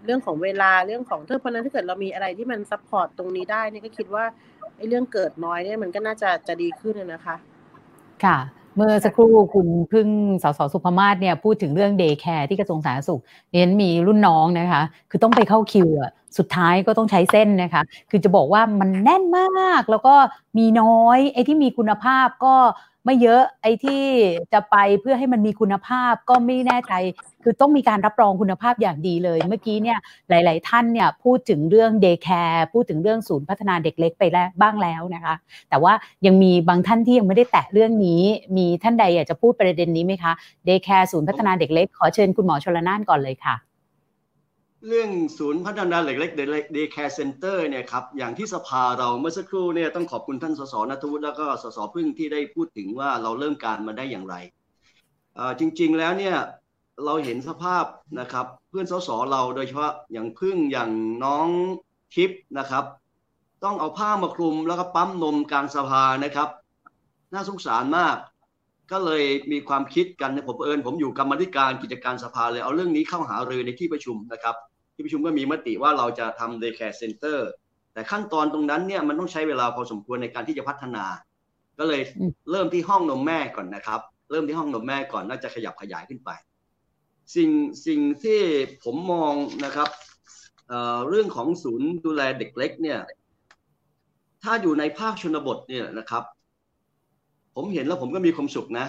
เรื่องของเวลาเรื่องของเท่าเพราะนั้นถ้าเกิดเรามีอะไรที่มัน support ตรงนี้ได้เนี่ยก็คิดว่าไอ้เรื่องเกิดน้อยเนี่ยมันก็น่าจะจะดีขึ้นนะคะ
ค่ะ เมื่อสักครู่คุณผึ้งสส. สุภมาศเนี่ยพูดถึงเรื่อง day care ที่กระทรวงสาธารณสุขเน้นมีรุ่นน้องนะคะ คือต้องไปเข้าคิวอะสุดท้ายก็ต้องใช้เส้นนะคะ คือจะบอกว่ามันแน่นมากแล้วก็มีน้อยไอ้ที่มีคุณภาพก็ ไม่เยอะไอ้ที่จะไปเพื่อให้มันมีคุณภาพก็ไม่แน่ใจ คือต้องมีการรับรองคุณภาพอย่างดีเลย เมื่อกี้เนี่ยหลาย ๆ ท่านเนี่ยพูดถึงเรื่อง day care พูดถึงเรื่องศูนย์พัฒนาเด็กเล็กไปแล้วบ้างแล้วนะคะ แต่ว่ายังมีบางท่านที่ยังไม่ได้แตะเรื่องนี้ มีท่านใดอยากจะพูดประเด็นนี้ไหมคะ day care ศูนย์พัฒนาเด็กเล็กขอเชิญคุณหมอชลน่านก่อนเลยค่ะ
เรื่องศูนย์พัฒนาเด็กเล็ก day care center เนี่ยครับอย่างที่สภาเราเมื่อสักครู่เนี่ยต้องขอบคุณท่านสสนัทวุฒิแล้วก็สสผึ้งที่ได้พูดถึงว่าเราเริ่มการมาได้อย่างไร จริงๆแล้วเนี่ยเราเห็นสภาพนะครับเพื่อนสสเราโดยเฉพาะอย่างผึ้งอย่างน้องทิพนะครับ ต้องเอาผ้ามาคลุมแล้วก็ปั๊มนมกลางสภานะครับ น่าสงสารมาก ก็เลยมีความคิดกันเผอิญผมอยู่กรรมธิการกิจการสภาเลยเอาเรื่องนี้เข้าหารือในที่ประชุมนะครับ ที่ประชุมก็มีมติว่าเราจะทำ daycare center แต่ขั้นตอนตรงนั้นเนี่ยมันต้องใช้เวลาพอสมควรในการที่จะพัฒนา ก็เลยเริ่มที่ห้องนมแม่ก่อนนะครับ เริ่มที่ห้องนมแม่ก่อนน่าจะขยับขยายขึ้นไป สิ่งสิ่งที่ผมมองนะครับเเรื่องของศูนย์ดูแลเด็กเล็กเนี่ย ถ้าอยู่ในภาคชนบทเนี่ยนะครับ ผมเห็นแล้วผมก็มีความสุขนะ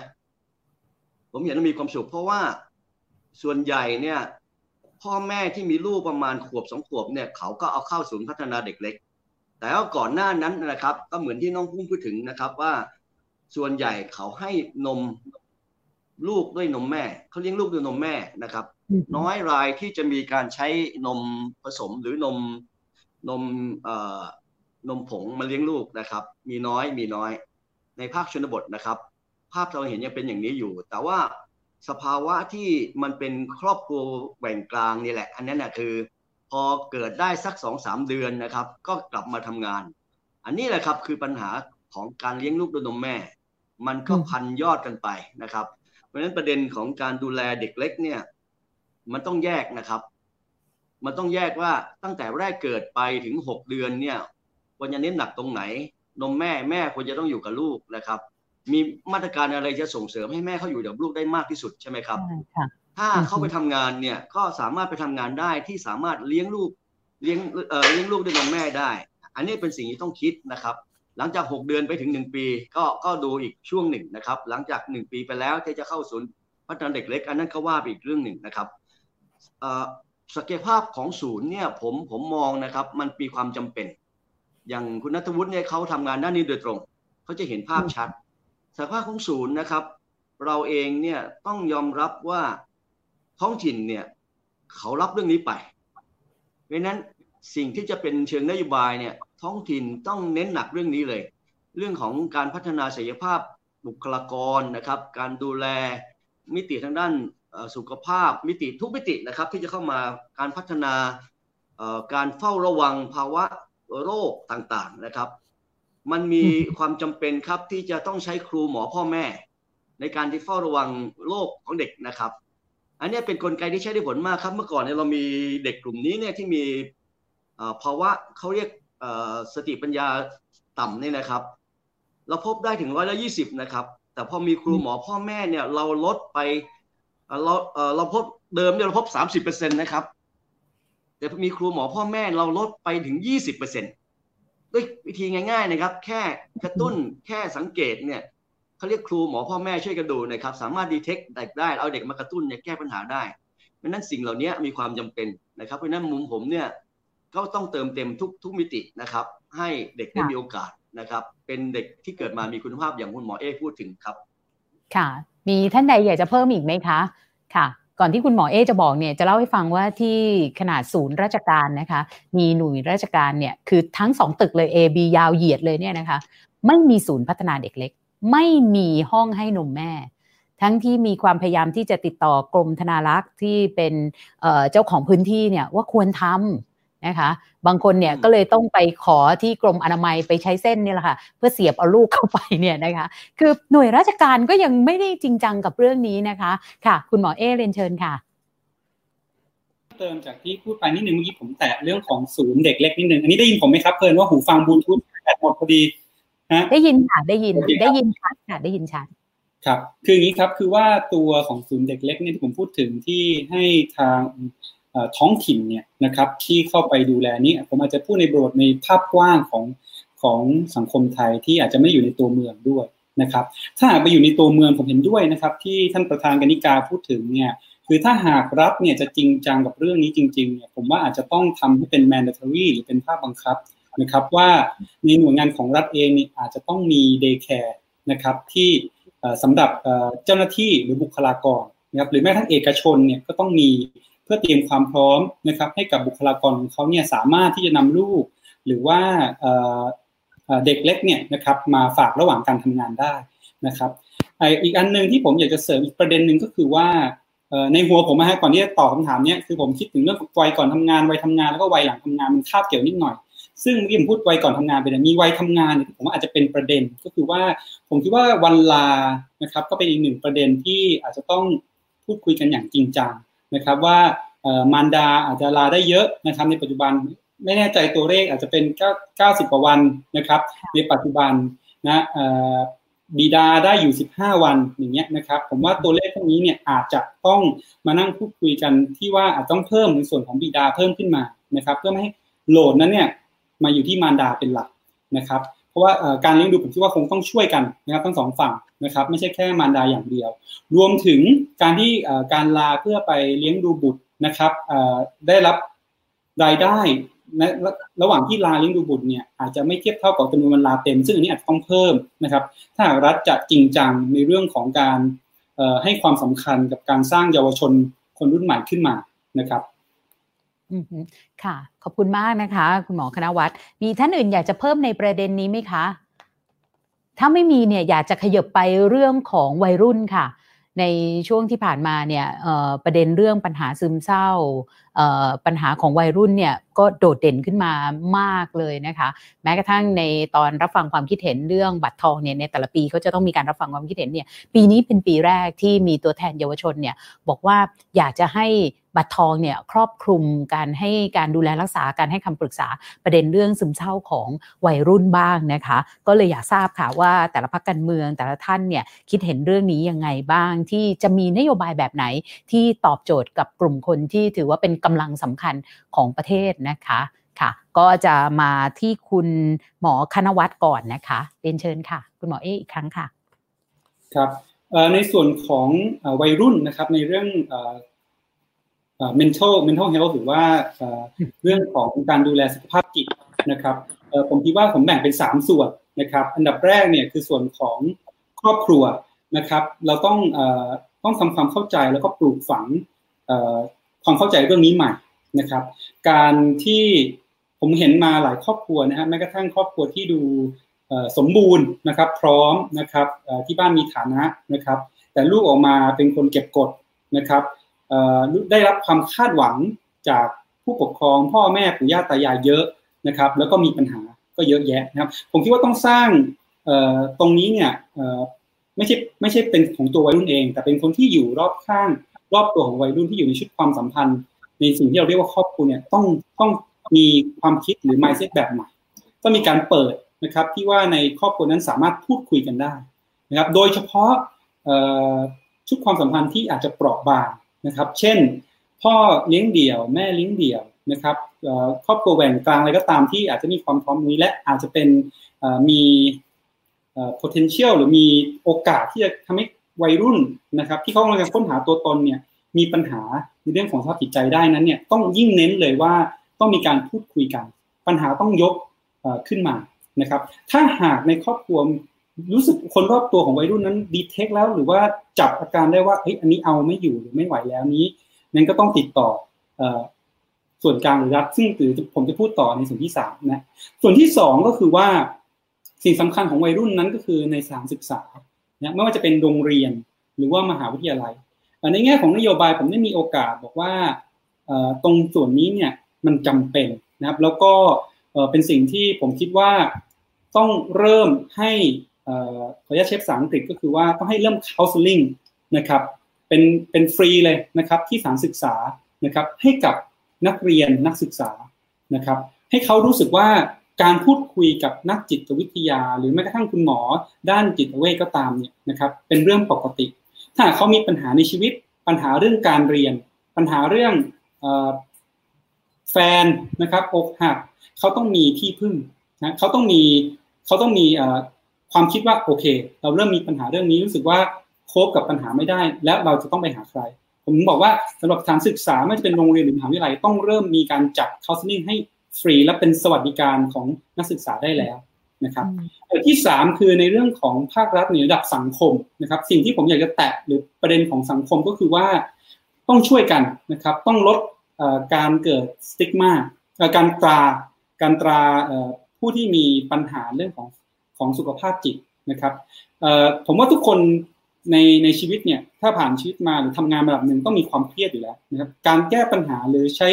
ผมเห็นแล้วมีความสุขเพราะว่าส่วนใหญ่เนี่ย พ่อแม่ที่มีลูกประมาณขวบสองขวบเนี่ยเขาก็เอาเข้าศูนย์พัฒนาเด็กเล็ก แต่ว่าก่อนหน้านั้นนะครับ ก็เหมือนที่น้องพุ่งพูดถึงนะครับว่า ส่วนใหญ่เขาให้นมลูกด้วยนมแม่เขาเลี้ยงลูกด้วยนมแม่นะครับ น้อยรายที่จะมีการใช้นมผสมหรือนมนมเอ่อนมผงมาเลี้ยงลูกนะครับ มีน้อยมีน้อย ในภาคชนบทนะครับ ภาพเราเห็นยังเป็นอย่างนี้อยู่ แต่ว่า สภาวะที่มันเป็นครอบครัวแหว่งกลางนี่แหละ อันนั้นนะคือ พอเกิดได้สักสองสามเดือนนะครับ ก็กลับมาทำงาน อันนี้แหละครับคือปัญหาของการเลี้ยงลูกด้วยนมแม่ มันก็พันยอดกันไปนะครับ เพราะฉะนั้นประเด็นของการดูแลเด็กเล็กเนี่ย มันต้องแยกนะครับ มันต้องแยกว่าตั้งแต่แรกเกิดไปถึงหกเดือนเนี่ยควรจะเน้นหนักตรงไหน นมแม่แม่ควรจะต้องอยู่กับลูกนะครับ มีมาตรการอะไรจะส่งเสริมให้แม่เขาอยู่กับลูกได้มากที่สุดใช่ไหมครับ ถ้าเข้าไปทำงานเนี่ยก็สามารถไปทำงานได้ที่สามารถเลี้ยงลูกเลี้ยงเอ่อเลี้ยงลูกด้วยนมแม่ได้ อันนี้เป็นสิ่งที่ต้องคิดนะครับ หลังจาก 6 เดือนไปถึง 1 ปี ก็ก็ดูอีกช่วงหนึ่งนะครับ หลังจาก 1 ปีไปแล้วที่จะเข้าศูนย์พัฒนาเด็กเล็ก อันนั้นก็ว่าไปอีกเรื่องหนึ่งนะครับศักยภาพของศูนย์เนี่ยผมผมมองนะครับมันมีความจำเป็น อย่างคุณนัทวุฒิเนี่ยเขาทำงานด้านนี้โดยตรงเขาจะเห็นภาพชัด ศักยภาพของศูนย์นะครับ เราเองเนี่ยต้องยอมรับว่าท้องถิ่นเนี่ยเขารับเรื่องนี้ไปเพราะนั้นสิ่งที่จะเป็นเชิงนโยบายเนี่ยท้องถิ่นต้องเน้นหนักเรื่องนี้เลย เรื่องของการพัฒนาศักยภาพบุคลากรนะครับ การดูแลมิติทางด้านสุขภาพมิติทุกมิตินะครับ ที่จะเข้ามาการพัฒนาการเฝ้าระวังภาวะโรคต่างๆนะครับ มันมีความจำเป็นครับที่จะต้องใช้ครูหมอพ่อแม่ ในการที่เฝ้าระวังโรคของเด็กนะครับ อันนี้เป็นนกลไกที่ใช้ได้ผลมากครับ เมื่อก่อนเนี่ยเรามีเด็กกลุ่มนี้เนี่ยที่มีภาวะเขาเรียกสติปัญญาต่ำเนี่ยนะครับ เราพบได้ถึงร้อยละยี่สิบนะครับ แต่พอมีครูหมอพ่อแม่เนี่ยเราลดไปเราเราพบเดิมเนี่ยเราพบสามสิบเปอร์เซ็นตนะครับ แต่มีครูหมอพ่อแม่เราลดไปถึงยี่สิบเปอร์เซ็น ด้วยวิธีง่ายๆนะครับ แค่กระตุ้นแค่สังเกตเนี่ยเขาเรียกครูหมอพ่อแม่ช่วยกันดูนะครับ สามารถดีเทคเด็กได้เอาเด็กมากระตุ้นเนี่ยแก้ปัญหาได้เพราะนั้นสิ่งเหล่านี้มีความจำเป็นนะครับ เพราะนั้นมุมผมเนี่ยก็ต้องเติมเต็มทุกทุกมิตินะครับ ให้เด็กได้มีโอกาสนะครับ เป็นเด็กที่เกิดมามีคุณภาพอย่างคุณหมอเอพูดถึงครับ
ค่ะ มีท่านใดอยากจะเพิ่มอีกไหมคะ ค่ะ ก่อนที่คุณหมอเอจะบอกเนี่ยจะเล่าให้ฟังว่าที่ขนาดศูนย์ราชการนะคะ มีหน่วยราชการเนี่ยคือทั้งสองตึกเลย A B ยาวเหยียดเลยเนี่ยนะคะ ไม่มีศูนย์พัฒนาเด็กเล็ก ไม่มีห้องให้นมแม่ ทั้งที่มีความพยายามที่จะติดต่อกรมธนารักษ์ที่เป็นเจ้าของพื้นที่เนี่ยว่าควรทำ นะคะบางคนเนี่ยก็เลยต้องไปขอที่กรมอนามัยไปใช้เส้นนี่แหละค่ะเพื่อเสียบเอาลูกเข้าไปเนี่ยนะคะคือหน่วยราชการก็ยังไม่ได้จริงจังกับเรื่องนี้นะคะค่ะ คุณหมอเอเรนเชิญค่ะ
เติมจากที่พูดไปนิดนึงเมื่อกี้ผมแตะเรื่องของศูนย์เด็กเล็กนิดนึงอันนี้ได้ยินผมไหมครับเพลินว่าหูฟังบลูทูธแบตหมดพอดี
ฮะได้ยินค่ะได้ยินได้ยินชัดค่ะได้ยินชัด
ครับคืออย่างนี้ครับคือว่าตัวของศูนย์เด็กเล็กเนี่ยที่ผมพูดถึงที่ให้ทาง ท้องถิ่นเนี่ยนะครับที่เข้าไปดูแลนี้ผมอาจจะพูดในบทในภาพกว้างของของสังคมไทยที่อาจจะไม่อยู่ในตัวเมืองด้วยนะครับ ถ้าหากไปอยู่ในตัวเมืองผมเห็นด้วยนะครับ ที่ท่านประธานกนิกาพูดถึงเนี่ยคือถ้าหากรัฐเนี่ยจะจริงจังกับเรื่องนี้จริงๆเนี่ยผมว่าอาจจะต้องทำให้เป็น mandatory หรือเป็นภาพบังคับนะครับว่าในหน่วยงานของรัฐเองนี่อาจจะต้องมี day care นะครับที่สำหรับเจ้าหน้าที่หรือบุคลากรนะครับหรือแม้ทั้งเอกชนเนี่ยก็ต้องมี เพื่อเตรียมความพร้อมนะครับ ให้กับบุคลากรของเขาเนี่ยสามารถที่จะนำลูก หรือว่าเด็กเล็กเนี่ยนะครับมาฝากระหว่างการทำงานได้นะครับอีกอันหนึ่งที่ผมอยากจะเสริมอีกประเด็นหนึ่งก็คือว่าในหัวผมนะฮะก่อนที่จะตอบคาถามเนี้ยคือผมคิดถึงเรื่องวัยก่อนทำงานวัยทำงานแล้วก็วัยหลังทำงานมันคาบเกี่ยวนิดหน่อย ซึ่งเมื่อกี้ผมพูดวัยก่อนทำงานไปเนี่ยมีวัยทำงานเนี่ยผมอาจจะเป็นประเด็นก็คือว่าผมคิดว่าวันลานะครับ ก็เป็นอีกหนึ่งประเด็นที่อาจจะต้องพูดคุยกันอย่างจริงจัง นะครับว่ามารดาอาจจะลาได้เยอะนะครับในปัจจุบันไม่แน่ใจตัวเลขอาจจะเป็น 90 กว่าวันนะครับ ในปัจจุบันนะบิดาได้อยู่ 15 วันอย่างเงี้ยนะครับ ผมว่าตัวเลขพวกนี้เนี่ยอาจจะต้องมานั่งพูดคุยกันที่ว่าอาจต้องเพิ่มในส่วนของบิดาเพิ่มขึ้นมานะครับ เพื่อไม่ให้โหลดนั้นเนี่ยมาอยู่ที่มารดาเป็นหลักนะครับ เพราะว่าการเลี้ยงดูผมคิดว่าคงต้องช่วยกันนะครับทั้งสองฝั่งนะครับไม่ใช่แค่มารดาอย่างเดียว รวมถึงการที่การลาเพื่อไปเลี้ยงดูบุตรนะครับได้รับรายได้นะระหว่างที่ลาเลี้ยงดูบุตรเนี่ยอาจจะไม่เทียบเท่ากับจำนวนวันลาเต็ม ซึ่งอันนี้อาจจะต้องเพิ่มนะครับ ถ้าหากรัฐจะจริงจังในเรื่องของการให้ความสำคัญกับการสร้างเยาวชนคนรุ่นใหม่ขึ้นมานะครับ
ค่ะ ขอบคุณมากนะคะ คุณหมอคณวัฒน์มีท่านอื่นอยากจะเพิ่มในประเด็นนี้ไหมคะ ถ้าไม่มีเนี่ยอยากจะขยบไปเรื่องของวัยรุ่นค่ะ ในช่วงที่ผ่านมาเนี่ยประเด็นเรื่องปัญหาซึมเศร้า ปัญหาของวัยรุ่นเนี่ยก็โดดเด่นขึ้นมามากเลยนะคะ แม้กระทั่งในตอนรับฟังความคิดเห็นเรื่องบัตรทองเนี่ยในแต่ละปีเขาจะต้องมีการรับฟังความคิดเห็นเนี่ยปีนี้เป็นปีแรกที่มีตัวแทนเยาวชนเนี่ยบอกว่าอยากจะให้บัตรทองเนี่ยครอบคลุมการให้การดูแลรักษาการให้คำปรึกษาประเด็นเรื่องซึมเศร้าของวัยรุ่นบ้างนะคะ ก็เลยอยากทราบค่ะว่าแต่ละพักการเมืองแต่ละท่านเนี่ยคิดเห็นเรื่องนี้ยังไงบ้าง ที่จะมีนโยบายแบบไหนที่ตอบโจทย์กับกลุ่มคนที่ถือว่าเป็นกำลังสำคัญของประเทศนะคะค่ะ ก็จะมาที่คุณหมอคณวัฒน์ก่อนนะคะเรียนเชิญค่ะ คุณหมอเออีกครั้งค่ะ
ครับในส่วนของวัยรุ่นนะครับในเรื่อง mental mental health หรือว่าเรื่องของการดูแลสุขภาพจิตนะครับผมคิดว่าผมแบ่งเป็น 3 ส่วนนะครับ อันดับแรกเนี่ยคือส่วนของครอบครัวนะครับ เราต้องต้องทำความเข้าใจแล้วก็ปลูกฝัง ความเข้าใจเรื่องนี้ใหม่นะครับ การที่ผมเห็นมาหลายครอบครัวนะฮะแม้กระทั่งครอบครัวที่ดูสมบูรณ์นะครับ พร้อมนะครับที่บ้านมีฐานะนะครับ แต่ลูกออกมาเป็นคนเก็บกดนะครับได้รับความคาดหวังจากผู้ปกครอง พ่อแม่ปู่ย่าตายายเยอะนะครับ แล้วก็มีปัญหาก็เยอะแยะนะครับ ผมคิดว่าต้องสร้างตรงนี้เนี่ยไม่ใช่ไม่ใช่เป็นของตัววัยรุ่นเอง แต่เป็นคนที่อยู่รอบข้าง รอบตัวของวัยรุ่นที่อยู่ในชุดความสัมพันธ์ ในสิ่งที่เราเรียกว่าครอบครัวเนี่ยต้องต้องมีความคิดหรือ mindset แบบใหม่ต้องมีการเปิดนะครับที่ว่าในครอบครัวนั้นสามารถพูดคุยกันได้นะครับ โดยเฉพาะชุดความสัมพันธ์ที่อาจจะเปราะบางนะครับ เช่น พ่อเลี้ยงเดี่ยว แม่เลี้ยงเดี่ยวนะครับครอบครัวแหว่งกลางอะไรก็ตามที่อาจจะมีความพร้อมนี้และอาจจะเป็นมี potential หรือมีโอกาสที่จะทำให้ วัยรุ่นนะครับ ที่เขากำลังค้นหาตัวตนเนี่ยมีปัญหาในเรื่องของสภาพจิตใจได้นั้นเนี่ยต้องยิ่งเน้นเลยว่าต้องมีการพูดคุยกัน ปัญหาต้องยกขึ้นมานะครับ ถ้าหากในครอบครัวรู้สึกคนรอบตัวของวัยรุ่นนั้นดีเทคแล้ว หรือว่าจับอาการได้ว่าเฮ้ยอันนี้เอาไม่อยู่หรือไม่ไหวแล้วนี้นั้นก็ต้องติดต่อส่วนกลางหรือรัฐซึ่งถือผมจะพูดต่อในส่วนที่สามนะส่วนที่สองก็คือว่าสิ่งสำคัญของวัยรุ่นนั้นก็คือในสานศึกษา นะไม่ว่าจะเป็นโรงเรียนหรือว่ามหาวิทยาลัย ในแง่ของนโยบายผมได้มีโอกาสบอกว่าตรงส่วนนี้เนี่ยมันจำเป็นนะครับ แล้วก็เป็นสิ่งที่ผมคิดว่าต้องเริ่มให้ขออนุญาตเชฟภาษาอังกฤษก็คือว่าต้องให้เริ่ม counseling นะครับเป็นเป็นฟรีเลยนะครับที่สถานศึกษานะครับให้กับนักเรียนนักศึกษานะครับ ให้เขารู้สึกว่า การพูดคุยกับนักจิตวิทยา หรือแม้กระทั่งคุณหมอ ด้านจิตเวชก็ตามเนี่ยนะครับเป็นเรื่องปกติ ถ้าเขามีปัญหาในชีวิต ปัญหาเรื่องการเรียน ปัญหาเรื่องแฟนนะครับอกหักเขาต้องมีที่พึ่งนะเขาต้องมีเขาต้องมีความคิดว่าโอเค เราเริ่มมีปัญหาเรื่องนี้รู้สึกว่าโคบกับปัญหาไม่ได้ แล้วเราจะต้องไปหาใคร ผมบอกว่าสำหรับสถานศึกษาไม่ว่าจะเป็นโรงเรียนหรือมหาวิทยาลัยต้องเริ่มมีการจัดคาสติ้งให้ ฟรีและเป็นสวัสดิการของนักศึกษาได้แล้วนะครับที่สามคือในเรื่องของภาครัฐในระดับสังคมนะครับ สิ่งที่ผมอยากจะแตะหรือประเด็นของสังคมก็คือว่าต้องช่วยกันนะครับ ต้องลดการเกิดสติ๊กมาการตราการตราผู้ที่มีปัญหาเรื่องของของสุขภาพจิตนะครับผมว่าทุกคนในในชีวิตเนี่ยถ้าผ่านชีวิตมาหรือทำงานระดับหนึ่งต้องมีความเครียดอยู่แล้วนะครับการแก้ปัญหาหรือใช้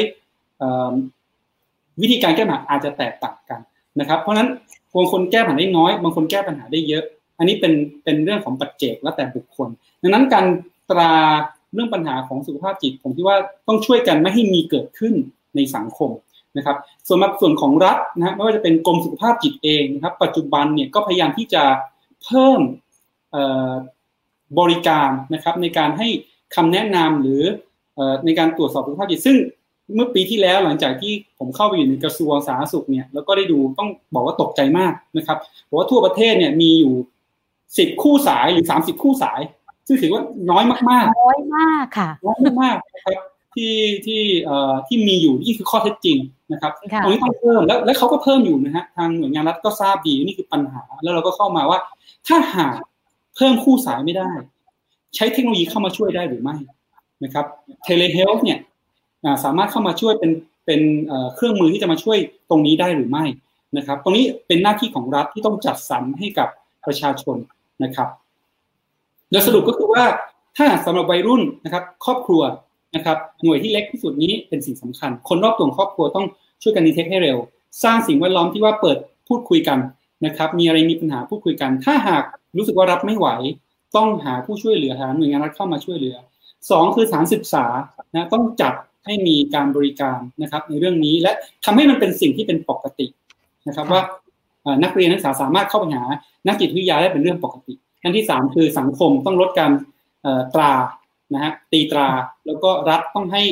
วิธีการแก้ปัญหาอาจจะแตกต่างกันนะครับ เพราะฉะนั้นบางคนแก้ปัญหาได้น้อย บางคนแก้ปัญหาได้เยอะ อันนี้เป็นเป็นเรื่องของปัจเจกแล้วแต่บุคคล ดังนั้นการตราเรื่องปัญหาของสุขภาพจิต ผมคิดว่าต้องช่วยกันไม่ให้มีเกิดขึ้นในสังคมนะครับ ส่วนมาส่วนของรัฐนะไม่ว่าจะเป็นกรมสุขภาพจิตเองนะครับ ปัจจุบันเนี่ยก็พยายามที่จะเพิ่มบริการนะครับในการให้คำแนะนำหรือในการตรวจสอบสุขภาพจิตซึ่ง เมื่อปีที่แล้วหลังจากที่ผมเข้าไปอยู่ในกระทรวงสาธารณสุขเนี่ยแล้วก็ได้ดูต้องบอกว่าตกใจมากนะครับเพราะว่าทั่วประเทศเนี่ยมีอยู่สิบคู่สายหรือสามสิบคู่สาย ซึ่งถือว่าน้อยมาก
ๆน้อยมากค่ะ
น้อยมากนะครับที่ที่เอ่อที่มีอยู่นี่คือข้อเท็จจริงนะครับตรงนี้ต้องเพิ่มแล้วแล้วเขาก็เพิ่มอยู่นะฮะทางหน่วยงานรัฐก็ทราบดีนี่คือปัญหา แล้วเราก็เข้ามาว่า ถ้าหากเพิ่มคู่สายไม่ได้ ใช้เทคโนโลยีเข้ามาช่วยได้หรือไม่นะครับ telehealth เนี่ย สามารถเข้ามาช่วยเป็นเป็นเครื่องมือที่จะมาช่วยตรงนี้ได้หรือไม่นะครับ ตรงนี้เป็นหน้าที่ของรัฐที่ต้องจัดสรรให้กับประชาชนนะครับโดยสรุปก็คือว่าถ้าสำหรับวัยรุ่นนะครับ ครอบครัวนะครับ หน่วยที่เล็กที่สุดนี้เป็นสิ่งสำคัญ คนรอบตัวครอบครัวต้องช่วยกันดีเทคให้เร็ว สร้างสิ่งแวดล้อมที่ว่าเปิดพูดคุยกันนะครับ มีอะไรมีปัญหาพูดคุยกัน ถ้าหากรู้สึกว่ารับไม่ไหว ต้องหาผู้ช่วยเหลือหาหน่วยงานรัฐเข้ามาช่วยเหลือสองคือสารศึกษานะต้องจัด ให้มีการบริการนะครับในเรื่องนี้และทำให้มันเป็นสิ่งที่เป็นปกตินะครับว่านักเรียนนักศึกษาสามารถเข้าไปหานักจิตวิทยาได้เป็นเรื่องปกติอันที่สามคือสังคมต้องลดการตรานะฮะตีตราแล้วก็รัฐต้องให้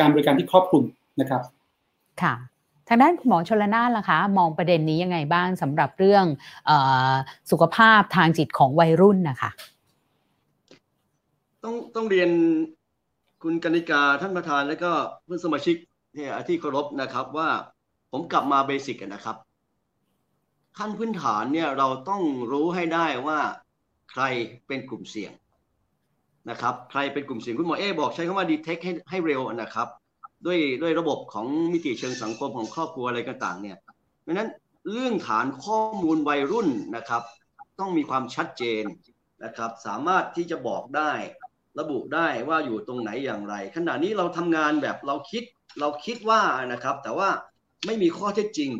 การบริการที่ครอบคลุมนะครับ
ค่ะทางด้านคุณหมอชลนาล่ะคะ มองประเด็นนี้ยังไงบ้างสำหรับเรื่องอสุขภาพทางจิตของวัยรุ่นนะคะ
ต้องต้องเรียน คุณกนิกาท่านประธานและก็เพื่อนสมาชิกเนี่ยที่เคารพนะครับว่าผมกลับมาเบสิกกันนะครับ ขั้นพื้นฐานเนี่ยเราต้องรู้ให้ได้ว่าใครเป็นกลุ่มเสี่ยงนะครับ ใครเป็นกลุ่มเสี่ยงคุณหมอเอบอกใช้คำว่าดีเทคให้ให้เร็วนะครับ ด้วยด้วยระบบของมิติเชิงสังคมของครอบครัวอะไรต่างๆเนี่ยเพราะนั้นเรื่องฐานข้อมูลวัยรุ่นนะครับ ต้องมีความชัดเจนนะครับ สามารถที่จะบอกได้ ระบุได้ว่าอยู่ตรงไหนอย่างไร ขณะนี้เราทำงานแบบเราคิดเราคิดว่านะครับ แต่ว่าไม่มีข้อเท็จจริง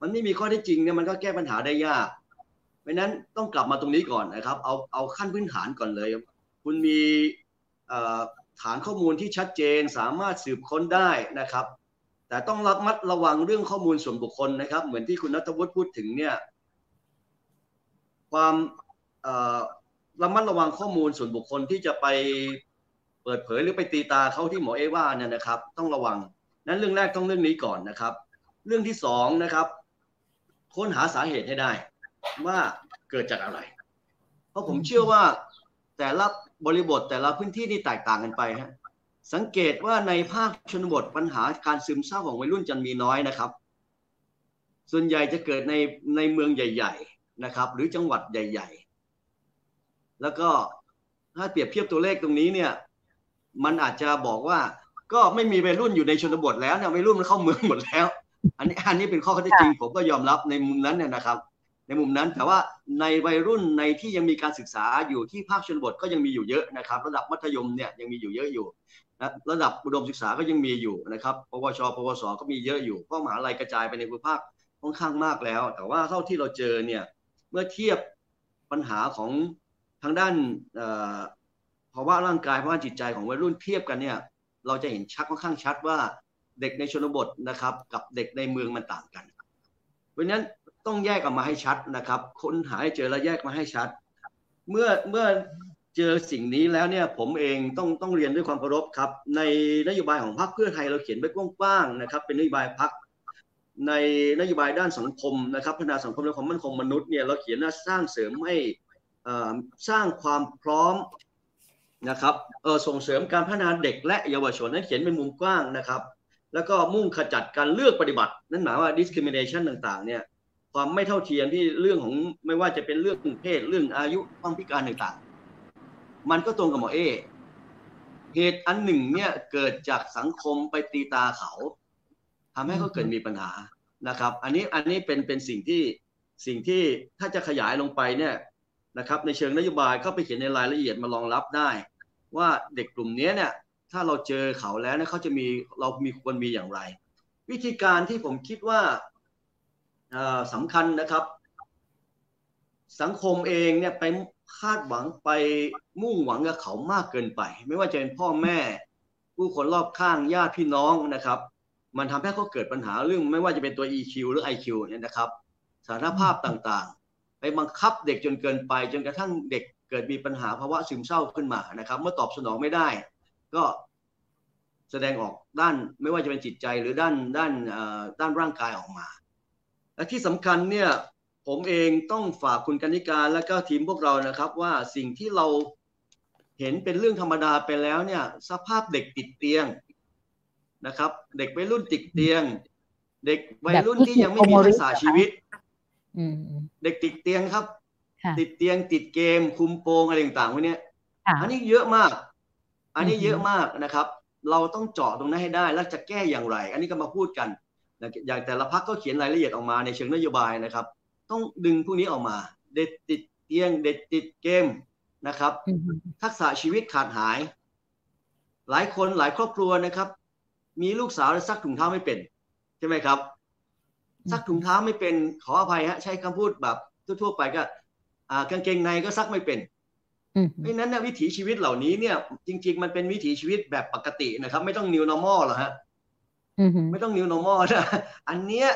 มันไม่มีข้อเท็จจริงเนี่ยมันก็แก้ปัญหาได้ยากเพราะนั้นต้องกลับมาตรงนี้ก่อนนะครับ เอาเอาขั้นพื้นฐานก่อนเลย คุณมีฐานข้อมูลที่ชัดเจนสามารถสืบค้นได้นะครับ แต่ต้องระมัดระวังเรื่องข้อมูลส่วนบุคคลนะครับ เหมือนที่คุณนัทวุฒิพูดถึงเนี่ยความ ระมัดระวังข้อมูลส่วนบุคคลที่จะไปเปิดเผยหรือไปตีตาเขาที่หมอเอว่าเนี่ยนะครับ ต้องระวัง นั้นเรื่องแรกต้องเรื่องนี้ก่อนนะครับ เรื่องที่สองนะครับ ค้นหาสาเหตุให้ได้ ว่าเกิดจากอะไร เพราะผมเชื่อว่าแต่ละบริบทแต่ละพื้นที่นี่แตกต่างกันไปฮะสังเกตว่าในภาคชนบทปัญหาการซึมเศร้าของวัยรุ่นจะมีน้อยนะครับ ส่วนใหญ่จะเกิดในในเมืองใหญ่ ๆ นะครับ หรือจังหวัดใหญ่ ๆ แล้วก็ถ้าเปรียบเทียบตัวเลขตรงนี้เนี่ย มันอาจจะบอกว่า ก็ไม่มีวัยรุ่นอยู่ในชนบทแล้วเนี่ยวัยรุ่นมันเข้าเมืองหมดแล้ว อันนี้อันนี้เป็นข้อเท็จจริงผมก็ยอมรับในมุมนั้นเนี่ยนะครับ ในมุมนั้นแต่ว่าในวัยรุ่นในที่ยังมีการศึกษาอยู่ที่ภาคชนบทก็ยังมีอยู่เยอะนะครับ ระดับมัธยมเนี่ยยังมีอยู่เยอะอยู่นะระดับอุดมศึกษาก็ยังมีอยู่นะครับปวช ปวส ก็มีเยอะอยู่เพราะมหาลัยกระจายไปในภูมิภาคค่อนข้างมากแล้ว แต่ว่าเท่าที่เราเจอเนี่ย เมื่อเทียบปัญหาของ ทางด้านภาวะร่างกายภาวะจิตใจของวัยรุ่นเทียบกันเนี่ย เราจะเห็นชัดค่อนข้างชัดว่าเด็กในชนบทนะครับ กับเด็กในเมืองมันต่างกัน เพราะฉะนั้นต้องแยกออกมาให้ชัดนะครับ ค้นหาให้เจอแล้วแยกมาให้ชัด เมื่อเมื่อเจอสิ่งนี้แล้วเนี่ยผมเองต้องต้องเรียนด้วยความเคารพครับ ในนโยบายของพรรคเพื่อไทยเราเขียนไว้กว้างๆนะครับ เป็นนโยบายพรรคในนโยบายด้านสังคมนะครับพัฒนาสังคมและความมั่นคงมนุษย์เนี่ยเราเขียนว่าสร้างเสริมให้ สร้างความพร้อมนะครับส่งเสริมการพัฒนาเด็กและเยาวชนนั้นเขียนเป็นมุมกว้างนะครับ แล้วก็มุ่งขจัดการเลือกปฏิบัติ นั่นหมายว่า discrimination ต่างๆ เนี่ยความไม่เท่าเทียมที่เรื่องของไม่ว่าจะเป็นเรื่องเพศเรื่องอายุความพิการต่างๆ มันก็ตรงกับหมอเอเหตุอันหนึ่งเนี่ยเกิดจากสังคมไปตีตาเขาทำให้เขาเกิดมีปัญหานะครับ อันนี้อันนี้เป็นเป็นสิ่งที่สิ่งที่ถ้าจะขยายลงไปเนี่ย นะครับในเชิงนโยบายเข้าไปเขียนในรายละเอียดมารองรับได้ ว่าเด็กกลุ่มนี้เนี่ยถ้าเราเจอเขาแล้วเนี่ยเขาจะมีเรามีควรมีอย่างไร วิธีการที่ผมคิดว่าสำคัญนะครับ สังคมเองเนี่ยไปคาดหวังไปมุ่งหวังกับเขามากเกินไป ไม่ว่าจะเป็นพ่อแม่ ผู้คนรอบข้างญาติพี่น้องนะครับ มันทำให้เขาเกิดปัญหาเรื่องไม่ว่าจะเป็นตัว EQ หรือ IQ เนี่ยนะครับสารภาพต่าง ไปบังคับเด็กจนเกินไป จนกระทั่งเด็กเกิดมีปัญหาภาวะซึมเศร้าขึ้นมานะครับ เมื่อตอบสนองไม่ได้ ก็แสดงออกด้านไม่ว่าจะเป็นจิตใจหรือด้านด้านด้านร่างกายออกมา และที่สำคัญเนี่ยผมเองต้องฝากคุณกนิการและก็ทีมพวกเรานะครับ ว่าสิ่งที่เราเห็นเป็นเรื่องธรรมดาไปแล้วเนี่ย สภาพเด็กติดเตียงนะครับ เด็กวัยรุ่นติดเตียง เด็กวัยรุ่นที่ยังไม่มีทักษะชีวิต เด็กติดเตียงครับ ติดเตียงติดเกม คุมโปงอะไรต่างๆพวกนี้อันนี้เยอะมาก อันนี้เยอะมากนะครับ เราต้องเจาะตรงนั้นให้ได้ แล้วจะแก้อย่างไร อันนี้ก็มาพูดกัน อย่างแต่ละพักก็เขียนรายละเอียดออกมาในเชิงนโยบายนะครับ ต้องดึงพวกนี้ออกมา เด็กติดเตียง เด็กติดเกมนะครับ ทักษะชีวิตขาดหาย หลายคนหลายครอบครัวนะครับ มีลูกสาวซักถุงเท้าไม่เป็น ใช่ไหมครับ ซักถุงเท้าไม่เป็นขออภัยฮะ ใช้คำพูดแบบทั่วๆไปก็ อ่ากางเกงในก็ซักไม่เป็นเพราะนั้นนะวิถีชีวิตเหล่านี้เนี่ย จริง ๆ มันเป็นวิถีชีวิตแบบปกตินะครับ ไม่ต้อง new normal หรอกฮะไม่ต้อง new normal นะอันเนี้ย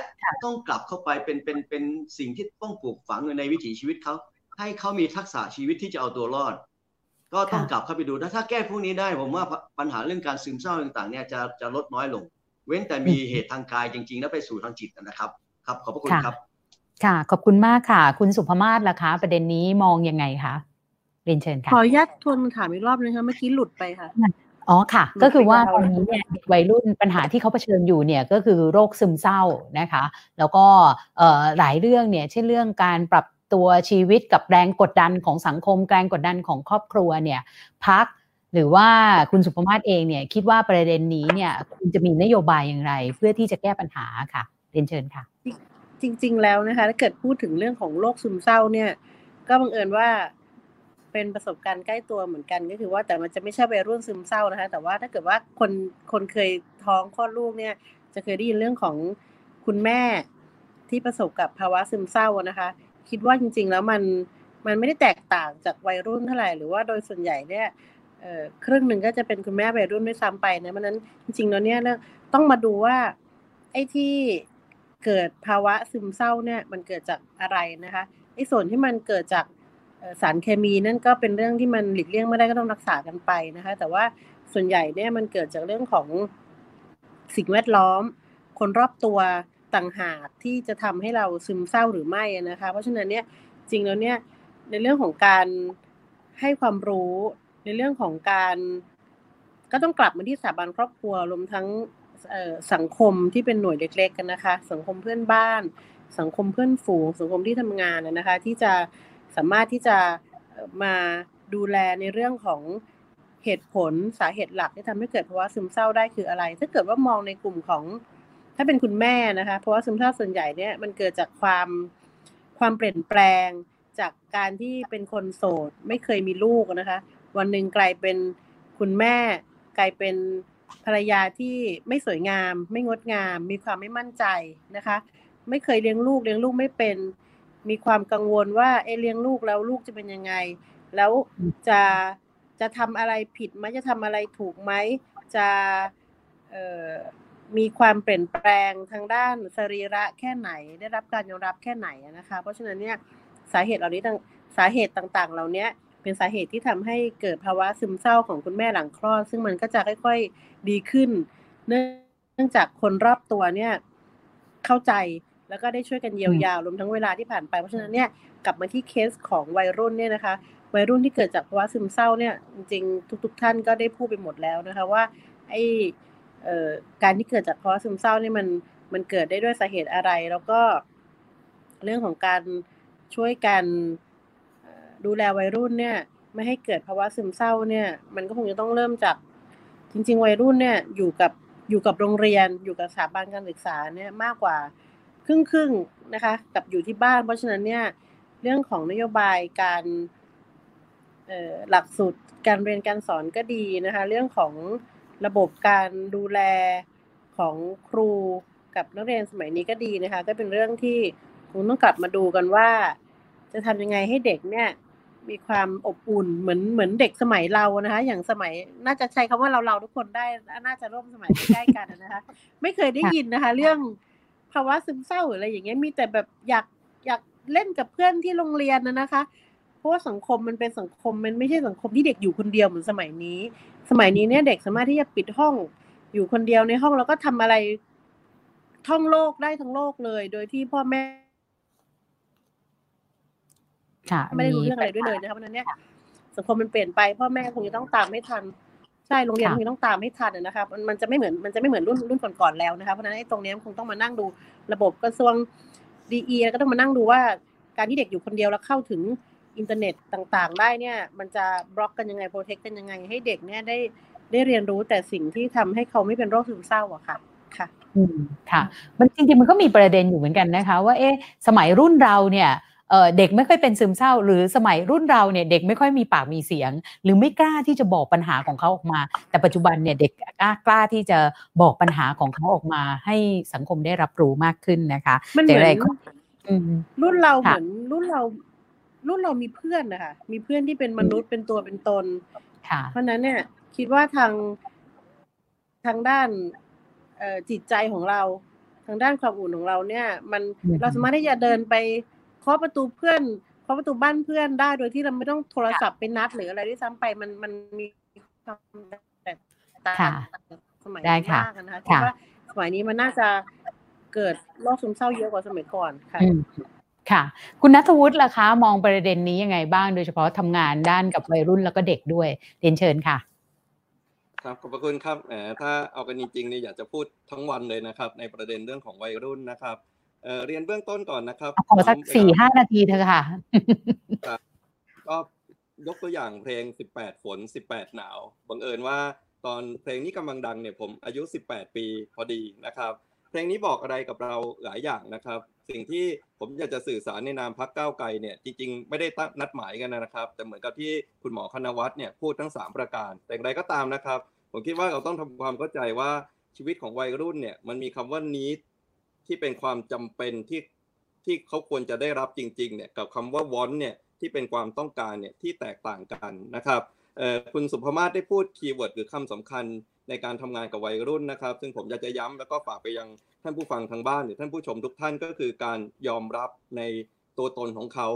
ต้องกลับเข้าไปเป็นเป็นเป็นสิ่งที่ต้องปลูกฝังในวิถีชีวิตเขาให้เขามีทักษะชีวิตที่จะเอาตัวรอด ก็ต้องกลับเข้าไปดูถ้าแก้พวกนี้ได้ ผมว่าปัญหาเรื่องการซึมเศร้าต่างๆ เนี่ยจะจะลดน้อยลง เว้นแต่มีเหตุทางกายจริงๆ แล้วไปสู่ทางจิตนะครับ ครับ ขอบพระคุณครับ
ค่ะ ขอบคุณมากค่ะ คุณสุภมาศล่ะคะ ประเด็นนี้มองยังไงคะเรียนเชิญค่ะ
ขออนุญาตทวนถามอีกรอบนึงค่ะเมื่อกี้หลุดไปค่ะ
อ๋อค่ะ ก็คือว่าตอนนี้เนี่ยวัยรุ่นปัญหาที่เขาเผชิญอยู่เนี่ยก็คือโรคซึมเศร้านะคะ แล้วก็หลายเรื่องเนี่ยเช่นเรื่องการปรับตัวชีวิตกับแรงกดดันของสังคมแรงกดดันของครอบครัวเนี่ยพัก หรือว่าคุณสุภมาศเองเนี่ยคิดว่าประเด็นนี้เนี่ยคุณจะมีนโยบายอย่างไร เพื่อที่จะแก้ปัญหาค่ะเรียนเชิญค่ะ
จริง ๆ แล้วนะคะถ้าเกิดพูดถึงเรื่องของโรคซึมเศร้าเนี่ย ก็บังเอิญว่าเป็นประสบการณ์ใกล้ตัวเหมือนกันก็คือว่าแต่มันจะไม่ใช่วัยรุ่นซึมเศร้านะคะ แต่ว่าถ้าเกิดว่าคนคนเคยท้องคลอดลูกเนี่ย จะเคยได้ยินเรื่องของคุณแม่ที่ประสบกับภาวะซึมเศร้านะคะ คิดว่าจริง ๆ แล้วมันมันไม่ได้แตกต่างจากวัยรุ่นเท่าไหร่หรือว่าโดยส่วนใหญ่เนี่ย ครึ่งหนึ่งก็จะเป็นคุณแม่วัยรุ่นด้วยซ้ำไปนะเพราะนั้นจริงๆแล้วเนี่ยต้องมาดูว่าไอ้ที่เกิดภาวะซึมเศร้าเนี่ยมันเกิดจากอะไรนะคะไอ้ส่วนที่มันเกิดจากสารเคมีนั่นก็เป็นเรื่องที่มันหลีกเลี่ยงไม่ได้ก็ต้องรักษากันไปนะคะ แต่ว่าส่วนใหญ่เนี่ยมันเกิดจากเรื่องของสิ่งแวดล้อม คนรอบตัวต่างหากที่จะทำให้เราซึมเศร้าหรือไม่นะคะ เพราะฉะนั้นเนี่ยจริงแล้วเนี่ยในเรื่องของการให้ความรู้ ในเรื่องของการก็ต้องกลับมาที่สถาบันครอบครัวรวมทั้งสังคมที่เป็นหน่วยเล็ก ๆ กันนะคะ สังคมเพื่อนบ้าน สังคมเพื่อนฝูง สังคมที่ทำงานนะคะ ที่จะสามารถที่จะมาดูแลในเรื่องของเหตุผลสาเหตุหลักที่ทำให้เกิดภาวะซึมเศร้าได้คืออะไร ถ้าเกิดว่ามองในกลุ่มของ ถ้าเป็นคุณแม่นะคะเพราะว่าซึมเศร้าส่วนใหญ่เนี่ยมันเกิดจากความความเปลี่ยนแปลงจากการที่เป็นคนโสด ไม่เคยมีลูกนะคะ วันหนึ่งกลายเป็นคุณแม่ กลายเป็นภรรยาที่ไม่สวยงาม ไม่งดงาม มีความไม่มั่นใจนะคะ ไม่เคยเลี้ยงลูกเลี้ยงลูกไม่เป็น มีความกังวลว่าเอเลี้ยงลูกแล้วลูกจะเป็นยังไง แล้วจะจะทำอะไรผิดไหมจะทำอะไรถูกไหมจะมีความเปลี่ยนแปลงทางด้านสรีระแค่ไหน ได้รับการยอมรับแค่ไหนนะคะ เพราะฉะนั้นเนี่ยสาเหตุเหล่านี้สาเหตุต่างๆ เหล่านี้ เป็นสาเหตุที่ทำให้เกิดภาวะซึมเศร้าของคุณแม่หลังคลอด ซึ่งมันก็จะค่อย ๆดีขึ้น เนื่องจากคนรอบตัวเนี่ย เข้าใจแล้วก็ได้ช่วยกันเยียวยารวมทั้งเวลาที่ผ่านไปเพราะฉะนั้นเนี่ยกลับมาที่เคสของวัยรุ่นเนี่ยนะคะ วัยรุ่นที่เกิดจากภาวะซึมเศร้าเนี่ยจริงๆ ทุก ๆ ท่านก็ได้พูดไปหมดแล้วนะคะว่าไอ้การที่เกิดจากภาวะซึมเศร้าเนี่ยมันมันเกิดได้ด้วยสาเหตุอะไร แล้วก็เรื่องของการช่วยกัน ดูแลวัยรุ่นเนี่ย ไม่ให้เกิดภาวะซึมเศร้าเนี่ย มันก็คงจะต้องเริ่มจาก จริง ๆ วัยรุ่นเนี่ยอยู่กับอยู่กับโรงเรียน อยู่กับสถาบันการศึกษาเนี่ยมากกว่าครึ่งครึ่งนะคะกับอยู่ที่บ้าน เพราะฉะนั้นเนี่ยเรื่องของนโยบายการหลักสูตรการเรียนการสอนก็ดีนะคะ เรื่องของระบบการดูแลของครูกับนักเรียนสมัยนี้ก็ดีนะคะ ก็เป็นเรื่องที่คงต้องกลับมาดูกันว่า จะทำยังไงให้เด็กเนี่ย มีความอบอุ่นเหมือนเหมือนเด็กสมัยเรานะคะ อย่างสมัยน่าจะใช้คำว่าเราเราทุกคนได้ น่าจะร่วมสมัยใกล้กันนะคะ ไม่เคยได้ยินนะคะ เรื่องภาวะซึมเศร้าหรืออะไรอย่างเงี้ยมีแต่แบบอยากอยากเล่นกับเพื่อนที่โรงเรียนนะนะคะเพราะว่าสังคมมันเป็นสังคมมันไม่ใช่สังคมที่เด็กอยู่คนเดียวเหมือนสมัยนี้ สมัยนี้เนี่ยเด็กสามารถที่จะปิดห้องอยู่คนเดียวในห้องแล้วก็ทำอะไรท่องโลกได้ทั้งโลกเลย โดยที่พ่อแม่
ค่ะ
ไม่ได้รู้เรื่องอะไรด้วยเลยนะคะเพราะนั้นเนี่ยสังคมมันเปลี่ยนไปพ่อแม่คงจะต้องตามไม่ทันใช่โรงเรียนคงจะต้องตามให้ทันนะคะมันมันจะไม่เหมือนมันจะไม่เหมือนรุ่นรุ่นก่อนๆแล้วนะคะเพราะฉะนั้นไอ้ตรงนี้คงต้องมานั่งดูระบบกระทรวงดีแล้วก็ต้องมานั่งดูว่าการที่เด็กอยู่คนเดียวแล้วเข้าถึงอินเทอร์เน็ตต่างๆ ได้เนี่ย มันจะบล็อกกันยังไง protect กันยังไง ให้เด็กเนี่ยได้ได้เรียนรู้แต่สิ่งที่ทำให้เขาไม่เป็นโรคซึมเศร้าอะค่ะค่ะ
อืมค่ะ มันจริงๆมันก็มีประเด็นอยู่เหมือนกันนะคะ ว่าเอ๊ะสมัยรุ่นเราเนี่ย เอ่อเด็กไม่ค่อยเป็นซึมเศร้า หรือสมัยรุ่นเราเนี่ยเด็กไม่ค่อยมีปากมีเสียง หรือไม่กล้าที่จะบอกปัญหาของเขาออกมา แต่ปัจจุบันเนี่ยเด็กกล้ากล้าที่จะบอกปัญหาของเขาออกมาให้สังคมได้รับรู้มากขึ้นนะคะ
มันเหมือน
แต่อะไรก็อืม
รุ่นเราเห
ค่ะ
มือนรุ่นเรา รุ่นเรามีเพื่อนนะคะมีเพื่อนที่เป็นมนุษย์เป็นตัวเป็นตน
ค่ะ
เพราะฉะนั้นเนี่ย คิดว่าทางทางด้านเอ่อจิตใจของเรา ทางด้านความอุ่นของเราเนี่ย มัน
อืม
เราสามารถที่จะเดินไป เคาะประตูเพื่อนเคาะประตูบ้านเพื่อนได้โดยที่เราไม่ต้องโทรศัพท์ไปนัดหรืออะไรด้วยซ้ำไปมันมันมีความแตกต่าง
ค่ะ
สมัย
ได้
นี้
ค่ะ
มากนะคะคิด
ค่ะ
ว่าสมัยนี้มันน่าจะเกิดโรคซึมเศร้าเยอะกว่าสมัยก่อนค่ะ
อืมค่ะ คุณนัทวุฒิล่ะคะมองประเด็นนี้ยังไงบ้างโดยเฉพาะทำงานด้านกับวัยรุ่นแล้วก็เด็กด้วยเรียนเชิญค่ะ
ครับขอบพระคุณครับแหมถ้าเอากันจริงๆเนี่ยอยากจะพูดทั้งวันเลยนะครับ ในประเด็นเรื่องของวัยรุ่นนะครับ เอ่อเรียนเบื้องต้นก่อนนะครับ
ขอสัก
ผม
สี่ห้านาทีเถอะค่ะ
ก็ยกตัวอย่างเพลง18ฝน18หนาวบังเอิญว่าตอนเพลงนี้กำลังดังเนี่ยผมอายุ 18 ปีพอดีนะครับ เพลงนี้บอกอะไรกับเราหลายอย่างนะครับ สิ่งที่ผมอยากจะสื่อสารในนามพักก้าวไกลเนี่ยจริงๆ ไม่ได้ตั้งนัดหมายกันนะครับ แต่เหมือนกับที่คุณหมอคณวัฒน์เนี่ยพูดทั้ง 3 ประการ แต่อย่างไรก็ตามนะครับ ผมคิดว่าเราต้องทำความเข้าใจว่าชีวิตของวัยรุ่นเนี่ยมันมีคำว่านี้ ที่เป็นความจำเป็นที่ที่เขาควรจะได้รับจริงๆเนี่ยกับคำว่า want เนี่ยที่เป็นความต้องการเนี่ยที่แตกต่างกันนะครับคุณสุภมาศได้พูด keyword หรือคำสำคัญในการทำงานกับวัยรุ่นนะครับ ซึ่งผมอยากจะย้ำแล้วก็ฝากไปยังท่านผู้ฟังทางบ้านหรือท่านผู้ชมทุกท่านก็คือการยอมรับในตัวตนของเขา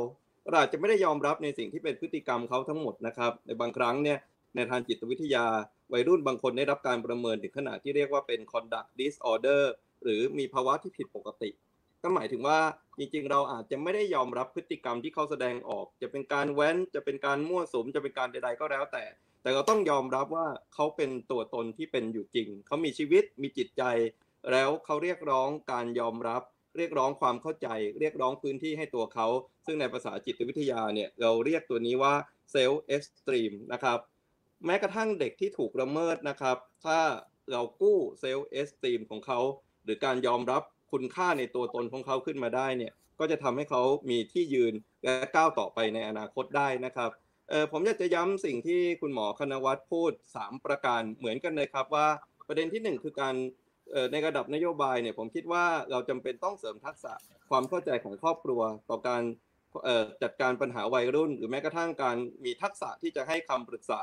เราอาจจะไม่ได้ยอมรับในสิ่งที่เป็นพฤติกรรมเขาทั้งหมดนะครับ ในบางครั้งเนี่ยในทางจิตวิทยาวัยรุ่นบางคนได้รับการประเมินถึงขนาดที่เรียกว่าเป็น conduct disorder หรือมีภาวะที่ผิดปกติ ก็หมายถึงว่าจริงๆ เราอาจจะไม่ได้ยอมรับพฤติกรรมที่เขาแสดงออก จะเป็นการแว้นจะเป็นการมั่วสุมจะเป็นการใดๆก็แล้วแต่ แต่เราต้องยอมรับว่าเขาเป็นตัวตนที่เป็นอยู่จริง เขามีชีวิตมีจิตใจ แล้วเขาเรียกร้องการยอมรับ เรียกร้องความเข้าใจ เรียกร้องพื้นที่ให้ตัวเขา ซึ่งในภาษาจิตวิทยาเนี่ยเราเรียกตัวนี้ว่า self esteem นะครับแม้กระทั่งเด็กที่ถูกละเมิดนะครับ ถ้าเรากู้เซลล์เอสตีมของเขา หรือการยอมรับคุณค่าในตัวตนของเขาขึ้นมาได้เนี่ยก็จะทำให้เขามีที่ยืนและก้าวต่อไปในอนาคตได้นะครับเออผมอยากจะย้ำสิ่งที่คุณหมอคณวัฒน์พูด 3 ประการเหมือนกันเลยครับว่าประเด็นที่ 1 คือการในระดับนโยบายเนี่ยผมคิดว่าเราจำเป็นต้องเสริมทักษะความเข้าใจของครอบครัว ต่อการจัดการปัญหาวัยรุ่น หรือแม้กระทั่งการมีทักษะที่จะให้คำปรึกษา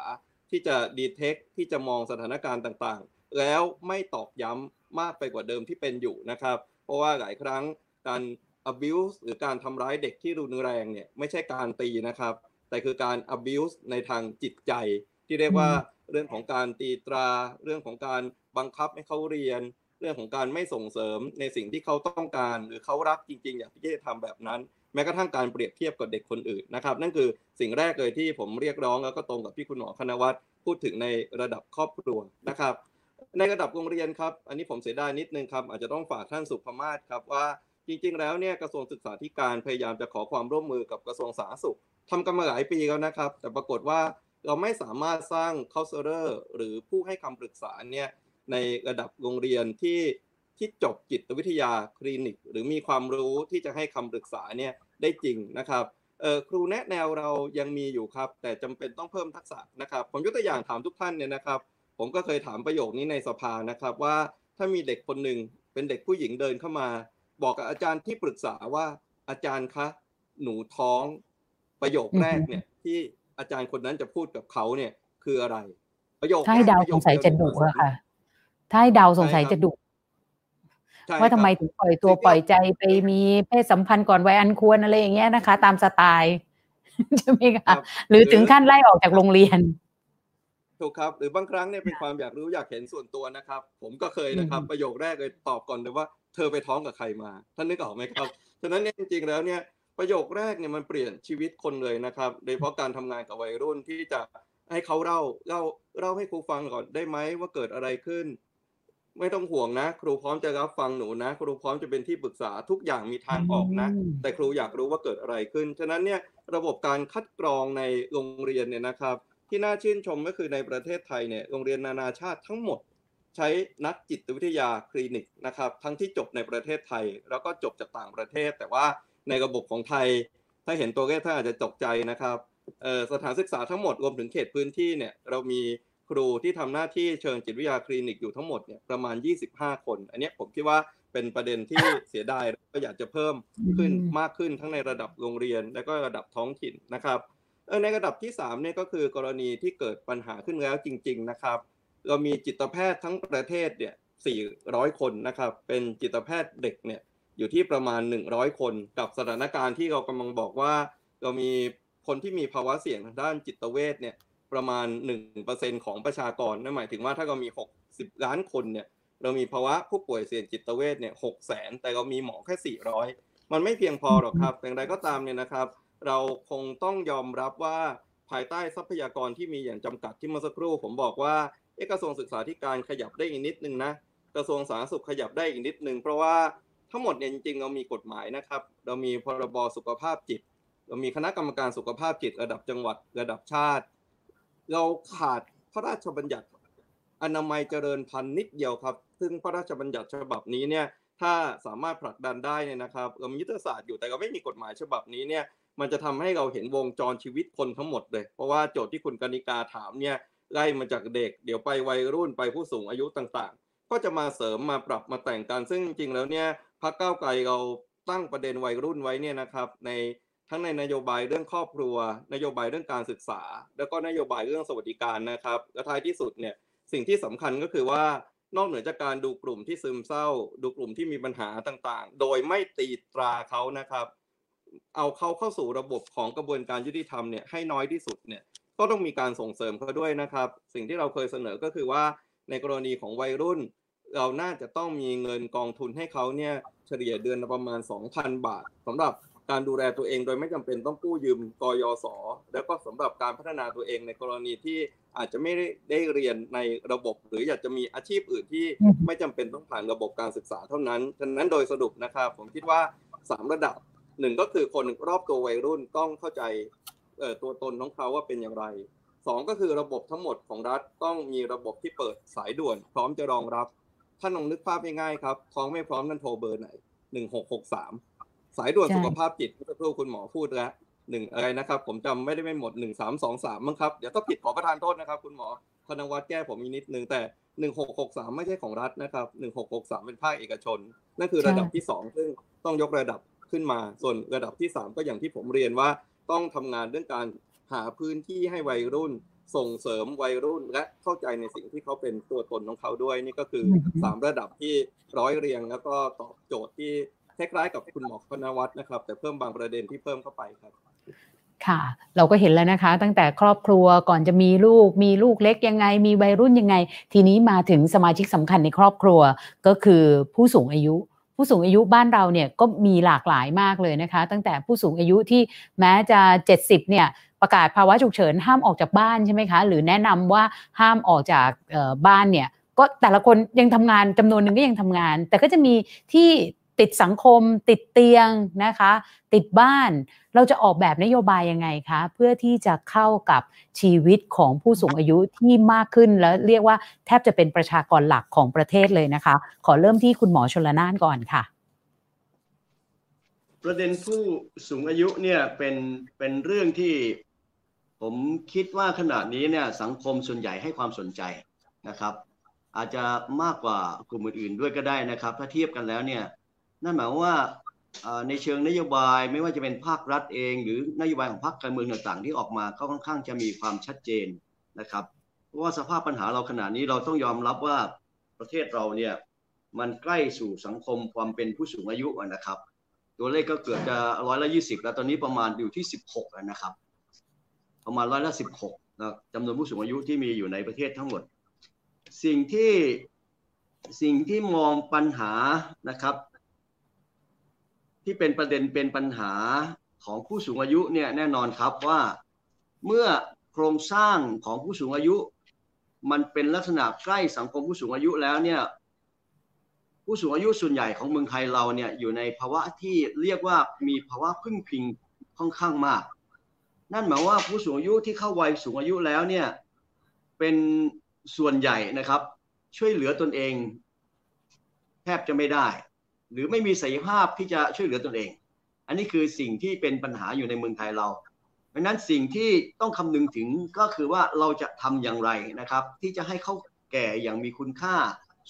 ที่จะดีเทคที่จะมองสถานการณ์ต่างๆ แล้วไม่ตอกย้ำ มากไปกว่าเดิมที่เป็นอยู่นะครับ เพราะว่าหลายครั้งการ abuse หรือการทำร้ายเด็กที่รุนแรงเนี่ยไม่ใช่การตีนะครับ แต่คือการ abuse ในทางจิตใจ ที่เรียกว่าเรื่องของการตีตรา เรื่องของการบังคับให้เขาเรียน เรื่องของการไม่ส่งเสริมในสิ่งที่เขาต้องการ หรือเขารักจริง ๆ อยากที่จะทำแบบนั้นแม้กระทั่งการเปรียบเทียบกับเด็กคนอื่นนะครับ นั่นคือสิ่งแรกเลยที่ผมเรียกร้องแล้วก็ตรงกับที่คุณหมอคณวัฒน์พูดถึงในระดับครอบครัวนะครับ ในระดับโรงเรียนครับ อันนี้ผมเสียดายนิดนึงครับ อาจจะต้องฝากท่านสุภมาศครับว่าจริง ๆ แล้วเนี่ยกระทรวงศึกษาธิการพยายามจะขอความร่วมมือกับกระทรวงสาธารณสุขทำกันมาหลายปีแล้วนะครับ แต่ปรากฏว่าเราไม่สามารถสร้าง c o u n s e l o r หรือผู้ให้คำปรึกษาเนี่ยในระดับโรงเรียนที่ที่จบจิตวิทยาคลินิก หรือมีความรู้ที่จะให้คำปรึกษาเนี่ยได้จริงนะครับครูแนะแนวเรายังมีอยู่ครับ แต่จำเป็นต้องเพิ่มทักษะนะครับ ผมยกตัวอย่างถามทุกท่านเนี่ยนะครับ ผมก็เคยถามประโยคนี้ในสภานะครับว่าถ้ามีเด็กคนหนึ่งเป็นเด็กผู้หญิงเดินเข้ามา บอกกับอาจารย์ที่ปรึกษาว่าอาจารย์คะหนูท้องประโยคแรกเนี่ยที่อาจารย์คนนั้นจะพูดกับเขาเนี่ยคืออะไร ประโยค
ถ้าให้เดา
ประ
ส
โย
ง
ค
สัยจะดุอะค่ะถ้าให้เดาสงสัยจะดุว่าทำไมถึงปล่อยตัวปล่อยใจไปมีเพศสัมพันธ์ก่อนวัยอันควรอะไรอย่างเงี้ยนะคะ ตามสไตล์ใช่ไหมคะหรือถึงขั้นไล่ออกจากโรงเรียน
ถูกครับหรือบางครั้งเนี่ยเป็นความอยากรู้อยากเห็นส่วนตัวนะครับ ผมก็เคยนะครับประโยคแรกเลยตอบก่อนเลยว่าเธอไปท้องกับใครมา ท่านนึกออกไหมครับฉะนั้นเนี่ยจริงๆแล้วเนี่ยประโยคแรกเนี่ยมันเปลี่ยนชีวิตคนเลยนะครับโดยเฉพาะการทำงานกับวัยรุ่นที่จะให้เขาเล่าเล่าเล่าให้ครูฟังก่อนได้ไหมว่าเกิดอะไรขึ้น ไม่ต้องห่วงนะ ครูพร้อมจะรับฟังหนูนะ ครูพร้อมจะเป็นที่ปรึกษาทุกอย่างมีทางออกนะ แต่ครูอยากรู้ว่าเกิดอะไรขึ้นฉะนั้นเนี่ยระบบการคัดกรองในโรงเรียนเนี่ยนะครับ ที่น่าชื่นชมก็คือในประเทศไทยเนี่ยโรงเรียนนานาชาติทั้งหมด ใช้นักจิตวิทยาคลินิกนะครับทั้งที่จบในประเทศไทย แล้วก็จบจากต่างประเทศ แต่ว่าในระบบของไทย ถ้าเห็นตัวเลขท่านอาจจะตกใจนะครับสถานศึกษาทั้งหมดรวมถึงเขตพื้นที่เนี่ยเรามีครูที่ทำหน้าที่เชิงจิตวิทยาคลินิกอยู่ทั้งหมดเนี่ยประมาณ 25 คน อันนี้ผมคิดว่าเป็นประเด็นที่เสียดายก็อยากจะเพิ่มขึ้นมากขึ้นทั้งในระดับโรงเรียน และก็ระดับท้องถิ่นนะครับ ในระดับที่3เนี่ยก็คือกรณีที่เกิดปัญหาขึ้นแล้วจริง ๆนะครับ เรามีจิตแพทย์ทั้งประเทศเนี่ย400 คนนะครับ เป็นจิตแพทย์เด็กเนี่ยอยู่ที่ประมาณ 100 คน กับสถานการณ์ที่เรากำลังบอกว่า เรามีคนที่มีภาวะเสี่ยงทางด้านจิตเวชเนี่ยประมาณ 1%ของประชากรนั่นหมายถึงว่าถ้าเรามี 60 ล้านคนเนี่ยเรามีภาวะผู้ป่วยเสี่ยงจิตเวชเนี่ย6แสนแต่เรามีหมอแค่ 400 มันไม่เพียงพอหรอกครับอย่างไรก็ตามเนี่ยนะครับ เราคงต้องยอมรับว่าภายใต้ทรัพยากรที่มีอย่างจำกัดที่เมื่อสักครู่ผมบอกว่าเอกระทรวงศึกษาธิการขยับได้อีกนิดนึงนะกระทรวงสาธารณสุขขยับได้อีกนิดนึงเพราะว่าทั้งหมดเนี่ยจริงๆเรามีกฎหมายนะครับ เรามีพรบสุขภาพจิต เรามีคณะกรรมการสุขภาพจิต ระดับจังหวัดระดับชาติ เราขาดพระราชบัญญัติ อนามัยเจริญพันธุ์นิดเดียวครับ ซึ่งพระราชบัญญัติฉบับนี้เนี่ยถ้าสามารถผลักดันได้เนี่ยนะครับเรามียุทธศาสตร์อยู่แต่เราไม่มีกฎหมายฉบับนี้เนี่ย มันจะทำให้เราเห็นวงจรชีวิตคนทั้งหมดเลย เพราะว่าโจทย์ที่คุณกนิกาถามเนี่ยไล่มาจากเด็ก เดี๋ยวไปวัยรุ่นไปผู้สูงอายุต่างๆ ก็จะมาเสริมมาปรับมาแต่งกัน ซึ่งจริงๆแล้วเนี่ยพรรคก้าวไกลเราตั้งประเด็นวัยรุ่นไว้เนี่ยนะครับ ในทั้งในนโยบายเรื่องครอบครัว นโยบายเรื่องการศึกษา แล้วก็นโยบายเรื่องสวัสดิการนะครับและท้ายที่สุดเนี่ยสิ่งที่สำคัญก็คือว่านอกเหนือจากการดูกลุ่มที่ซึมเศร้า ดูกลุ่มที่มีปัญหาต่างๆ โดยไม่ตีตราเขานะครับ เอาเขาเข้าสู่ระบบของกระบวนการยุติธรรมเนี่ยให้น้อยที่สุดเนี่ยก็ต้องมีการส่งเสริมเขาด้วยนะครับ สิ่งที่เราเคยเสนอก็คือว่าในกรณีของวัยรุ่น เราน่าจะต้องมีเงินกองทุนให้เขาเนี่ยเฉลี่ยเดือนละประมาณ 2,000 บาทสำหรับการดูแลตัวเองโดยไม่จำเป็นต้องกู้ยืมกยศแล้วก็สำหรับการพัฒนาตัวเองในกรณีที่อาจจะไม่ได้เรียนในระบบ หรืออยากจะมีอาชีพอื่นที่ไม่จำเป็นต้องผ่านระบบการศึกษาเท่านั้นฉะนั้นโดยสรุปนะครับผมคิดว่า 3 ระดับ หนึ่งก็คือคนรอบตัววัยรุ่นต้องเข้าใจตัวตนของเขาว่าเป็นอย่างไรสองก็คือระบบทั้งหมดของรัฐต้องมีระบบที่เปิดสายด่วน พร้อมจะรองรับท่านลองนึกภาพง่ายๆครับท้องไม่พร้อมนั่นโทรเบอร์ไหนหนึ่งหกหกสามสายด่วนสุขภาพจิตเมื่อสักครู่คุณหมอพูดแล้วหนึ่งอะไรนะครับ ผมจำไม่ได้ไม่หมดหนึ่งสามสองสามมั้งครับ เดี๋ยวถ้าผิดขอประทานโทษนะครับ คุณหมอธนวัฒน์แก้ผมมีนิดนึงแต่หนึ่งหกหกสามไม่ใช่ของรัฐนะครับหนึ่งหกหกสามเป็นภาคเอกชน นั่นคือระดับที่สองซึ่งต้องยกระดับ ขึ้นมา ส่วนระดับที่ 3 ก็อย่างที่ผมเรียนว่าต้องทำงานเรื่องการหาพื้นที่ให้วัยรุ่น ส่งเสริมวัยรุ่น และเข้าใจในสิ่งที่เขาเป็นตัวตนของเขาด้วยนี่ก็คือ 3 ระดับที่ร้อยเรียง แล้วก็ตอบโจทย์ที่คล้ายๆกับคุณหมอคณวัฒน์นะครับ แต่เพิ่มบางประเด็นที่เพิ่มเข้าไปครับ
ค่ะเราก็เห็นแล้วนะคะ ตั้งแต่ครอบครัวก่อนจะมีลูก มีลูกเล็กยังไง มีวัยรุ่นยังไง ทีนี้มาถึงสมาชิกสำคัญในครอบครัวก็คือผู้สูงอายุ ผู้สูงอายุบ้านเราเนี่ยก็มีหลากหลายมากเลยนะคะ ตั้งแต่ผู้สูงอายุที่แม้จะ 70เนี่ยประกาศภาวะฉุกเฉินห้ามออกจากบ้านใช่ไหมคะ หรือแนะนำว่าห้ามออกจากบ้านเนี่ยก็แต่ละคนยังทำงานจำนวนหนึ่งก็ยังทำงาน แต่ก็จะมีที่ ติดสังคม ติดเตียงนะคะ ติดบ้านเราจะออกแบบนโยบายยังไงคะ เพื่อที่จะเข้ากับชีวิตของผู้สูงอายุที่มากขึ้นแล้วเรียกว่าแทบจะเป็นประชากรหลักของประเทศเลยนะคะ ขอเริ่มที่คุณหมอชลนานก่อนค่ะ
ประเด็นผู้สูงอายุเนี่ยเป็นเป็นเรื่องที่ผมคิดว่าขณะนี้เนี่ยสังคมส่วนใหญ่ให้ความสนใจนะครับ อาจจะมากกว่ากลุ่มอื่นๆด้วยก็ได้นะครับ ถ้าเทียบกันแล้วเนี่ย นั่นหมายว่าในเชิงนโยบายไม่ว่าจะเป็นภาครัฐเอง หรือนโยบายของพรรคการเมืองต่างๆ ที่ออกมาก็ค่อนข้างจะมีความชัดเจนนะครับ เพราะว่าสภาพปัญหาเราขณะนี้เราต้องยอมรับว่าประเทศเราเนี่ยมันใกล้สู่สังคมความเป็นผู้สูงอายุนะครับ ตัวเลขก็เกือบจะร้อยละยี่สิบแล้วตอนนี้ประมาณอยู่ที่สิบหกนะครับ ประมาณร้อยละสิบหกนะจำนวนผู้สูงอายุที่มีอยู่ในประเทศทั้งหมด สิ่งที่สิ่งที่มองปัญหานะครับ ที่เป็นประเด็นเป็นปัญหาของผู้สูงอายุเนี่ยแน่นอนครับว่าเมื่อโครงสร้างของผู้สูงอายุ มันเป็นลักษณะใกล้สังคมผู้สูงอายุแล้วเนี่ยผู้สูงอายุส่วนใหญ่ของเมืองไทยเราเนี่ยอยู่ในภาวะที่เรียกว่ามีภาวะพึ่งพิงค่อนข้างมาก นั่นหมายว่าผู้สูงอายุที่เข้าวัยสูงอายุแล้วเนี่ยเป็นส่วนใหญ่นะครับ ช่วยเหลือตนเอง แทบจะไม่ได้ หรือไม่มีศักยภาพที่จะช่วยเหลือตนเอง อันนี้คือสิ่งที่เป็นปัญหาอยู่ในเมืองไทยเราดังนั้นสิ่งที่ต้องคำนึงถึงก็คือว่าเราจะทำอย่างไรนะครับ ที่จะให้เขาแก่อย่างมีคุณค่า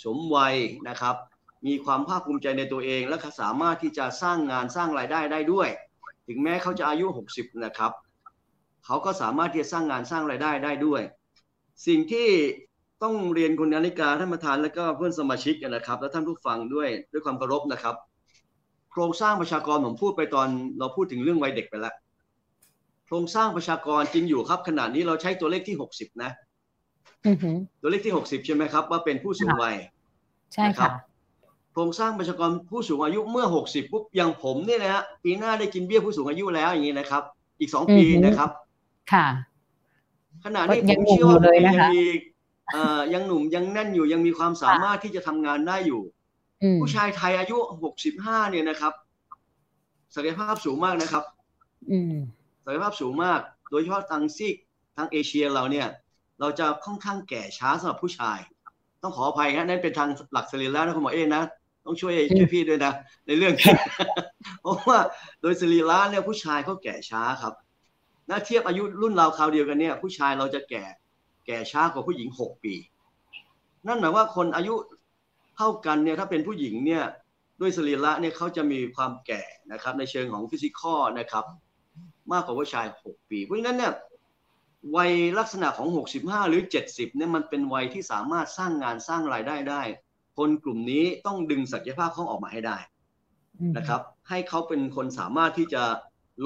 สมวัยนะครับ มีความภาคภูมิใจในตัวเอง และสามารถที่จะสร้างงานสร้างรายได้ได้ด้วย ถึงแม้เขาจะอายุ 60 นะครับ เขาก็สามารถที่จะสร้างงานสร้างรายได้ได้ด้วย สิ่งที่ ต้องเรียนคุณนาฬิกาท่านประธานและก็เพื่อนสมาชิกนะครับ และท่านผู้ฟังด้วยด้วยความเคารพนะครับ โครงสร้างประชากรผมพูดไปตอนเราพูดถึงเรื่องวัยเด็กไปแล้วโครงสร้างประชากรจริงอยู่ครับ ขนาดนี้เราใช้ตัวเลขที่หกสิบนะตัวเลขที่หกสิบใช่ไหมครับ ว่าเป็นผู้สูงวัย
ใช่ครับ
โครงสร้างประชากรผู้สูงอายุเมื่อหกสิบปุ๊บอย่างผมเนี่ยนะฮะปีหน้าได้กินเบี้ยผู้สูงอายุแล้วอย่างนี้นะครับ อีกสองปีนะครับ
ค่ะ
ขณะนี้ผมเชื่อว่ายังมี เอ่อยังหนุ่มยังแน่นอยู่ยังมีความสามารถที่จะทำงานได้อยู่ ผู้ชายไทยอายุหกสิบห้าเนี่ยนะครับศักยภาพสูงมากนะครับ
อืม
ศักยภาพสูงมาก โดยเฉพาะทางซีกทางเอเชียเราเนี่ย เราจะค่อนข้างแก่ช้าสำหรับผู้ชาย ต้องขออภัยนะนั่นเป็นทางหลักสรีระนะคุณหมอเอ็นะต้องช่วยช่วยพี่ด้วยนะ ในเรื่องเพราะว่าโดยสรีระเนี่ยผู้ชายเขาแก่ช้าครับถ้าเทียบอายุรุ่นเราคราวเดียวกันเนี่ย ผู้ชายเราจะแก่แก่ช้ากว่าผู้หญิงหกปี นั่นหมายว่าคนอายุเท่ากันเนี่ยถ้าเป็นผู้หญิงเนี่ยด้วยสรีระเนี่ยเขาจะมีความแก่นะครับในเชิงของ physical นะครับ มากกว่าผู้ชายหกปี เพราะฉะนั้นเนี่ยวัยลักษณะของหกสิบห้าหรือเจ็ดสิบเนี่ยมันเป็นวัยที่สามารถสร้างงานสร้างรายได้ได้ คนกลุ่มนี้ต้องดึงศักยภาพเขาออกมาให้ได้นะครับ ให้เขาเป็นคนสามารถที่จะ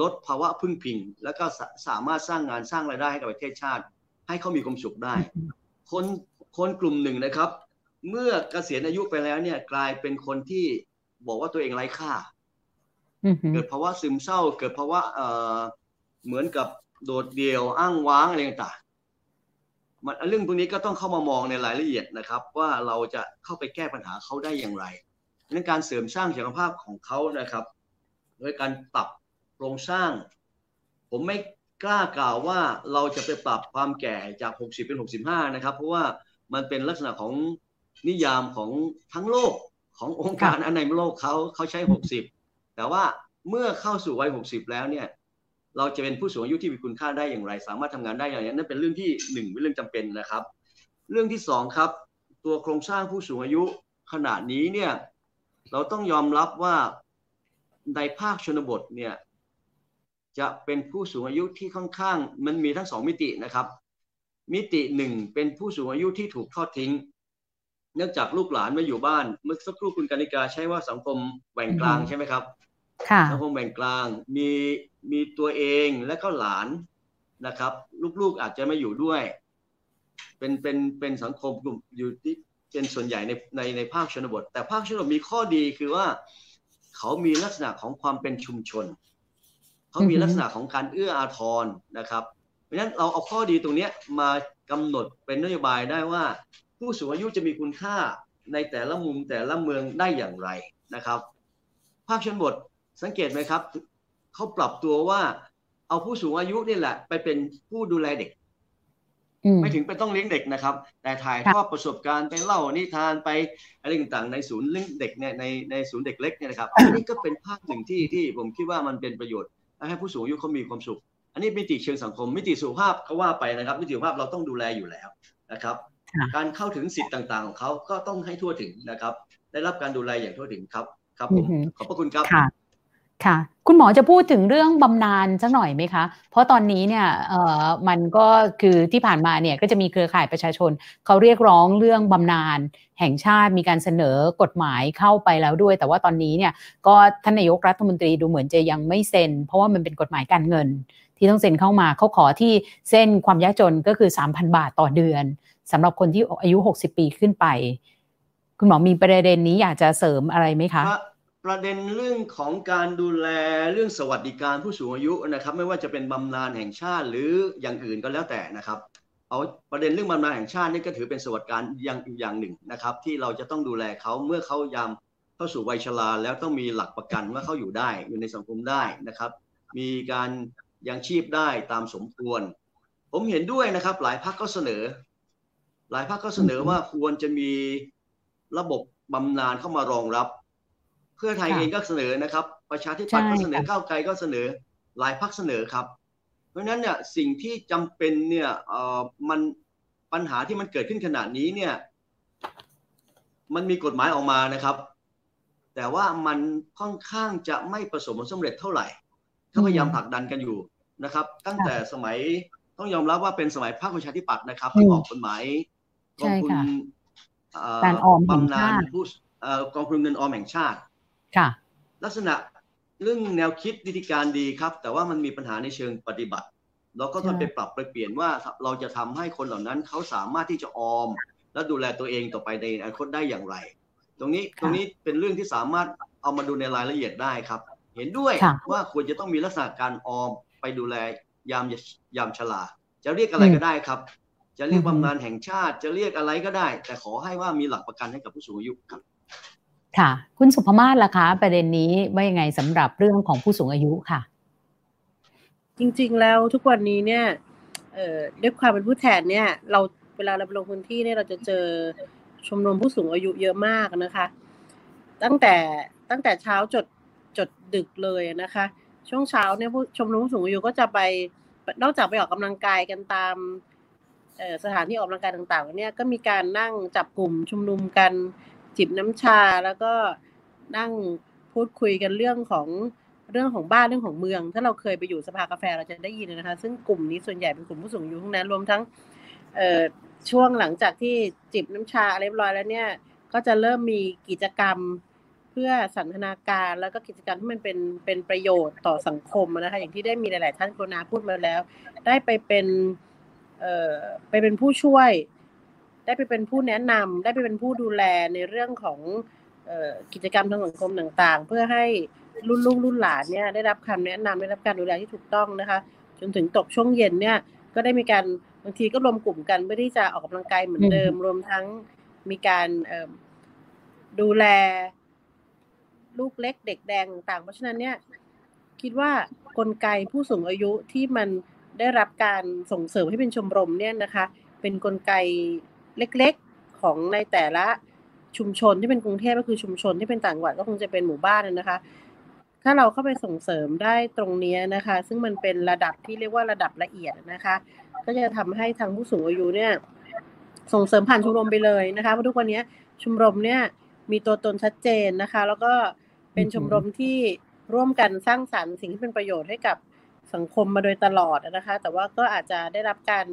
ลดภาวะพึ่งพิง แล้วก็สามารถสร้างงานสร้างรายได้ให้กับประเทศชาติ ให้เขามีความสุขได้ คนคนกลุ่มหนึ่งนะครับ เมื่อเกษียณอายุไปแล้วเนี่ย กลายเป็นคนที่บอกว่าตัวเองไร้ค่า เกิดภาวะซึมเศร้า เกิดภาวะเอ่อเหมือนกับโดดเดี่ยวอ้างว้างอะไรต่างๆมันเรื่องพวกนี้ก็ต้องเข้ามามองในรายละเอียดนะครับ ว่าเราจะเข้าไปแก้ปัญหาเขาได้อย่างไรในการเสริมสร้างศักยภาพของเขานะครับ โดยการปรับโครงสร้าง ผมไม่ กล้ากล่าวว่าเราจะไปปรับความแก่จาก 60 เป็น 65 นะครับ เพราะว่ามันเป็นลักษณะของนิยามของทั้งโลกขององค์การอนามัยโลกเขาเขาใช้ 60 แต่ว่าเมื่อเข้าสู่วัย 60 แล้วเนี่ย เราจะเป็นผู้สูงอายุที่มีคุณค่าได้อย่างไร สามารถทำงานได้อย่างนี้นั่นเป็นเรื่องที่หนึ่งเป็นเรื่องจำเป็นนะครับ เรื่องที่สองครับ ตัวโครงสร้างผู้สูงอายุขนาดนี้เนี่ย เราต้องยอมรับว่าในภาคชนบทเนี่ย จะเป็นผู้สูงอายุที่ค่อนข้าง มันมีทั้งสองมิตินะครับ มิติหนึ่งเป็นผู้สูงอายุที่ถูกทอดทิ้ง เนื่องจากลูกหลานไม่อยู่บ้าน เมื่อสักครู่คุณกนิกาใช้ว่าสังคมแบ่งกลางใช่ไหมครับ
ค่ะ
สังคมแบ่งกลางมีมีตัวเองและก็หลานนะครับ ลูกๆอาจจะไม่อยู่ด้วย เป็นเป็นเป็นสังคมกลุ่มอยู่ที่เป็นส่วนใหญ่ในในในภาคชนบท แต่ภาคชนบทมีข้อดีคือว่า เขามีลักษณะของความเป็นชุมชน เขามีลักษณะของการเอื้ออาทรนะครับ เพราะฉะนั้นเราเอาข้อดีตรงนี้มากำหนดเป็นนโยบายได้ว่า ผู้สูงอายุจะมีคุณค่าในแต่ละมุมแต่ละเมืองได้อย่างไรนะครับ ภาคชนบทสังเกตไหมครับเขาปรับตัวว่า เอาผู้สูงอายุนี่แหละ ไปเป็นผู้ดูแลเด็กไม่ถึงไปต้องเลี้ยงเด็กนะครับ แต่ถ่ายทอดประสบการณ์ไปเล่านิทานไปอะไรต่างๆในศูนย์เลี้ยงเด็กเนี่ยในในศูนย์เด็กเล็กเนี่ยนะครับอันนี้ก็เป็นภาคหนึ่งที่ที่ผมคิดว่ามันเป็นประโยชน์ ให้ผู้สูงอายุเขามีความสุข อันนี้มิติเชิงสังคม มิติสุขภาพเขาว่าไปนะครับ มิติสุขภาพเราต้องดูแลอยู่แล้วนะครับ การเข้าถึงสิทธิ์ต่างๆ ของเขาก็ต้องให้ทั่วถึงนะครับ ได้รับการดูแลอย่างทั่วถึงครับ ครับผมขอบพระคุณครับ
ค่ะ คุณหมอจะพูดถึงเรื่องบำนาญสักหน่อยไหมคะ เพราะตอนนี้เนี่ยเอ่อมันก็คือที่ผ่านมาเนี่ยก็จะมีเครือข่ายประชาชน เขาเรียกร้องเรื่องบำนาญแห่งชาติมีการเสนอกฎหมายเข้าไปแล้วด้วย แต่ว่าตอนนี้เนี่ยก็ท่านนายกรัฐมนตรีดูเหมือนจะยังไม่เซ็น เพราะว่ามันเป็นกฎหมายการเงิน ที่ต้องเซ็นเข้ามาเขาขอที่เส้นความยากจนก็คือ 3,000 บาทต่อเดือนสำหรับคนที่อายุ 60 ปีขึ้นไป คุณหมอมีประเด็นนี้อยากจะเสริมอะไรไหมคะ
ประเด็นเรื่องของการดูแลเรื่องสวัสดิการผู้สูงอายุนะครับ ไม่ว่าจะเป็นบำนาญแห่งชาติหรืออย่างอื่นก็แล้วแต่นะครับ เอาประเด็นเรื่องบำนาญแห่งชาตินี่ก็ถือเป็นสวัสดิการอย่างอย่างหนึ่งนะครับ ที่เราจะต้องดูแลเขาเมื่อเขายามเข้าสู่วัยชราแล้วต้องมีหลักประกันว่าเขาอยู่ได้อยู่ในสังคมได้นะครับ มีการยังชีพได้ตามสมควร ผมเห็นด้วยนะครับ หลายพักก็เสนอ หลายพักก็เสนอว่าควรจะมีระบบบำนาญเข้ามารองรับ เพื่อไทยเองก็เสนอนะครับ ประชาธิปัตย์ก็เสนอก้าวไกลก็เสนอหลายพักเสนอครับ เพราะฉะนั้นเนี่ยสิ่งที่จำเป็นเนี่ยเอ่อมันปัญหาที่มันเกิดขึ้นขนาดนี้เนี่ย มันมีกฎหมายออกมานะครับ แต่ว่ามันค่อนข้างจะไม่ประสบผลสำเร็จเท่าไหร่ก็พยายามผลักดันกันอยู่นะครับ ตั้งแต่สมัยต้องยอมรับว่าเป็นสมัยพรรคประชาธิปัตย์นะครับที่ออกกฎหมายกองทุน
การออมแห่ง
บำนา
ชา
ญ
ติ
ผู้กองทุนเงินออมแห่งชาติ
ค่ะ
ลักษณะเรื่องแนวคิดวิธีการดีครับ แต่ว่ามันมีปัญหาในเชิงปฏิบัติ เราก็ต้องไปปรับไปเปลี่ยนว่าเราจะทำให้คนเหล่านั้นเขาสามารถที่จะออม และดูแลตัวเองต่อไปในอนาคตได้อย่างไร ตรงนี้ตรงนี้เป็นเรื่องที่สามารถเอามาดูในรายละเอียดได้ครับ เห็นด้วย
ค่ะ
ว่าควรจะต้องมีลักษณะการออมไปดูแลยามยามชราจะเรียกอะไรก็ได้ครับ จะเรียกบำนาญแห่งชาติจะเรียกอะไรก็ได้ แต่ขอให้ว่ามีหลักประกันให้กับผู้สูงอายุครับ
ค่ะ คุณสุภมาศล่ะคะ ประเด็นนี้ว่ายังไงสำหรับเรื่องของผู้สูงอายุค่ะ
จริงๆแล้วทุกวันนี้เนี่ยด้วยความเป็นผู้แทนเนี่ย เราเวลาเราไปลงพื้นที่เนี่ยเราจะเจอชมรมผู้สูงอายุเยอะมากนะคะ ตั้งแต่ตั้งแต่เช้าจดจดดึกเลยนะคะ ช่วงเช้าเนี่ยผู้ชมรมผู้สูงอายุก็จะไปนอกจากไปออกกำลังกายกันตามสถานที่ออกกำลังกายต่างๆเนี่ยก็มีการนั่งจับกลุ่มชุมนุมกัน จิบน้ำชาแล้วก็นั่งพูดคุยกันเรื่องของเรื่องของบ้านเรื่องของเมือง ถ้าเราเคยไปอยู่สภากาแฟเราจะได้ยินนะคะ ซึ่งกลุ่มนี้ส่วนใหญ่เป็นกลุ่มผู้สูงอายุทั้งนั้นรวมทั้งเช่วงหลังจากที่จิบน้ำชาเรียบร้อยแล้วเนี่ย ก็จะเริ่มมีกิจกรรมเพื่อสันทนาการแล้วก็กิจกรรมที่มันเป็นเป็นประโยชน์ต่อสังคมนะคะ อย่างที่ได้มีหลาย ๆ ท่านโกนาพูดมาแล้ว ได้ไปเป็นเอ่อไปเป็นผู้ช่วย ได้ไปเป็นผู้แนะนำได้ไปเป็นผู้ดูแลในเรื่องของเอ่อกิจกรรมทางสังคมต่างๆ เพื่อให้รุ่นลูกรุ่นหลานเนี่ยได้รับคำแนะนำได้รับการดูแลที่ถูกต้องนะคะ จนถึงตกช่วงเย็นเนี่ยก็ได้มีการบางทีก็รวมกลุ่มกันเพื่อที่จะออกกำลังกายเหมือนเดิม รวมทั้งมีการเอ่อดูแล ลูกเล็กเด็กแดงต่างๆเพราะฉะนั้นเนี่ยคิดว่ากลไกผู้สูงอายุที่มันได้รับการส่งเสริมให้เป็นชมรมเนี่ยนะคะ เป็นกลไก เล็กๆของในแต่ละชุมชนที่เป็นกรุงเทพก็คือชุมชนที่เป็นต่างจังหวัดก็คงจะเป็นหมู่บ้านนะคะ ถ้าเราเข้าไปส่งเสริมได้ตรงนี้นะคะ ซึ่งมันเป็นระดับที่เรียกว่าระดับละเอียดนะคะ ก็จะทำให้ทางผู้สูงอายุเนี่ย ส่งเสริมผ่านชมรมไปเลยนะคะเพราะทุกวันนี้ชมรมเนี่ยมีตัวตนชัดเจนนะคะ แล้วก็เป็นชมรมที่ร่วมกันสร้างสรรค์สิ่งที่เป็นประโยชน์ให้กับสังคมมาโดยตลอดนะคะ แต่ว่าก็อาจจะได้รับการ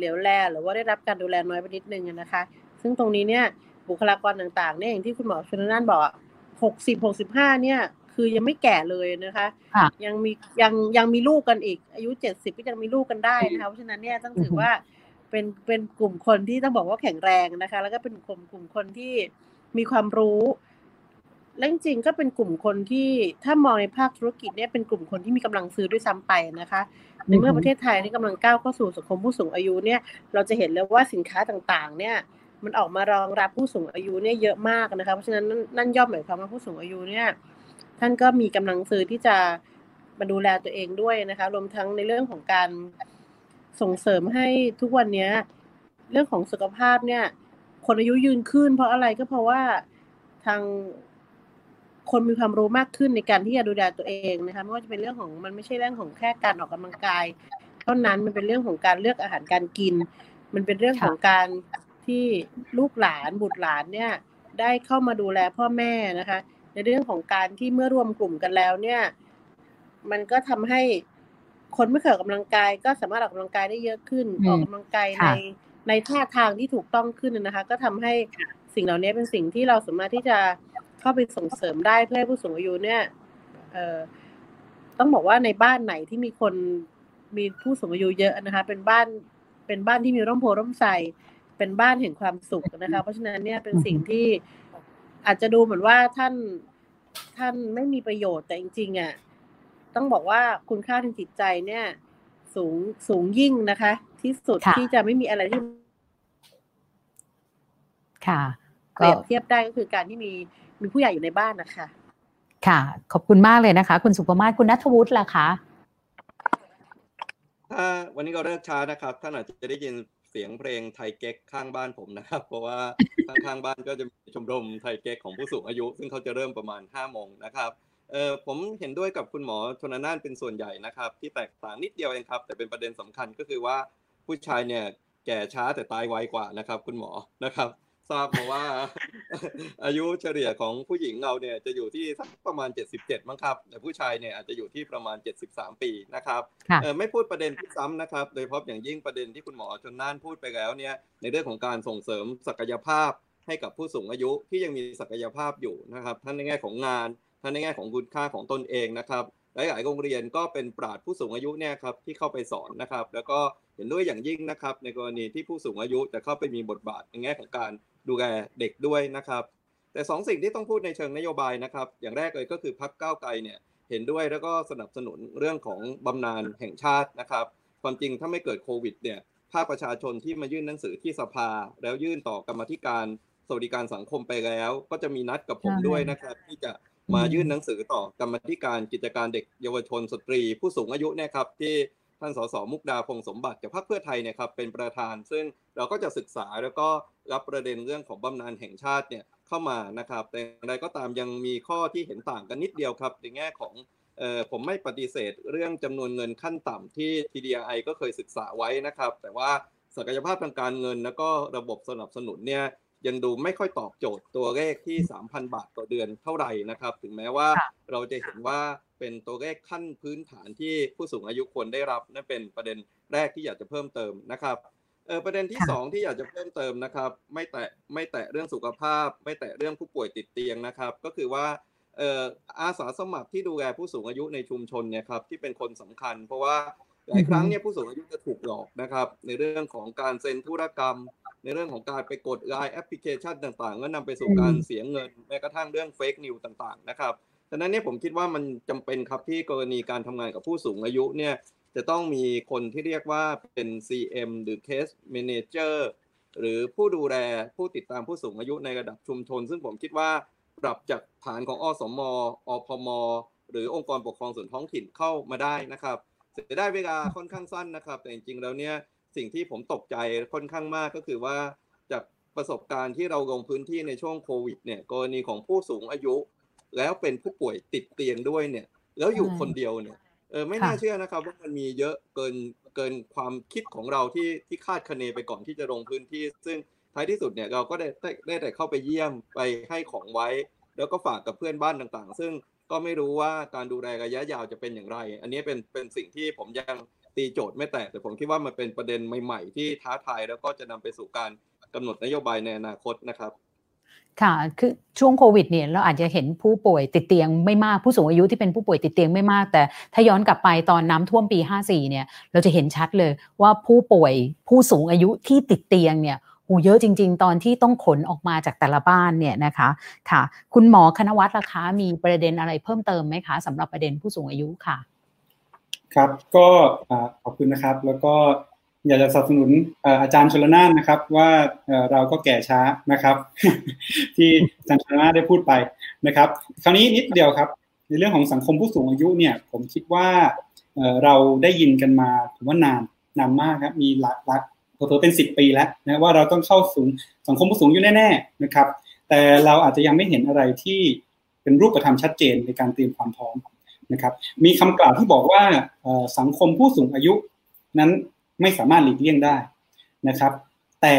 เหลียวแลหรือว่าได้รับการดูแลน้อยไปนิดนึงนะคะ ซึ่งตรงนี้เนี่ยบุคลากรต่างๆเนี่ยอย่างที่คุณหมอชนน่านบอกหกสิบหกสิบห้าเนี่ย คือยังไม่แก่เลยนะคะ
ค่ะ
ยังมียังยังมีลูกกันอีก อายุเจ็ดสิบก็ยังมีลูกกันได้นะคะเพราะฉะนั้นเนี่ยต้องถือว่าเป็นเป็นกลุ่มคนที่ต้องบอกว่าแข็งแรงนะคะ แล้วก็เป็นกลุ่มกลุ่มคนที่มีความรู้ และจริงๆก็เป็นกลุ่มคนที่ถ้ามองในภาคธุรกิจเนี่ยเป็นกลุ่มคนที่มีกำลังซื้อด้วยซ้ำไปนะคะในเมื่อประเทศไทยนี่กำลังก้าวเข้าสู่สังคมผู้สูงอายุเนี่ยเราจะเห็นเลยว่าสินค้าต่างๆ เนี่ยมันออกมารองรับผู้สูงอายุเนี่ยเยอะมากนะคะเพราะฉะนั้นนั่นย่อมหมายความว่าผู้สูงอายุเนี่ยท่านก็มีกำลังซื้อที่จะมาดูแลตัวเองด้วยนะคะ รวมทั้งในเรื่องของการส่งเสริมให้ทุกวันเนี้ยเรื่องของสุขภาพเนี่ย คนอายุยืนขึ้น เพราะอะไรก็เพราะว่าทาง คนมีความรู้มากขึ้นในการที่จะดูแลตัวเองนะคะไม่ว่าจะเป็นเรื่องของมันไม่ใช่เรื่องของแค่การออกกำลังกาย เท่านั้นมันเป็นเรื่องของการเลือกอาหารการกิน มันเป็นเรื่องของการที่ลูกหลานบุตรหลานเนี่ยได้เข้ามาดูแลพ่อแม่นะคะ ในเรื่องของการที่เมื่อรวมกลุ่มกันแล้วเนี่ย มันก็ทำให้คนไม่เคยออกกำลังกาย ก็สามารถออกกำลังกายได้เยอะขึ้นออกกำลังกายในในท่าทางที่ถูกต้องขึ้นนะคะ ก็ทำให้สิ่งเหล่านี้เป็นสิ่งที่เราสามารถที่จะ เข้าไปส่งเสริมได้เพื่อให้ผู้สูงอายุเนี่ยเอ่อต้องบอกว่าในบ้านไหนที่มีคนมีผู้สูงอายุเยอะนะคะ เป็นบ้านเป็นบ้านที่มีร่มโพร่มใสเป็นบ้านแห่งความสุขนะคะ เพราะฉะนั้นเนี่ยเป็นสิ่งที่อาจจะดูเหมือนว่าท่านท่านไม่มีประโยชน์แต่จริงๆอะต้องบอกว่าคุณค่าทางจิตใจเนี่ย สูงสูงยิ่งนะคะ ที่สุดที่จะไม่มีอะไรที่
ค่ะ
เปรียบเทียบได้ก็คือการที่มี มีผู้ใหญ่อยู่ในบ้านนะคะ
ค่ะ ขอบคุณมากเลยนะคะ คุณสุภมาศคุณนัทวุฒิล่ะคะ
ถ้าวันนี้ก็เลิกช้านะครับท่านอาจจะได้ยินเสียงเพลงไทยเก๊กข้างบ้านผมนะครับ เพราะว่าข้างๆบ้านก็จะมีชมรมไทยเก๊กของผู้สูงอายุ ซึ่งเขาจะเริ่มประมาณ5้าโมงนะครับเออผมเห็นด้วยกับคุณหมอชนน่านเป็นส่วนใหญ่นะครับ ที่แตกต่างนิดเดียวเองครับ แต่เป็นประเด็นสำคัญก็คือว่าผู้ชายเนี่ยแก่ช้าแต่ตายไวกว่านะครับ คุณหมอนะครับ ทราบมาว่า อายุเฉลี่ยของผู้หญิงเราเนี่ยจะอยู่ที่สักประมาณ 77 มั้งครับ แต่ผู้ชายเนี่ยอาจจะอยู่ที่ประมาณ 73 ปีนะครับไม่พูดประเด็นที่ซ้ำนะครับ โดยเฉพาะอย่างยิ่งประเด็นที่คุณหมอชนน่านพูดไปแล้วเนี่ยในเรื่องของการส่งเสริมศักยภาพให้กับผู้สูงอายุที่ยังมีศักยภาพอยู่นะครับทั้งในแง่ของงานทั้งในแง่ของคุณค่าของตนเองนะครับหลายๆโรงเรียนก็เป็นปราดผู้สูงอายุเนี่ยครับที่เข้าไปสอนนะครับ แล้วก็เห็นด้วยอย่างยิ่งนะครับ ในกรณีที่ผู้สูงอายุจะเข้าไปมีบทบาทในแง่ของการ ดูแลเด็กด้วยนะครับ แต่2สสิ่งที่ต้องพูดในเชิงนโยบายนะครับ อย่างแรกเลยก็คือพักก้าวไกลเนี่ยเห็นด้วยแล้วก็สนับสนุนเรื่องของบำนาญแห่งชาตินะครับ ความจริงถ้าไม่เกิดโควิดเนี่ยภาคประชาชนที่มายื่นหนังสือที่สภา แล้วยื่นต่อกรรมธิการสวัสดิการสังคมไปแล้ว ก็จะมีนัดกับผมด้วยนะครับ ที่จะมายื่นหนังสือต่อกรรมธิการกิจการเด็กเยาวชนสตรี ผู้สูงอายุเนี่ยครับที่ ท่านสสมุกดาพงสมบัติจากพรรคเพื่อไทยเนี่ยครับเป็นประธาน ซึ่งเราก็จะศึกษาแล้วก็รับประเด็นเรื่องของบำนาญแห่งชาติเนี่ยเข้ามานะครับ แต่อะไรก็ตามยังมีข้อที่เห็นต่างกันนิดเดียวครับในแง่ของเออผมไม่ปฏิเสธเรื่องจำนวนเงินขั้นต่ำที่ TDI ก็เคยศึกษาไว้นะครับ แต่ว่าศักยภาพทางการเงิน แล้วก็ระบบสนับสนุนเนี่ยยังดูไม่ค่อยตอบโจทย์ตัวเลขที่ 3,000 บาทต่อเดือนเท่าไหร่นะครับ ถึงแม้ว่าเราจะเห็นว่า เป็นตัวเลขขั้นพื้นฐานที่ผู้สูงอายุควรได้รับ นั่นเป็นประเด็นแรกที่อยากจะเพิ่มเติมนะครับเออประเด็นที่2ที่อยากจะเพิ่มเติมนะครับ ไม่แตะไม่แตะเรื่องสุขภาพ ไม่แตะเรื่องผู้ป่วยติดเตียงนะครับ ก็คือว่าเอออาสาสมัครที่ดูแลผู้สูงอายุในชุมชนเนี่ยครับที่เป็นคนสำคัญ เพราะว่าหลายครั้งเนี่ยผู้สูงอายุจะถูกหลอกนะครับ ในเรื่องของการเซ็นธุรกรรม ในเรื่องของการไปกดไลน์แอปพลิเคชันต่างๆก็นำไปสู่การเสียเงินแม้กระทั่งเรื่อง fake news ต่างๆนะครับ ดังนั้นเนี่ยผมคิดว่ามันจำเป็นครับที่กรณีการทำงานกับผู้สูงอายุเนี่ยจะต้องมีคนที่เรียกว่าเป็น CM หรือ Case Manager หรือผู้ดูแลผู้ติดตามผู้สูงอายุในระดับชุมชน ซึ่งผมคิดว่าปรับจากฐานของอสมอพม หรือองค์กรปกครองส่วนท้องถิ่นเข้ามาได้นะครับจะได้เวลาค่อนข้างสั้นนะครับ แต่จริงๆแล้วเนี่ยสิ่งที่ผมตกใจค่อนข้างมากก็คือว่าจากประสบการณ์ที่เราลงพื้นที่ในช่วงโควิดเนี่ยกรณีของผู้สูงอายุ แล้วเป็นผู้ป่วยติดเตียงด้วยเนี่ย แล้วอยู่คนเดียวเนี่ยเออไม่น่าเชื่อนะครับว่ามันมีเยอะเกินเกินความคิดของเราที่ที่คาดคะเนไปก่อนที่จะลงพื้นที่ ซึ่งท้ายที่สุดเนี่ยเราก็ได้ได้แต่เข้าไปเยี่ยมไปให้ของไว้ แล้วก็ฝากกับเพื่อนบ้านต่างๆ ซึ่งก็ไม่รู้ว่าการดูแลระยะยาวจะเป็นอย่างไร อันนี้เป็นเป็นสิ่งที่ผมยังตีโจทย์ไม่แตกแต่ผมคิดว่ามันเป็นประเด็นใหม่ ๆ ที่ท้าทายแล้วก็จะนำไปสู่การกำหนดนโยบายในอนาคตนะครับ
ค่ะคือช่วงโควิดเนี่ยเราอาจจะเห็นผู้ป่วยติดเตียงไม่มากผู้สูงอายุที่เป็นผู้ป่วยติดเตียงไม่มาก แต่ถ้าย้อนกลับไปตอนน้าท่วมปี 54 เนี่ย เราจะเห็นชัดเลยว่าผู้ป่วยผู้สูงอายุที่ติดเตียงเนี่ยหูเยอะจริง ๆ ตอนที่ต้องขนออกมาจากแต่ละบ้านเนี่ยนะคะค่ะ คุณหมอคณวัฒน์ราคามีประเด็นอะไรเพิ่มเติมไหมคะสำหรับประเด็นผู้สูงอายุค่ะ
ครับก็ขอบคุณนะครับแล้วก็ อยากจะสนับสนุนอาจารย์ชลนานนะครับ ว่าเราก็แก่ช้านะครับ ที่อาจารย์ชลนานได้พูดไปนะครับ คราวนี้นิดเดียวครับ ในเรื่องของสังคมผู้สูงอายุเนี่ย ผมคิดว่าเราได้ยินกันมาผมว่านานนานมากครับมีหลักหลักเผอเป็นสิบปีแล้วนะว่าเราต้องเข้าสู่สังคมผู้สูงอายุแน่ๆนะครับ แต่เราอาจจะยังไม่เห็นอะไรที่เป็นรูปธรรมชัดเจนในการเตรียมความพร้อมนะครับ มีคำกล่าวที่บอกว่าสังคมผู้สูงอายุนั้น ไม่สามารถหลีกเลี่ยงได้นะครับ แต่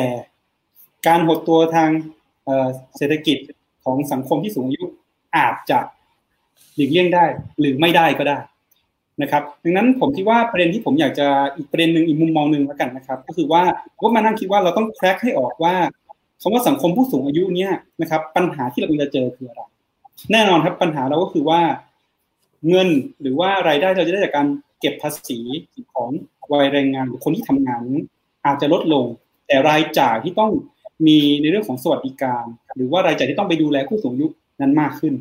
การหดตัวทางเศรษฐกิจของสังคมที่สูงอายุอาจจะหลีกเลี่ยงได้หรือไม่ได้ก็ได้นะครับดังนั้นผมคิดว่าประเด็นที่ผมอยากจะอีกประเด็นหนึ่งอีกมุมมองหนึ่งแล้วกันนะครับ ก็คือว่าก็มานั่งคิดว่าเราต้องแคร็กให้ออกว่าคำว่าสังคมผู้สูงอายุเนี่ยนะครับปัญหาที่เราจะเจอคืออะไรแน่นอนครับปัญหาเราก็คือว่าเงินหรือว่ารายได้เราจะได้จากการ เก็บภาษีของวัยแรงงานหรือคนที่ทำงานอาจจะลดลง แต่รายจ่ายที่ต้องมีในเรื่องของสวัสดิการ หรือว่ารายจ่ายที่ต้องไปดูแลผู้สูงอายุนั้นมากขึ้น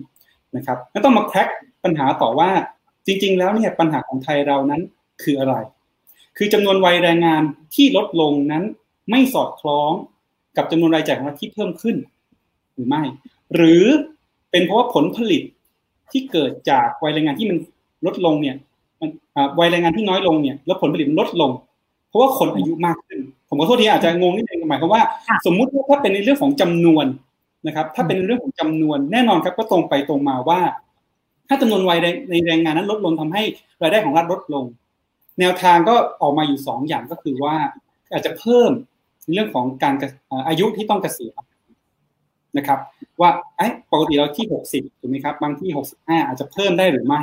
นะครับแล้วต้องมาแคร็กปัญหาต่อว่าจริง ๆ แล้วเนี่ยปัญหาของไทยเรานั้นคืออะไร คือจำนวนวัยแรงงานที่ลดลงนั้นไม่สอดคล้องกับจำนวนรายจ่ายของเราที่เพิ่มขึ้น หรือไม่ หรือเป็นเพราะว่าผลผลิตที่เกิดจากวัยแรงงานที่มันลดลงเนี่ย วัยแรงงานที่น้อยลงเนี่ยแล้วผลผลิตมันลดลง เพราะว่าคนอายุมากขึ้น ผมขอโทษทีอาจจะงงนิดนึงหมายความว่า สมมุติว่าถ้าเป็นในเรื่องของจำนวนนะครับ ถ้าเป็นเรื่องของจำนวนแน่นอนครับก็ตรงไปตรงมาว่า ถ้าจำนวนวัยในแรงงานนั้นลดลงทำให้รายได้ของรัฐลดลง แนวทางก็ออกมาอยู่สองอย่างก็คือว่า อาจจะเพิ่มเรื่องของการอายุที่ต้องเกษียณนะครับ ว่าไอ้ปกติเราที่หกสิบถูกไหมครับบางที่หกสิบห้าอาจจะเพิ่มได้หรือไม่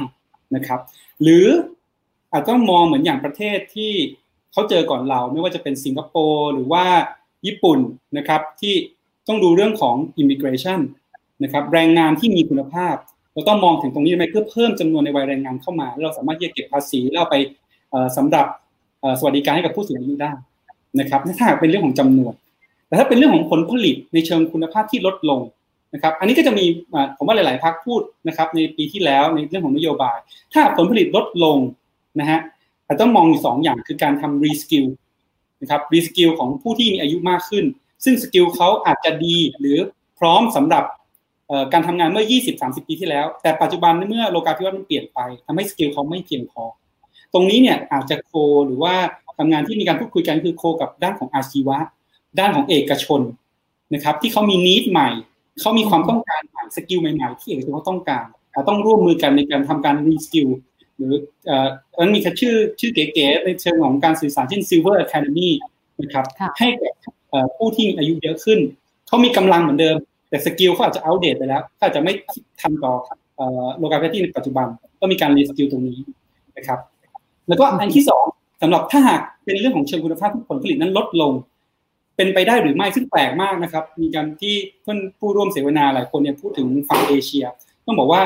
นะครับ หรืออาจต้องมองเหมือนอย่างประเทศที่เขาเจอก่อนเราไม่ว่าจะเป็นสิงคโปร์หรือว่าญี่ปุ่นนะครับที่ต้องดูเรื่องของ immigration นะครับแรงงานที่มีคุณภาพ เราต้องมองถึงตรงนี้ไหมเพื่อเพิ่มจำนวนในวัยแรงงานเข้ามา เราสามารถที่จะเก็บภาษีแล้วไปสำหรับสวัสดิการให้กับผู้สูงอายุได้นะครับถ้าหากเป็นเรื่องของจำนวน แต่ถ้าเป็นเรื่องของผลผลิตในเชิงคุณภาพที่ลดลง นะครับ อันนี้ก็จะมีผมว่าหลาย ๆพักพูดนะครับในปีที่แล้วในเรื่องของนโยบาย ถ้าผลผลิตลดลงนะฮะอาจต้องมองอยู่สองอย่างคือการทำ reskill นะครับ reskill ของผู้ที่มีอายุมากขึ้น ซึ่ง skill เขาอาจจะดีหรือพร้อมสำหรับการทำงานเมื่อ 20-30 ปีที่แล้ว แต่ปัจจุบันเมื่อโลกาภิวัตน์มันเปลี่ยนไปทำให้ skill เขาไม่เพียงพอ ตรงนี้เนี่ยอาจจะ co หรือว่าทำงานที่มีการพูดคุยกันคือ co กับด้านของอาชีวะ ด้านของเอกชนนะครับที่เขามี need ใหม่ เขามีความต้องการใหม่ skill ใหม่ๆ ที่เอกชนเขาต้องการต้องร่วมมือกันในการทำการ reskill หรือเอ่อมันมีชื่อชื่อเก๋ๆในเชิงของการสื่อสารเช่น Silver Academy นะครับให้กับผู้ที่มีอายุเยอะขึ้น เขามีกำลังเหมือนเดิม แต่ skill เขาอาจจะ outdate ไปแล้วเขาอาจจะไม่ทันต่อโลกาภิวัตน์ในปัจจุบัน ก็มีการ reskill ตรงนี้นะครับ แล้วก็อันที่สองสำหรับถ้าหากเป็นเรื่องของเชิงคุณภาพที่ผลผลิตนั้นลดลง เป็นไปได้หรือไม่ซึ่งแปลกมากนะครับ มีการที่เพื่อนผู้ร่วมเสวนาหลายคนเนี่ยพูดถึงฝั่งเอเชีย ต้องบอกว่า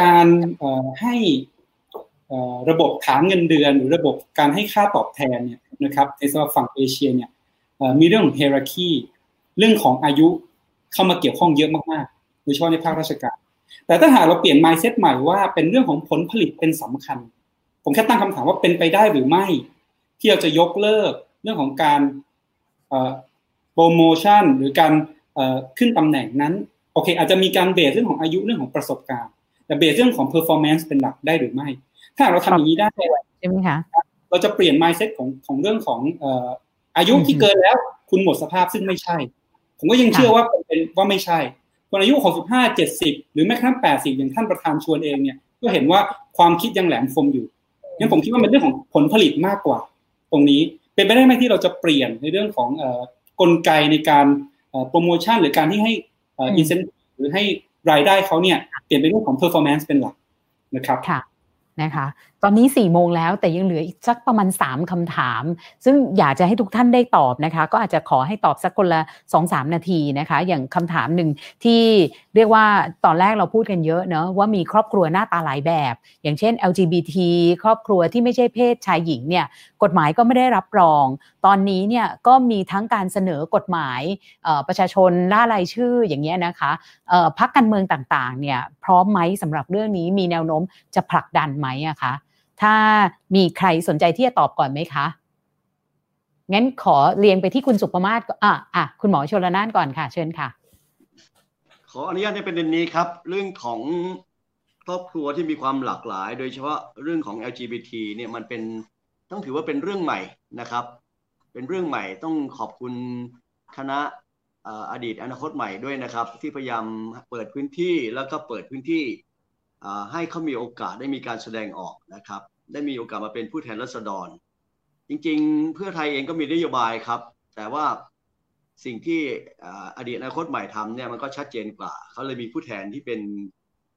การให้ระบบฐานเงินเดือน หรือระบบการให้ค่าตอบแทนเนี่ยนะครับในสำหรับฝั่งเอเชียเนี่ยมีเรื่องของเฮรัคีเรื่องของอายุเข้ามาเกี่ยวข้องเยอะมากๆโดยเฉพาะในภาคราชการ แต่ถ้าหากเราเปลี่ยน mindset ใหม่ว่าเป็นเรื่องของผลผลิตเป็นสำคัญ ผมแค่ตั้งคำถามว่าเป็นไปได้หรือไม่ ที่เราจะยกเลิกเรื่องของการ โปรโมชั่นหรือการขึ้นตำแหน่งนั้นโอเค อาจจะมีการเบสเรื่องของอายุเรื่องของประสบการณ์ แต่เบสเรื่องของ performance เป็นหลักได้หรือไม่ ถ้าเราทำอย่างนี้ได้
ใช่ไหมคะ
เราจะเปลี่ยน mindset ของของเรื่องของอายุที่เกินแล้วคุณหมดสภาพซึ่งไม่ใช่ ผมก็ยังเชื่อว่าเป็นว่าไม่ใช่คนอายุ 65 70 หรือแม้กระทั่ง80 อย่างท่านประธานชวนเองเนี่ย ก็เห็นว่าความคิดยังแหลมคมอยู่งั้นผมคิดว่าเป็นเรื่องของผลผลิตมากกว่า ตรงนี้ เป็นไปได้ไหมที่เราจะเปลี่ยนในเรื่องของกลไกในการโปรโมชั่นหรือการที่ให้อินเซนต์หรือให้รายได้เขาเนี่ยเปลี่ยนเป็นเรื่องของ performance เป็นหลักนะครับ
นะคะ ตอนนี้4ี่โมงแล้วแต่ยังเหลืออีกสักประมาณ 3คำถาม ซึ่งอยากจะให้ทุกท่านได้ตอบนะคะ ก็อาจจะขอให้ตอบสักคนละ 2-3 นาทีนะคะ อย่างคำถามหนึ่งที่เรียกว่าตอนแรกเราพูดกันเยอะเนอะว่ามีครอบครัวหน้าตาหลายแบบ อย่างเช่น LGBT ครอบครัวที่ไม่ใช่เพศชายหญิงเนี่ยกฎหมายก็ไม่ได้รับรอง ตอนนี้เนี่ยก็มีทั้งการเสนอกฎหมายประชาชนล่ารายชื่ออย่างเงี้ยนะคะพักการเมืองต่างๆเนี่ยพร้อมไหมสำหรับเรื่องนี้มีแนวโน้มจะผลักดันไหมอะคะ ถ้ามีใครสนใจที่จะตอบก่อนไหมคะ งั้นขอเรียงไปที่คุณสุภมาศอะอะคุณหมอชลนานก่อนค่ะ เชิญค่ะ
ขออนุญาตในประเด็นนี้ครับ เรื่องของครอบครัวที่มีความหลากหลาย โดยเฉพาะเรื่องของ LGBT เนี่ยมันเป็นต้องถือว่าเป็นเรื่องใหม่นะครับ เป็นเรื่องใหม่ต้องขอบคุณคณะอดีตอนาคตใหม่ด้วยนะครับ ที่พยายามเปิดพื้นที่แล้วก็เปิดพื้นที่ ให้เขามีโอกาสได้มีการแสดงออกนะครับ ได้มีโอกาสมาเป็นผู้แทนรัษฎร จริงๆ เพื่อไทยเองก็มีนโยบายครับ แต่ว่าสิ่งที่อดีตอนาคตใหม่ทำเนี่ยมันก็ชัดเจนกว่าเขาเลยมีผู้แทนที่เป็น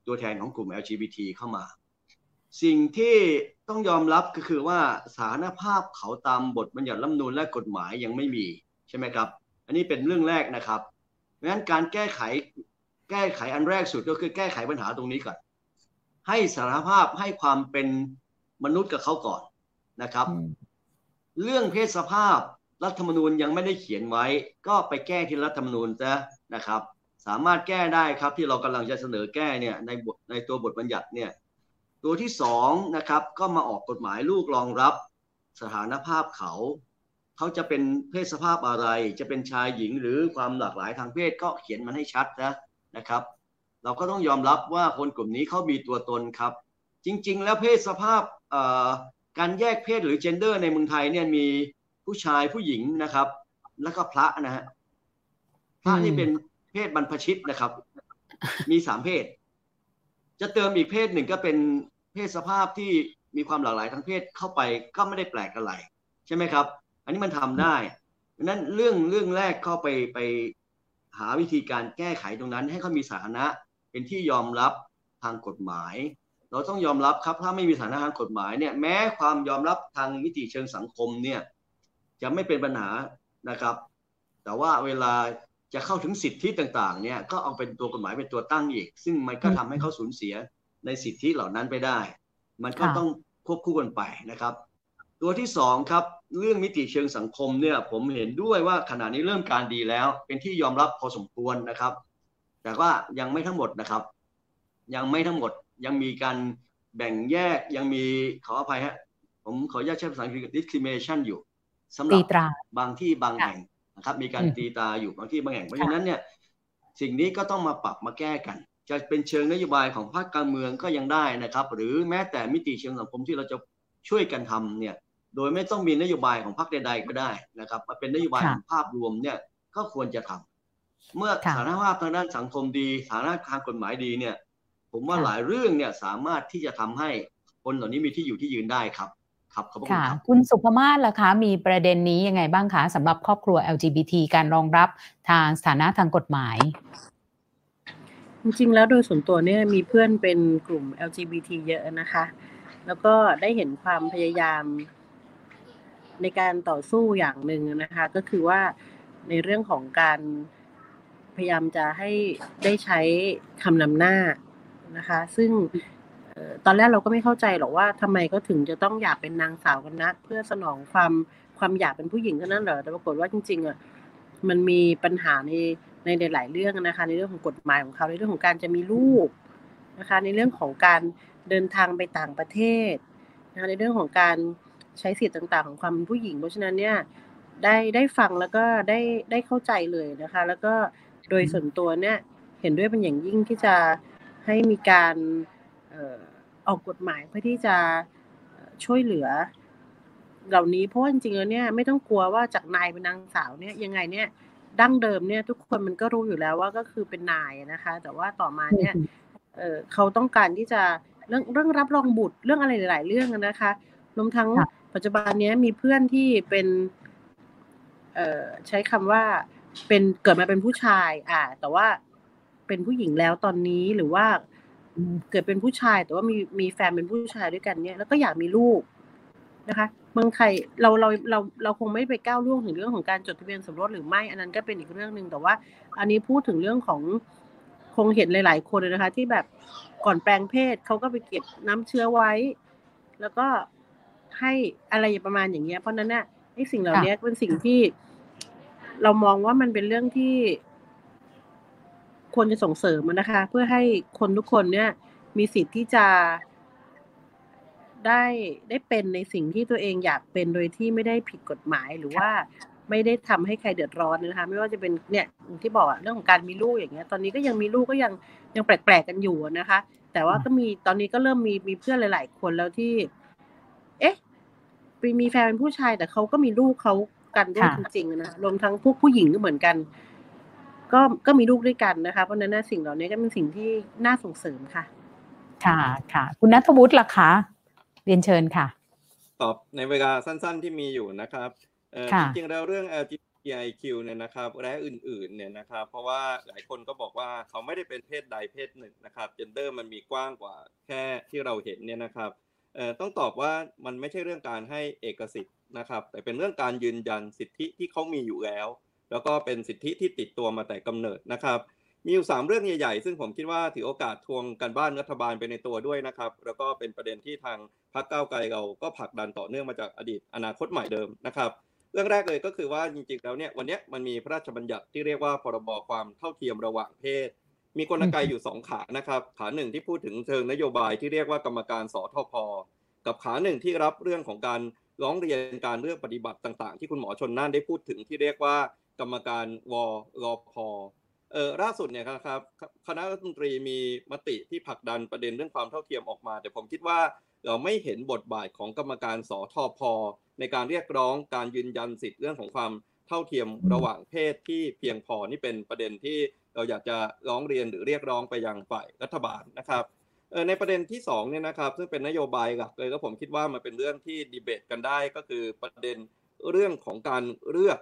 ตัวแทนของกลุ่ม LGBT เข้ามา สิ่งที่ต้องยอมรับก็คือว่าสานภาพเขาตามบทบัญญัติรัฐมนูลและกฎหมายยังไม่มีใช่ไหมครับ อันนี้เป็นเรื่องแรกนะครับเพราะฉะนั้นการแก้ไขแก้ไขอันแรกสุดก็คือแก้ไขปัญหาตรงนี้ก่อน ให้สารภาพให้ความเป็นมนุษย์กับเขาก่อนนะครับ เรื่องเพศสภาพรัฐธรรมนูญยังไม่ได้เขียนไว้ ก็ไปแก้ที่รัฐธรรมนูญซะนะครับ สามารถแก้ได้ครับที่เรากำลังจะเสนอแก้เนี่ยในบทในตัวบทบัญญัติเนี่ยตัวที่สองนะครับก็มาออกกฎหมายลูกรองรับสถานภาพเขาเขาจะเป็นเพศสภาพอะไร จะเป็นชายหญิงหรือความหลากหลายทางเพศก็เขียนมันให้ชัดนะนะครับ เราก็ต้องยอมรับว่าคนกลุ่มนี้เขามีตัวตนครับ จริง ๆ แล้วเพศสภาพการแยกเพศหรือเจนเดอร์ในเมืองไทยเนี่ยมีผู้ชายผู้หญิงนะครับ แล้วก็พระนะฮะพระนี่เป็นเพศบรรพชิตนะครับ มีสามเพศ จะเติมอีกเพศหนึ่งก็เป็นเพศสภาพที่มีความหลากหลายทางเพศเข้าไปก็ไม่ได้แปลกอะไร ใช่ไหมครับ อันนี้มันทำได้ดังนั้นเรื่องเรื่องแรกเข้าไปไปหาวิธีการแก้ไขตรงนั้น ให้เขามีสถานะ เป็นที่ยอมรับทางกฎหมาย เราต้องยอมรับครับถ้าไม่มีสถานะทางกฎหมายเนี่ยแม้ความยอมรับทางมิติเชิงสังคมเนี่ยจะไม่เป็นปัญหานะครับ แต่ว่าเวลาจะเข้าถึงสิทธิต่างๆเนี่ยก็เอาเป็นตัวกฎหมายเป็นตัวตั้งอีก ซึ่งมันก็ทำให้เขาสูญเสียในสิทธิเหล่านั้นไปได้ มันก็ต้องควบคู่กันไปนะครับ ตัวที่สองครับเรื่องมิติเชิงสังคมเนี่ยผมเห็นด้วยว่าขณะนี้เริ่มการดีแล้ว เป็นที่ยอมรับพอสมควรนะครับ แต่ว่ายังไม่ทั้งหมดนะครับ ยังไม่ทั้งหมดยังมีการแบ่งแยกยังมีขออภัยฮะผมขออนุญาตใช้ภาษาอังกฤษ discrimination อยู่สำหรับบางที่บางแห่งนะครับ มีการตีตาอยู่บางที่บางแห่งเพราะฉะนั้นเนี่ยสิ่งนี้ก็ต้องมาปรับมาแก้กัน จะเป็นเชิงนโยบายของภาคการเมืองก็ยังได้นะครับ หรือแม้แต่มิติเชิงสังคมที่เราจะช่วยกันทำเนี่ย โดยไม่ต้องมีนโยบายของพรรคใด ๆ ก็ได้นะครับมาเป็นนโยบายของภาพรวมเนี่ยก็ควรจะทำ เมื่อสถานภาพทางด้านสังคมดีสถานะทางกฎหมายดีเนี่ย ผมว่าหลายเรื่องเนี่ยสามารถที่จะทำให้คนเหล่านี้มีที่อยู่ที่ยืนได้ครับ ครับขอบคุณครับ
คุณสุภมาศล่ะคะ มีประเด็นนี้ยังไงบ้างคะสำหรับครอบครัว LGBT การรองรับทางสถานะทางกฎหมาย
จริงๆแล้วโดยส่วนตัวเนี่ยมีเพื่อนเป็นกลุ่ม LGBT เยอะนะคะ แล้วก็ได้เห็นความพยายามในการต่อสู้อย่างหนึ่งนะคะ ก็คือว่าในเรื่องของการ พยายามจะให้ได้ใช้คำนำหน้านะคะ ซึ่งตอนแรกเราก็ไม่เข้าใจหรอกว่าทำไมก็ถึงจะต้องอยากเป็นนางสาวกันนักเพื่อสนองความความอยากเป็นผู้หญิงเท่านั้นเหรอแต่ปรากฏว่าจริงๆอะมันมีปัญหาในในหลายเรื่องนะคะ ในเรื่องของกฎหมายของเขาในเรื่องของการจะมีลูกนะคะ ในเรื่องของการเดินทางไปต่างประเทศนะคะในเรื่องของการใช้สิทธิ์ต่าง ๆ ของความเป็นผู้หญิง เพราะฉะนั้นเนี่ยได้ได้ฟังแล้วก็ได้ได้เข้าใจเลยนะคะ แล้วก็ โดยส่วนตัวเนี่ยเห็นด้วยเป็นอย่างยิ่งที่จะให้มีการออกกฎหมายเพื่อที่จะช่วยเหลือ เหล่านี้เพราะว่าจริงๆแล้วเนี่ยไม่ต้องกลัวว่าจากนายเป็นนางสาวเนี่ยยังไงเนี่ยดั้งเดิมเนี่ยทุกคนมันก็รู้อยู่แล้วว่าก็คือเป็นนายนะคะ แต่ว่าต่อมาเนี่ยเเขาต้องการที่จะเรื่องเรื่องรับรองบุตรเรื่องอะไรหลาย ๆ เรื่องนะคะรวมทั้งปัจจุบันนี้มีเพื่อนที่เป็นเอ่อใช้คำว่า เป็นเกิดมาเป็นผู้ชาย อ่า แต่ว่าเป็นผู้หญิงแล้วตอนนี้หรือว่าเกิดเป็นผู้ชายแต่ว่ามีมีแฟนเป็นผู้ชายด้วยกันเนี่ยแล้วก็อยากมีลูกนะคะเมืองไทยเราเราเราเราคงไม่ไปก้าวล่วงถึงเรื่องของการจดทะเบียนสมรสหรือไม่ อันนั้นก็เป็นอีกเรื่องหนึ่งแต่ว่า อันนี้พูดถึงเรื่องของคงเห็นหลาย ๆ คนเลยนะคะ ที่แบบก่อนแปลงเพศเขาก็ไปเก็บน้ำเชื้อไว้ แล้วก็ให้อะไรประมาณอย่างเงี้ยเพราะนั้นเนี่ยไอ้สิ่งเหล่านี้เป็นสิ่งที่ เรามองว่ามันเป็นเรื่องที่ควรจะส่งเสริมนะคะ เพื่อให้คนทุกคนเนี่ย มีสิทธิ์ที่จะได้ได้เป็นในสิ่งที่ตัวเองอยากเป็นโดยที่ไม่ได้ผิดกฎหมายหรือว่าไม่ได้ทำให้ใครเดือดร้อนนะคะ ไม่ว่าจะเป็นเนี่ยที่บอกเรื่องของการมีลูกอย่างเงี้ย ตอนนี้ก็ยังมีลูกก็ยังยังแปลกๆกันอยู่นะคะ แต่ว่าก็มีตอนนี้ก็เริ่มมีมีเพื่อนหลาย ๆ คนแล้วที่ เอ๊ะมีแฟนเป็นผู้ชายแต่เขาก็มีลูกเขา กันด้วยจริงๆนะรวมทั้งพวกผู้หญิงก็เหมือนกัน ก็ก็มีลูกด้วยกันนะคะ เพราะนั้นสิ่งเหล่านี้ก็เป็นสิ่งที่น่าส่งเสริมค่ะ
ค่ะค่ะ คุณนัทวุฒิล่ะคะเรียนเชิญค่ะ
ตอบในเวลาสั้น ๆที่มีอยู่นะครับจริงๆแล้วเรื่อง LGBT EIQ เนี่ยนะครับและอื่นๆเนี่ยนะครับ เพราะว่าหลายคนก็บอกว่าเขาไม่ได้เป็นเพศใดเพศหนึ่งนะครับเจนเดอร์มันมีกว้างกว่าแค่ที่เราเห็นเนี่ยนะครับเอ่อต้องตอบว่ามันไม่ใช่เรื่องการให้เอกสิทธิ์ นะครับ แต่เป็นเรื่องการยืนยันสิทธิที่เขามีอยู่แล้ว แล้วก็เป็นสิทธิที่ติดตัวมาแต่กำเนิดนะครับ มีอยู่สามเรื่องใหญ่ๆ ซึ่งผมคิดว่าถือโอกาสทวงกันบ้านรัฐบาลไปในตัวด้วยนะครับ แล้วก็เป็นประเด็นที่ทางพรรคก้าวไกลเราก็ผลักดันต่อเนื่องมาจากอดีตอนาคตใหม่เดิมนะครับเรื่องแรกเลยก็คือว่าจริงๆแล้วเนี่ยวันนี้มันมีพระราชบัญญัติที่เรียกว่าพรบความเท่าเทียมระหว่างเพศ มีกลไกอยู่สองขานะครับ ขาหนึ่งที่พูดถึงเชิงนโยบายที่เรียกว่ากรรมการสทพกับขาหนึ่งที่รับเรื่องของการ ร้องเรียนการเรื่องปฏิบัติต่างๆ ที่คุณหมอชนน่านได้พูดถึงที่เรียกว่ากรรมการวรพเออล่าสุดเนี่ยครับคณะรัฐมนตรีมีมติที่ผลักดันประเด็นเรื่องความเท่าเทียมออกมา แต่ผมคิดว่าเราไม่เห็นบทบาทของกรรมการสทพในการเรียกร้องการยืนยันสิทธิเรื่องของความเท่าเทียมระหว่างเพศที่เพียงพอนี่เป็นประเด็นที่เราอยากจะร้องเรียนหรือเรียกร้องไปยังฝ่ายรัฐบาลนะครับ ในประเด็นที่2เนี่ยนะครับซึ่งเป็นนโยบายหลักเลยก็ผมคิดว่ามันเป็นเรื่องที่ดีเบตกันได้ก็คือประเด็นเรื่องของการเลือก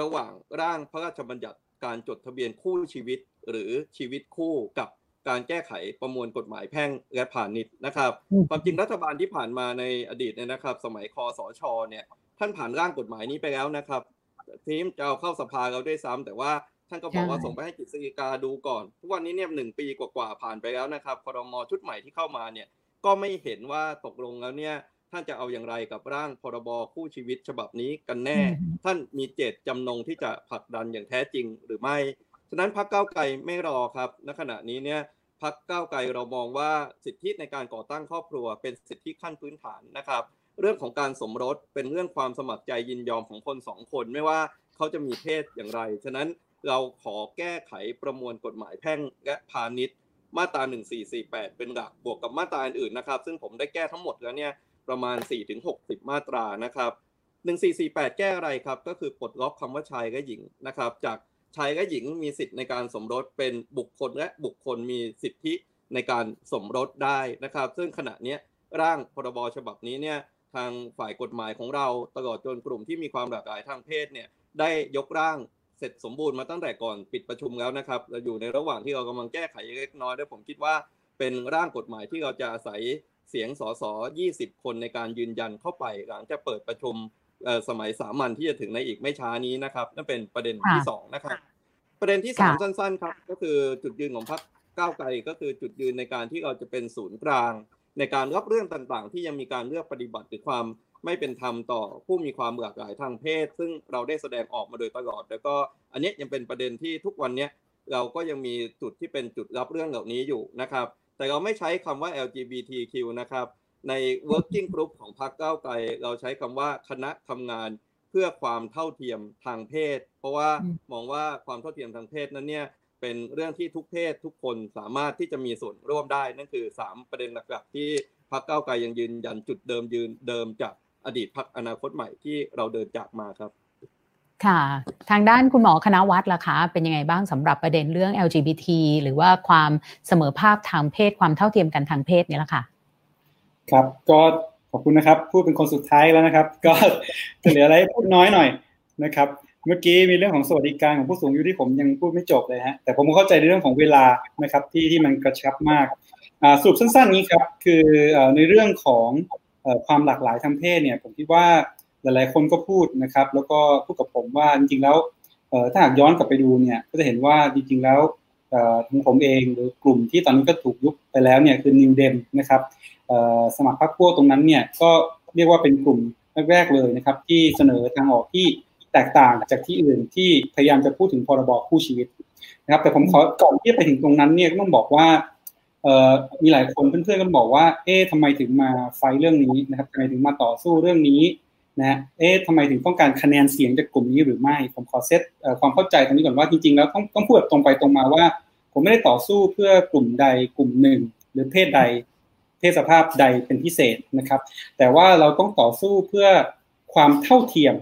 ระหว่างร่างพระราชบัญญัติการจดทะเบียนคู่ชีวิตหรือชีวิตคู่กับการแก้ไขประมวลกฎหมายแพ่งและพาณิชย์นะครับ ความจริงรัฐบาลที่ผ่านมาในอดีตเนี่ยนะครับ สมัยคอสชเนี่ยท่านผ่านร่างกฎหมายนี้ไปแล้วนะครับทีมจะเอาเข้าสภาเราด้วยซ้ำแต่ว่า ท่านก็บอกว่าส่งไปให้กิจสิกาดูก่อนทุกวันนี้เนี่ยหนึ่งปีกว่าๆผ่านไปแล้วนะครับครมชุดใหม่ที่เข้ามาเนี่ยก็ไม่เห็นว่าตกลงแล้วเนี่ยท่านจะเอาอย่างไรกับร่างพรบคู่ชีวิตฉบับนี้กันแน่ ท่านมีเจตจำนงที่จะผลักดันอย่างแท้จริงหรือไม่ ฉะนั้นพรรคก้าวไกลไม่รอครับณขณะนี้เนี่ยพรรคก้าวไกลเรามองว่าสิทธิในการก่อตั้งครอบครัว เป็นสิทธิขั้นพื้นฐานนะครับ เรื่องของการสมรสเป็นเรื่องความสมัครใจยินยอมของคนสองคน ไม่ว่าเขาจะมีเพศอย่างไร ฉะนั้น เราขอแก้ไขประมวลกฎหมายแพ่งและพาณิชย์ มาตรา 1448 เป็นหลักบวกกับมาตราอื่นๆนะครับ ซึ่งผมได้แก้ทั้งหมดแล้วเนี่ยประมาณ 4-60 มาตรานะครับ 1448 แก้อะไรครับ ก็คือปลดล็อกคำว่าชายและหญิงนะครับ จากชายและหญิงมีสิทธิ์ในการสมรสเป็นบุคคลและบุคคลมีสิทธิในการสมรสได้นะครับ ซึ่งขณะนี้ร่างพรบฉบับนี้เนี่ยทางฝ่ายกฎหมายของเราตลอดจนกลุ่มที่มีความหลากหลายทางเพศเนี่ยได้ยกร่าง เสร็จสมบูรณ์มาตั้งแต่ก่อนปิดประชุมแล้วนะครับเราอยู่ในระหว่างที่เรากำลังแก้ไขเล็กน้อยด้วยผมคิดว่าเป็นร่างกฎหมายที่เราจะอาศัยเสียงสส20 คนในการยืนยันเข้าไปหลังจะเปิดประชุมสมัยสามัญที่จะถึงในอีกไม่ช้านี้นะครับนั่นเป็นประเด็นที่2นะครับประเด็นที่3สั้นๆครับก็คือจุดยืนของพรรคก้าวไกลก็คือจุดยืนในการที่เราจะเป็นศูนย์กลาง ในการรับเรื่องต่างๆ ที่ยังมีการเลือกปฏิบัติหรือความ ไม่เป็นธรรมต่อผู้มีความหลากหลายทางเพศ ซึ่งเราได้แสดงออกมาโดยตลอด แล้วก็อันนี้ยังเป็นประเด็นที่ทุกวันนี้เราก็ยังมีจุดที่เป็นจุดรับเรื่องเหล่านี้อยู่นะครับ แต่เราไม่ใช้คำว่า LGBTQ นะครับ ใน working group ของพรรคก้าวไกลเราใช้คำว่าคณะทำงานเพื่อความเท่าเทียมทางเพศ เพราะว่ามองว่าความเท่าเทียมทางเพศนั้นเนี่ยเป็นเรื่องที่ทุกเพศทุกคนสามารถที่จะมีส่วนร่วมได้ นั่นคือ 3 ประเด็นหลักๆที่พรรคก้าวไกลยังยืนยันจุดเดิมยืนเดิมจาก อดีตพรรคอนาคตใหม่ที่เราเดินจากมาครับ
ค่ะ ทางด้านคุณหมอคณะวัดล่ะคะ เป็นยังไงบ้างสำหรับประเด็นเรื่อง LGBT หรือว่าความเสมอภาคทางเพศความเท่าเทียมกันทางเพศนี่แหละค่ะ
ครับ ก็ขอบคุณนะครับ พูดเป็นคนสุดท้ายแล้วนะครับ ก็จะเหลืออะไรพูดน้อยหน่อยนะครับ เมื่อกี้มีเรื่องของสวัสดิการของผู้สูงอายุที่ผมยังพูดไม่จบเลยฮะ แต่ผมเข้าใจในเรื่องของเวลานะครับที่ที่มันกระชับมากสรุปสั้นๆนี้ครับ คือในเรื่องของ ความหลากหลายทางเพศเนี่ยผมคิดว่าหลายๆ คนก็พูดนะครับ แล้วก็พูดกับผมว่าจริงๆแล้วถ้าหากย้อนกลับไปดูเนี่ยก็จะเห็นว่าจริงๆแล้วทั้งผมเองหรือกลุ่มที่ตอนนี้ก็ถูกยุบไปแล้วเนี่ยคือนิวเดมนะครับสมัครพรรคพวกตรงนั้นเนี่ยก็เรียกว่าเป็นกลุ่มแรกๆเลยนะครับ ที่เสนอทางออกที่แตกต่างจากที่อื่นที่พยายามจะพูดถึงพรบคู่ชีวิตนะครับ แต่ผมขอก่อนที่จะไปถึงตรงนั้นเนี่ยก็ต้องบอกว่า มีหลายคนเพื่อนๆก็บอกว่า เอ๊ะทำไมถึงมาไฟเรื่องนี้นะครับทำไมถึงมาต่อสู้เรื่องนี้นะเอ๊ะทำไมถึงต้องการคะแนนเสียงจากกลุ่มนี้หรือไม่ ผมขอเซตความเข้าใจตรงนี้ก่อนว่าจริงๆ แล้วต้องต้องพูดตรงไปตรงมาว่า ผมไม่ได้ต่อสู้เพื่อกลุ่มใดกลุ่มหนึ่ง หรือเพศใด เพศสภาพใดเป็นพิเศษนะครับ แต่ว่าเราต้องต่อสู้เพื่อความเท่าเทียม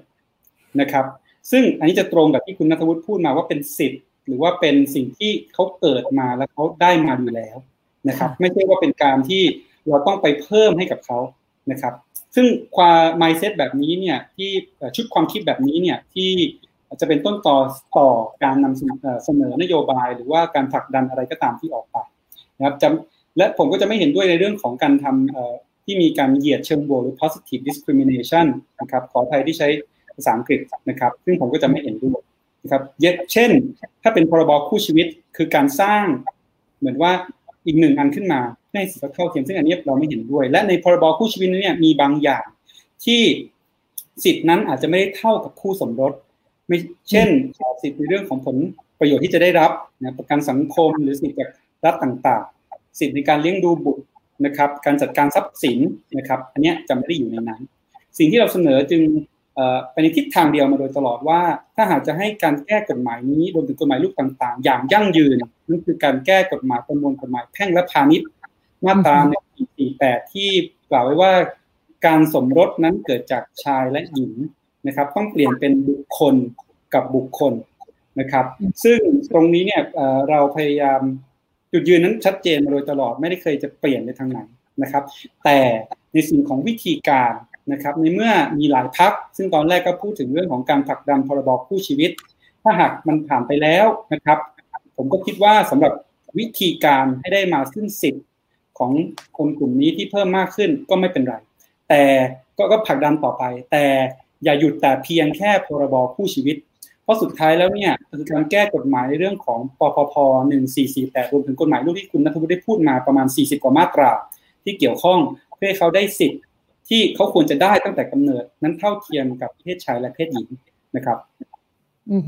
นะครับ ซึ่งอันนี้จะตรงกับที่คุณนัทวุฒิพูดมาว่าเป็นสิทธิ์ หรือว่าเป็นสิ่งที่เขาเกิดมาแล้วเขาได้มาอยู่แล้ว นะครับ ไม่ใช่ว่าเป็นการที่เราต้องไปเพิ่มให้กับเขานะครับ ซึ่งความ mindset แบบนี้เนี่ยที่ชุดความคิดแบบนี้เนี่ยที่จะเป็นต้นต่อต่อการนำเสนอนโยบาย หรือว่าการผลักดันอะไรก็ตามที่ออกไปนะครับจะและผมก็จะไม่เห็นด้วยในเรื่องของการทำที่มีการเหยียดเชิงบวกหรือ positive discrimination นะครับขออภัยที่ใช้ภาษาอังกฤษนะครับ ซึ่งผมก็จะไม่เห็นด้วยนะครับเช่น ถ้าเป็นพรบคู่ชีวิตคือการสร้าง เหมือนว่า อีกหนึ่งอันขึ้นมาให้สิทธิเท่าเทียมซึ่งอันนี้เราไม่เห็นด้วย และในพรบคู่ชีวิตเนี้มีบางอย่างที่สิทธินั้นอาจจะไม่ได้เท่ากับคู่สมรสไม่เช่นสิทธิในเรื่องของผลประโยชน์ที่จะได้รับนะประกันสังคมหรือสิทธิจากรัฐต่างๆ สิทธิในการเลี้ยงดูบุตรนะครับ การจัดการทรัพย์สินนะครับ อันนี้จะไม่ได้อยู่ในนั้น สิ่งที่เราเสนอจึง ไปในทิศทางเดียวมาโดยตลอดว่า ถ้าหากจะให้การแก้กฎหมายนี้รวมถึงกฎหมายลูกต่างๆ อย่างยั่งยืนนั่นคือการแก้กฎหมายประมวลกฎหมายแพ่งและพาณิชย์มาตราในปี48 ที่กล่าวไว้ว่าการสมรสนั้นเกิดจากชายและหญิงนะครับ ต้องเปลี่ยนเป็นบุคคลกับบุคคลนะครับ ซึ่งตรงนี้เนี่ยเราพยายามจุดยืนนั้นชัดเจนมาโดยตลอดไม่ได้เคยจะเปลี่ยนในทางไหนนะครับ แต่ในสิ่งของวิธีการ นะครับในเมื่อมีหลายพัก ซึ่งตอนแรกก็พูดถึงเรื่องของการผลักดันพรบคู่ชีวิต ถ้าหากมันผ่านไปแล้วนะครับ ผมก็คิดว่าสำหรับวิธีการให้ได้มาซึ่งสิทธิ์ของคนกลุ่มนี้ที่เพิ่มมากขึ้นก็ไม่เป็นไร แต่ก็ก็ผลักดันต่อไป แต่อย่าหยุดแต่เพียงแค่พรบคู่ชีวิต เพราะสุดท้ายแล้วเนี่ยคือการแก้กฎหมายในเรื่องของปปพ1448รวมถึงกฎหมายลูกที่คุณนัทวุฒิได้พูดมาประมาณ 40 กว่ามาตรา ที่เกี่ยวข้องเพื่อให้เขาได้สิทธิ์ ที่เขาควรจะได้ตั้งแต่กำเนิดนั้นเท่าเทียมกับเพศชายและเพศหญิงนะครับ
อืม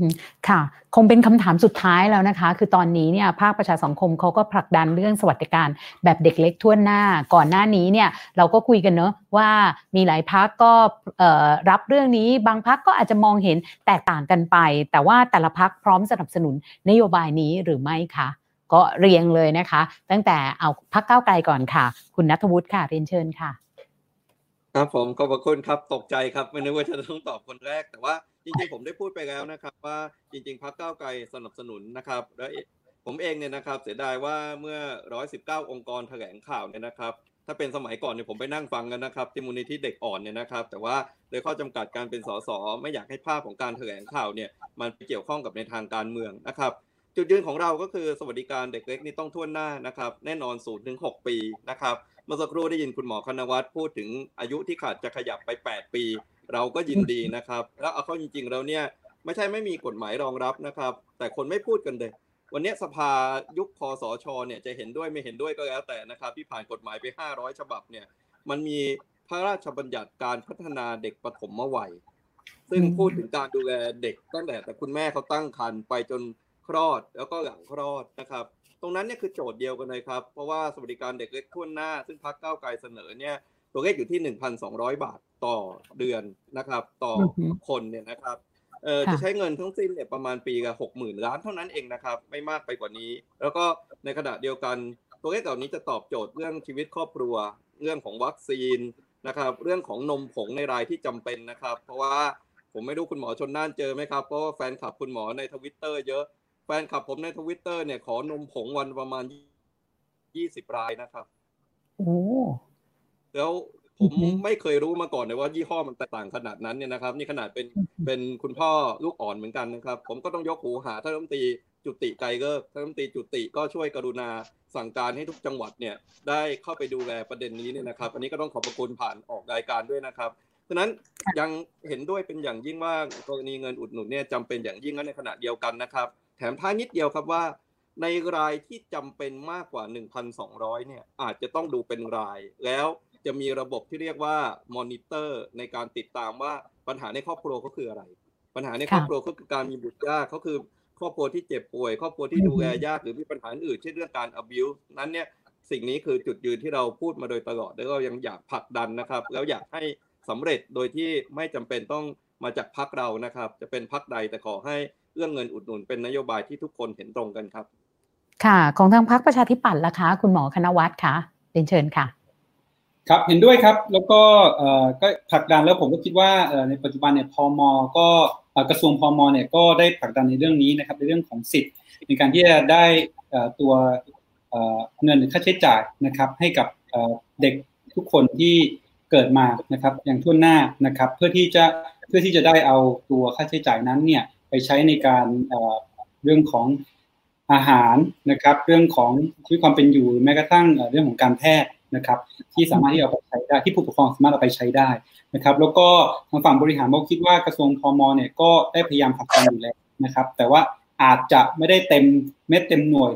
ค่ะ คงเป็นคำถามสุดท้ายแล้วนะคะ คือตอนนี้เนี่ยภาคประชาสังคมเขาก็ผลักดันเรื่องสวัสดิการแบบเด็กเล็กทั่วหน้า ก่อนหน้านี้เนี่ยเราก็คุยกันเนอะว่ามีหลายพักก็รับเรื่องนี้ บางพักก็อาจจะมองเห็นแตกต่างกันไป แต่ว่าแต่ละพักพร้อมสนับสนุนนโยบายนี้หรือไม่คะก็เรียงเลยนะคะ ตั้งแต่เอาพักเก้าไกลก่อนค่ะ คุณนัทวุฒิค่ะเรียนเชิญค่ะ
ครับผมขอบพระคุณครับตกใจครับไม่นึกว่าจะต้องตอบคนแรก แต่ว่าจริงๆผมได้พูดไปแล้วนะครับ ว่าจริง ๆพรรคก้าวไกลสนับสนุนนะครับและผมเองเนี่ยนะครับ เสียดายว่าเมื่อ 119 องค์กรแถลงข่าวเนี่ยนะครับ ถ้าเป็นสมัยก่อนเนี่ยผมไปนั่งฟังกันนะครับที่มูลนิธิเด็กอ่อนเนี่ยนะครับ แต่ว่าโดยข้อจำกัดการเป็นสสไม่อยากให้ภาพของการแถลงข่าวเนี่ยมันไปเกี่ยวข้องกับในทางการเมืองนะครับ จุดยืนของเราก็คือสวัสดิการเด็กเล็กนี่ต้องท่วนหน้านะครับ แน่นอนศูนย์ถึงหกปีนะครับ เมื่อสักครู่ได้ยินคุณหมอคณวัฒน์พูดถึงอายุที่ขาดจะขยับไป 8 ปี เราก็ยินดีนะครับ แล้วเอาเข้าจริงๆแล้วเนี่ยไม่ใช่ไม่มีกฎหมายรองรับนะครับ แต่คนไม่พูดกันเลย วันนี้สภายุคคอสชเนี่ยจะเห็นด้วยไม่เห็นด้วยก็แล้วแต่นะครับ ที่ผ่านกฎหมายไป 500 ฉบับเนี่ยมันมีพระราชบัญญัติการพัฒนาเด็กปฐมวัยซึ่งพูดถึงการดูแลเด็กตั้งแต่แต่คุณแม่เขาตั้งครรภ์ไปจน คลอดแล้วก็หลังคลอดนะครับ ตรงนั้นเนี่ยคือโจทย์เดียวกันเลยครับ เพราะว่าสวัสดิการเด็กเล็กทั่วหน้า ซึ่งพักเก้าไกลเสนอเนี่ยตัวเลขอยู่ที่ 1,200 บาทต่อเดือนนะครับ ต่อคนเนี่ยนะครับเออจะใช้เงินทั้งสิ้นเนี่ยประมาณปีละหกหมื่นล้านเท่านั้นเองนะครับ ไม่มากไปกว่านี้ แล้วก็ในขณะเดียวกัน ตัวเลขเหล่านี้จะตอบโจทย์เรื่องชีวิตครอบครัว เรื่องของวัคซีนนะครับ เรื่องของนมผงในรายที่จำเป็นนะครับ เพราะว่าผมไม่รู้คุณหมอชนน่านเจอไหมครับเพราะว่าแฟนคลับคุณหมอในทวิตเตอร์เยอะแฟนคลับผมในทวิตเตอร์เนี่ยขอนมผงวันประมาณยี่สิบรายนะครับ
โอ้
แล้วผมไม่เคยรู้มาก่อนเลยว่ายี่ห้อมันแตกต่างขนาดนั้นเนี่ยนะครับ นี่ขนาดเป็นเป็นคุณพ่อลูกอ่อนเหมือนกันนะครับ ผมก็ต้องยกหูหาท่านรัฐมนตรีจุติไกเกอร์ท่านรัฐมนตรีจุติก็ช่วยกรุณาสั่งการให้ทุกจังหวัดเนี่ยได้เข้าไปดูแลประเด็นนี้เนี่ยนะครับ อันนี้ก็ต้องขอบพระคุณผ่านออกรายการด้วยนะครับฉะนั้นยังเห็นด้วยเป็นอย่างยิ่งว่ากรณีเงินอุดหนุนเนี่ยจำเป็นอย่างยิ่งและในขณะเดียวกันนะครับแถมท้ายนิดเดียวครับว่า ในรายที่จำเป็นมากกว่า 1,200 เนี่ยอาจจะต้องดูเป็นราย แล้วจะมีระบบที่เรียกว่ามอนิเตอร์ในการติดตามว่าปัญหาในครอบครัวก็คืออะไร ปัญหาในครอบครัวก็คือการมีบุตรยากเขาคือครอบครัวที่เจ็บป่วย ครอบครัวที่ดูแลยากหรือมีปัญหาอื่นเช่นเรื่องการ abuse นั้นเนี่ยสิ่งนี้คือจุดยืนที่เราพูดมาโดยตลอดแล้วก็ยังอยากผลักดันนะครับ แล้วอยากให้สำเร็จโดยที่ไม่จำเป็นต้องมาจากพักเรานะครับ จะเป็นพักใดแต่ขอให้ เรื่องเงินอุดหนุนเป็นนโยบายที่ทุกคนเห็นตรงกันครับ
ค่ะ ของทางพรรคประชาธิปัตย์ล่ะคะ คุณหมอคณวัฒน์คะเรียนเชิญค่ะ
ครับเห็นด้วยครับ แล้วก็ก็ผลักดันแล้วผมก็คิดว่าในปัจจุบันเนี่ยพมก็กระทรวงพมเนี่ยก็ได้ผลักดันในเรื่องนี้นะครับในเรื่องของสิทธิ์ในการที่จะได้ตัวเงินหรือค่าใช้จ่ายนะครับ ให้กับเด็กทุกคนที่เกิดมานะครับอย่างทั่วหน้านะครับ เพื่อที่จะเพื่อที่จะได้เอาตัวค่าใช้จ่ายนั้นเนี่ย ไปใช้ในการเรื่องของอาหารนะครับ เรื่องของชีวิตความเป็นอยู่แม้กระทั่งเรื่องของการแพทย์นะครับ ที่สามารถที่เอาไปใช้ได้ที่ผู้ปกครองสามารถเอาไปใช้ได้นะครับ แล้วก็ทางฝั่งบริหารเราคิดว่ากระทรวงพมเนี่ยก็ได้พยายามผลักดันอยู่แล้วนะครับ แต่ว่าอาจจะไม่ได้เต็มเม็ดเต็มหน่วย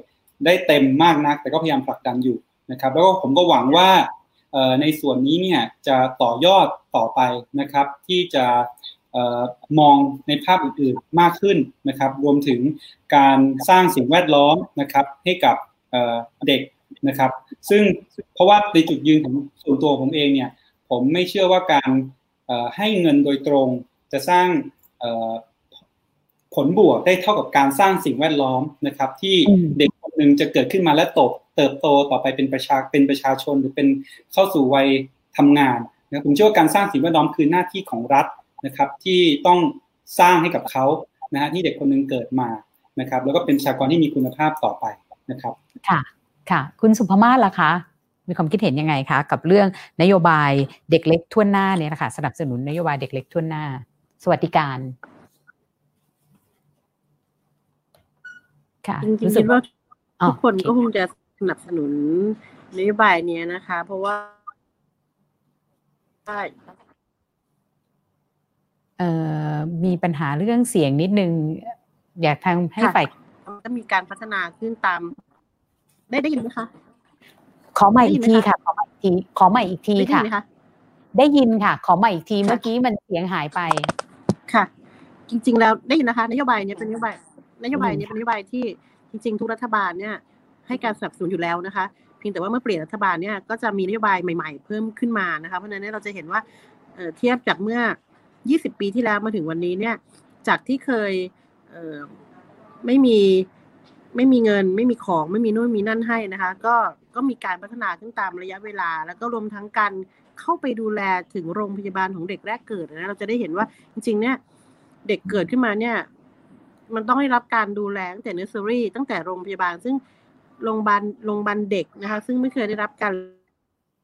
ได้เต็มมากนัก แต่ก็พยายามผลักดันอยู่นะครับ แล้วก็ผมก็หวังว่าในส่วนนี้เนี่ยจะต่อยอดต่อไปนะครับ ที่จะ มองในภาพอื่นๆมากขึ้นนะครับ รวมถึงการสร้างสิ่งแวดล้อมนะครับให้กับเด็กนะครับ ซึ่งเพราะว่าในจุดยืนของส่วนตัวผมเองเนี่ยผมไม่เชื่อว่าการให้เงินโดยตรงจะสร้างผลบวกได้เท่ากับการสร้างสิ่งแวดล้อมนะครับ ที่เด็กคนหนึ่งจะเกิดขึ้นมาและโตเติบโตต่อไปเป็นประชาเป็นประชาชนหรือเป็นเข้าสู่วัยทำงานนะผมเชื่อว่าการสร้างสิ่งแวดล้อมคือหน้าที่ของรัฐ นะครับที่ต้องสร้างให้กับเขานะฮะที่เด็กคนหนึ่งเกิดมานะครับ แล้วก็เป็นประชากรที่มีคุณภาพต่อไปนะครับ
ค่ะค่ะ คุณสุภมาศล่ะคะ มีความคิดเห็นยังไงคะกับเรื่องนโยบายเด็กเล็กทั่วหน้าเนี่ยนะคะสนับสนุนนโยบายเด็กเล็กทั่วหน้า สวัสดิการ
ค่ะจริงๆคิดว่าทุกคนก็คงจะสนับสนุนนโยบายนี้นะคะ เพราะว่า
เอ่อ มีปัญหาเรื่องเสียงนิดนึง อยากทางให้ฝ่าย
ก็มีการพัฒนาขึ้นตาม ได้ได้ยินไหมคะ
ขอใหม่อีกทีค่ะ ขอใหม่อีกทีขอใหม่อีกทีค่ะ ได้ยินค่ะ ขอใหม่อีกทีเมื่อกี้มันเสียงหายไป
ค่ะ จริง ๆ แล้วได้ยินนะคะ นโยบายนี้เป็นนโยบายนโยบายนี้เป็นนโยบายที่จริง ๆ ทุกรัฐบาลเนี่ยให้การสนับสนุนอยู่แล้วนะคะเพียงแต่ว่าเมื่อเปลี่ยนรัฐบาลเนี่ยก็จะมีนโยบายใหม่ ๆ เพิ่มขึ้นมานะคะเพราะฉะนั้นเราจะเห็นว่าเทียบจากเมื่อ 20 ปีที่แล้วมาถึงวันนี้เนี่ย จากที่เคยไม่มีไม่มีเงิน ไม่มีของไม่มีนู่นมีนั่นให้นะคะ ก็ก็มีการพัฒนาขึ้นตามระยะเวลา แล้วก็รวมทั้งการเข้าไปดูแลถึงโรงพยาบาลของเด็กแรกเกิดนะเราจะได้เห็นว่าจริง ๆ เนี่ย เด็กเกิดขึ้นมาเนี่ย มันต้องได้รับการดูแลตั้งแต่เนสเซอรี่ตั้งแต่โรงพยาบาล ซึ่งโรงพยาบาลโรงพยาบาลเด็กนะคะ ซึ่งไม่เคยได้รับการ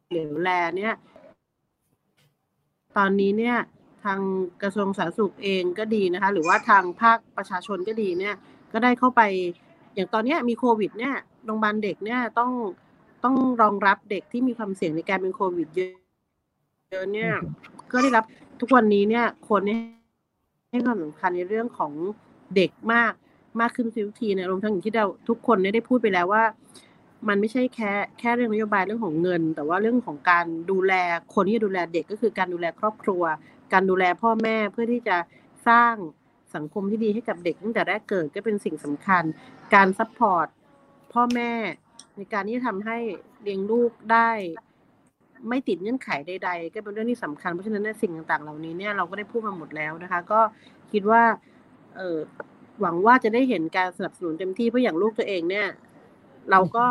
เหลียวแลเนี่ย ตอนนี้เนี่ย ทางกระทรวงสาธารณสุขเองก็ดีนะคะ หรือว่าทางภาคประชาชนก็ดีเนี่ยก็ได้เข้าไปอย่างตอนนี้มีโควิดเนี่ยโรงพยาบาลเด็กเนี่ยต้องต้องรองรับเด็กที่มีความเสี่ยงในการเป็นโควิดเยอะเนี่ยก็ได้รับทุกวันนี้เนี่ยคนเนี่ยให้ความสำคัญในเรื่องของเด็กมากมากขึ้นทุกทีนี่ยรวมทั้งอย่างที่เราทุกคนได้พูดไปแล้วว่า มันไม่ใช่แค่แค่เรื่องนโยบายเรื่องของเงิน แต่ว่าเรื่องของการดูแลคนที่จะดูแลเด็กก็คือการดูแลครอบครัว การดูแลพ่อแม่เพื่อที่จะสร้างสังคมที่ดีให้กับเด็กตั้งแต่แรกเกิดก็เป็นสิ่งสำคัญ การ support พ่อแม่ในการที่จะทำให้เลี้ยงลูกได้ ไม่ติดเงื่อนไขใด ๆ ก็เป็นเรื่องที่สำคัญเพราะฉะนั้นสิ่งต่างๆ เหล่านี้เนี่ยเราก็ได้พูดมาหมดแล้วนะคะ ก็คิดว่าเออหวังว่าจะได้เห็นการสนับสนุนเต็มที่เพราะอย่างลูกตัวเองเนี่ย เราก็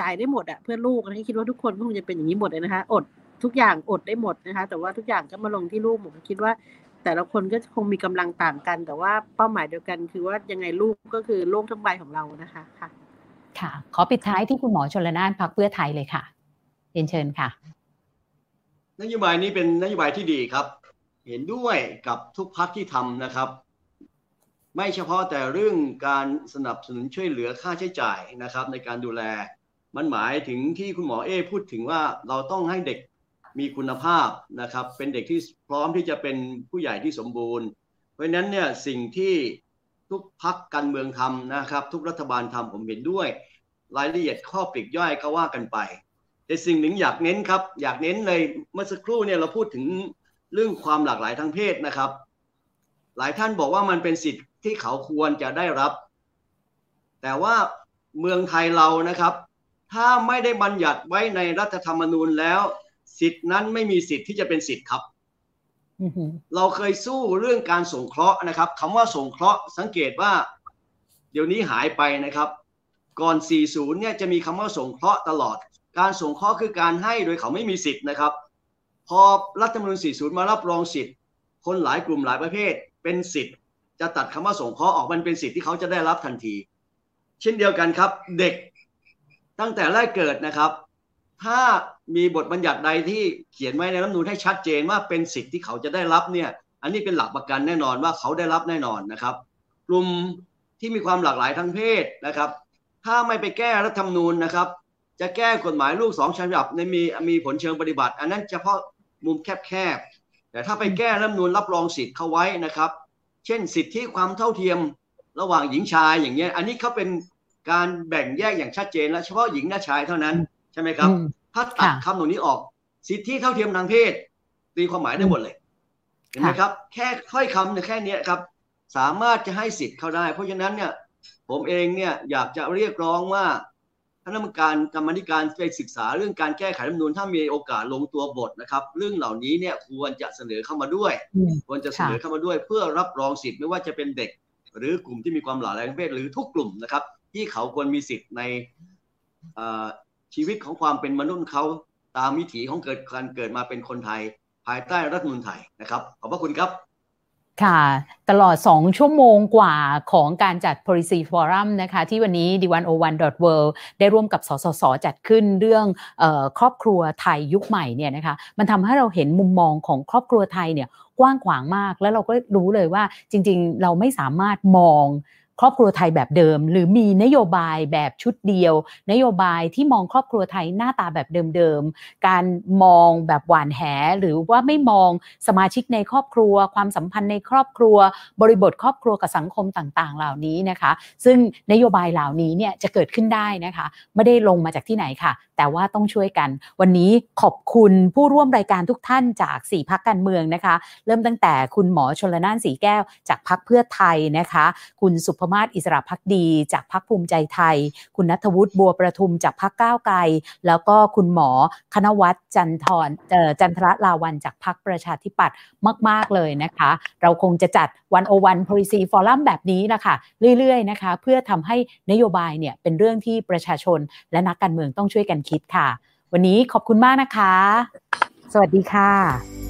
จ่ายได้หมดอะเพื่อลูกนะคิดว่าทุกคนก็คงจะเป็นอย่างนี้หมดเลยนะคะอด ทุกอย่างอดได้หมดนะคะ แต่ว่าทุกอย่างก็มาลงที่ลูกผมคิดว่า แต่ละคนก็คงมีกำลังต่างกัน แต่ว่าเป้าหมายเดียวกัน คือว่ายังไงลูกก็คือโลกทั้งใบของเรานะคะค่ะ
ค่ะ ขอปิดท้ายที่คุณหมอชนละนานพักเพื่อไทยเลยค่ะเรียนเชิญค่ะ
นโยบายนี้เป็นนโยบายที่ดีครับ เห็นด้วยกับทุกพักที่ทำนะครับ ไม่เฉพาะแต่เรื่องการสนับสนุนช่วยเหลือค่าใช้จ่ายนะครับ ในการดูแลมันหมายถึงที่คุณหมอเอพูดถึงว่าเราต้องให้เด็ก มีคุณภาพนะครับ เป็นเด็กที่พร้อมที่จะเป็นผู้ใหญ่ที่สมบูรณ์ เพราะฉะนั้นเนี่ยสิ่งที่ทุกพักการเมืองทำนะครับ ทุกรัฐบาลทำผมเห็นด้วย รายละเอียดข้อปลีกย่อยก็ว่ากันไป แต่สิ่งหนึ่งอยากเน้นครับ อยากเน้นเลยเมื่อสักครู่เนี่ยเราพูดถึงเรื่องความหลากหลายทางเพศนะครับ หลายท่านบอกว่ามันเป็นสิทธิ์ที่เขาควรจะได้รับ แต่ว่าเมืองไทยเรานะครับ ถ้าไม่ได้บัญญัติไว้ในรัฐธรรมนูญแล้ว สิทธินั้นไม่มีสิทธิ์ที่จะเป็นสิทธิ์ครับ เราเคยสู้เรื่องการสงเคราะห์นะครับคำว่าสงเคราะห์สังเกตว่า เดี๋ยวนี้หายไปนะครับ ก่อน 40 เนี่ยจะมีคำว่าสงเคราะห์ตลอด การสงเคราะห์คือการให้โดยเขาไม่มีสิทธิ์นะครับ พอรัฐธรรมนูญ 40 มารับรองสิทธิ์ คนหลายกลุ่มหลายประเภท เป็นสิทธิ์ จะตัดคำว่าสงเคราะห์ออกมันเป็นสิทธิ์ที่เขาจะได้รับทันที เช่นเดียวกันครับ เด็กตั้งแต่แรกเกิดนะครับ ถ้า มีบทบัญญัติใดที่เขียนไว้ในรัฐมนูลให้ชัดเจนว่าเป็นสิทธิ์ที่เขาจะได้รับเนี่ย อันนี้เป็นหลักประกันแน่นอนว่าเขาได้รับแน่นอนนะครับ กลุ่มที่มีความหลากหลายทางเพศนะครับ ถ้าไม่ไปแก้รัฐธรรมนูญนะครับ จะแก้กฎหมายลูกสองฉบับในมีมีผลเชิงปฏิบัติ อันนั้นเฉพาะมุมแคบๆแต่ถ้าไปแก้รัฐธรรมนูญรับรองสิทธิ์เขาไว้นะครับ เช่นสิทธิความเท่าเทียมระหว่างหญิงชายอย่างเงี้ย อันนี้เขาเป็นการแบ่งแยกอย่างชัดเจนแล้วเฉพาะหญิงและชายเท่านั้นใช่ไหมครับ ถ้าตัดคำตรงนี้ออก สิทธิเท่าเทียมทางเพศ ตีความหมายได้หมดเลยเห็นไหมครับ แค่ค่อยคำเนี่ยแค่นี้ครับ สามารถจะให้สิทธิ์เขาได้ เพราะฉะนั้นเนี่ยผมเองเนี่ยอยากจะเรียกร้องว่าคณะกรรมการกรรมธิการไปศึกษาเรื่องการแก้ไขรัฐธรรมนูญถ้ามีโอกาสลงตัวบทนะครับ เรื่องเหล่านี้เนี่ยควรจะเสนอเข้ามาด้วย ควรจะเสนอเข้ามาด้วย เพื่อรับรองสิทธิ์ไม่ว่าจะเป็นเด็ก หรือกลุ่มที่มีความหลากหลายทางเพศหรือทุกกลุ่มนะครับ ที่เขาควรมีสิทธิ์ใน ชีวิตของความเป็นมนุษย์เขาตามวิถีของเกิดการเกิดมาเป็นคนไทย ภายใต้รัฐมนูลไทยนะครับ ขอบพระคุณครับ
ค่ะ ตลอด 2 ชั่วโมงกว่าของการจัด policy forum นะคะ ที่วันนี้ d101.world ได้ร่วมกับสสส จัดขึ้นเรื่องออครอบครัวไทยยุคใหม่เนี่ยนะคะ มันทำให้เราเห็นมุมมองของครอบครัวไทยเนี่ยกว้างขวางมาก แล้วเราก็รู้เลยว่าจริง ๆ เราไม่สามารถมอง ครอบครัวไทยแบบเดิม หรือมีนโยบายแบบชุดเดียว นโยบายที่มองครอบครัวไทยหน้าตาแบบเดิมๆ การมองแบบหวานแห หรือว่าไม่มองสมาชิกในครอบครัว ความสัมพันธ์ในครอบครัว บริบทครอบครัวกับสังคมต่างๆ เหล่านี้นะคะ ซึ่งนโยบายเหล่านี้เนี่ยจะเกิดขึ้นได้นะคะ ไม่ได้ลงมาจากที่ไหนค่ะ แต่ว่าต้องช่วยกัน วันนี้ขอบคุณผู้ร่วมรายการทุกท่านจาก 4พักการเมืองนะคะ เริ่มตั้งแต่คุณหมอชนละนานสีแก้ว จากพักเพื่อไทยนะคะ คุณสุภมาศอิสระพักดี จากพักภูมิใจไทย คุณนัทวุฒิบัวประทุมจากพักก้าวไกล แล้วก็คุณหมอคณวัฒน์จันทรจันทรลาวันจากพักประชาธิปัตย์มาก ๆ เลยนะคะ เราคงจะจัดวันโอวัน policy forum แบบนี้นะคะเรื่อย ๆ นะคะ เพื่อทำให้นโยบายเนี่ยเป็นเรื่องที่ประชาชนและนักการเมืองต้องช่วยกันคิดค่ะ วันนี้ขอบคุณมากนะคะ สวัสดีค่ะ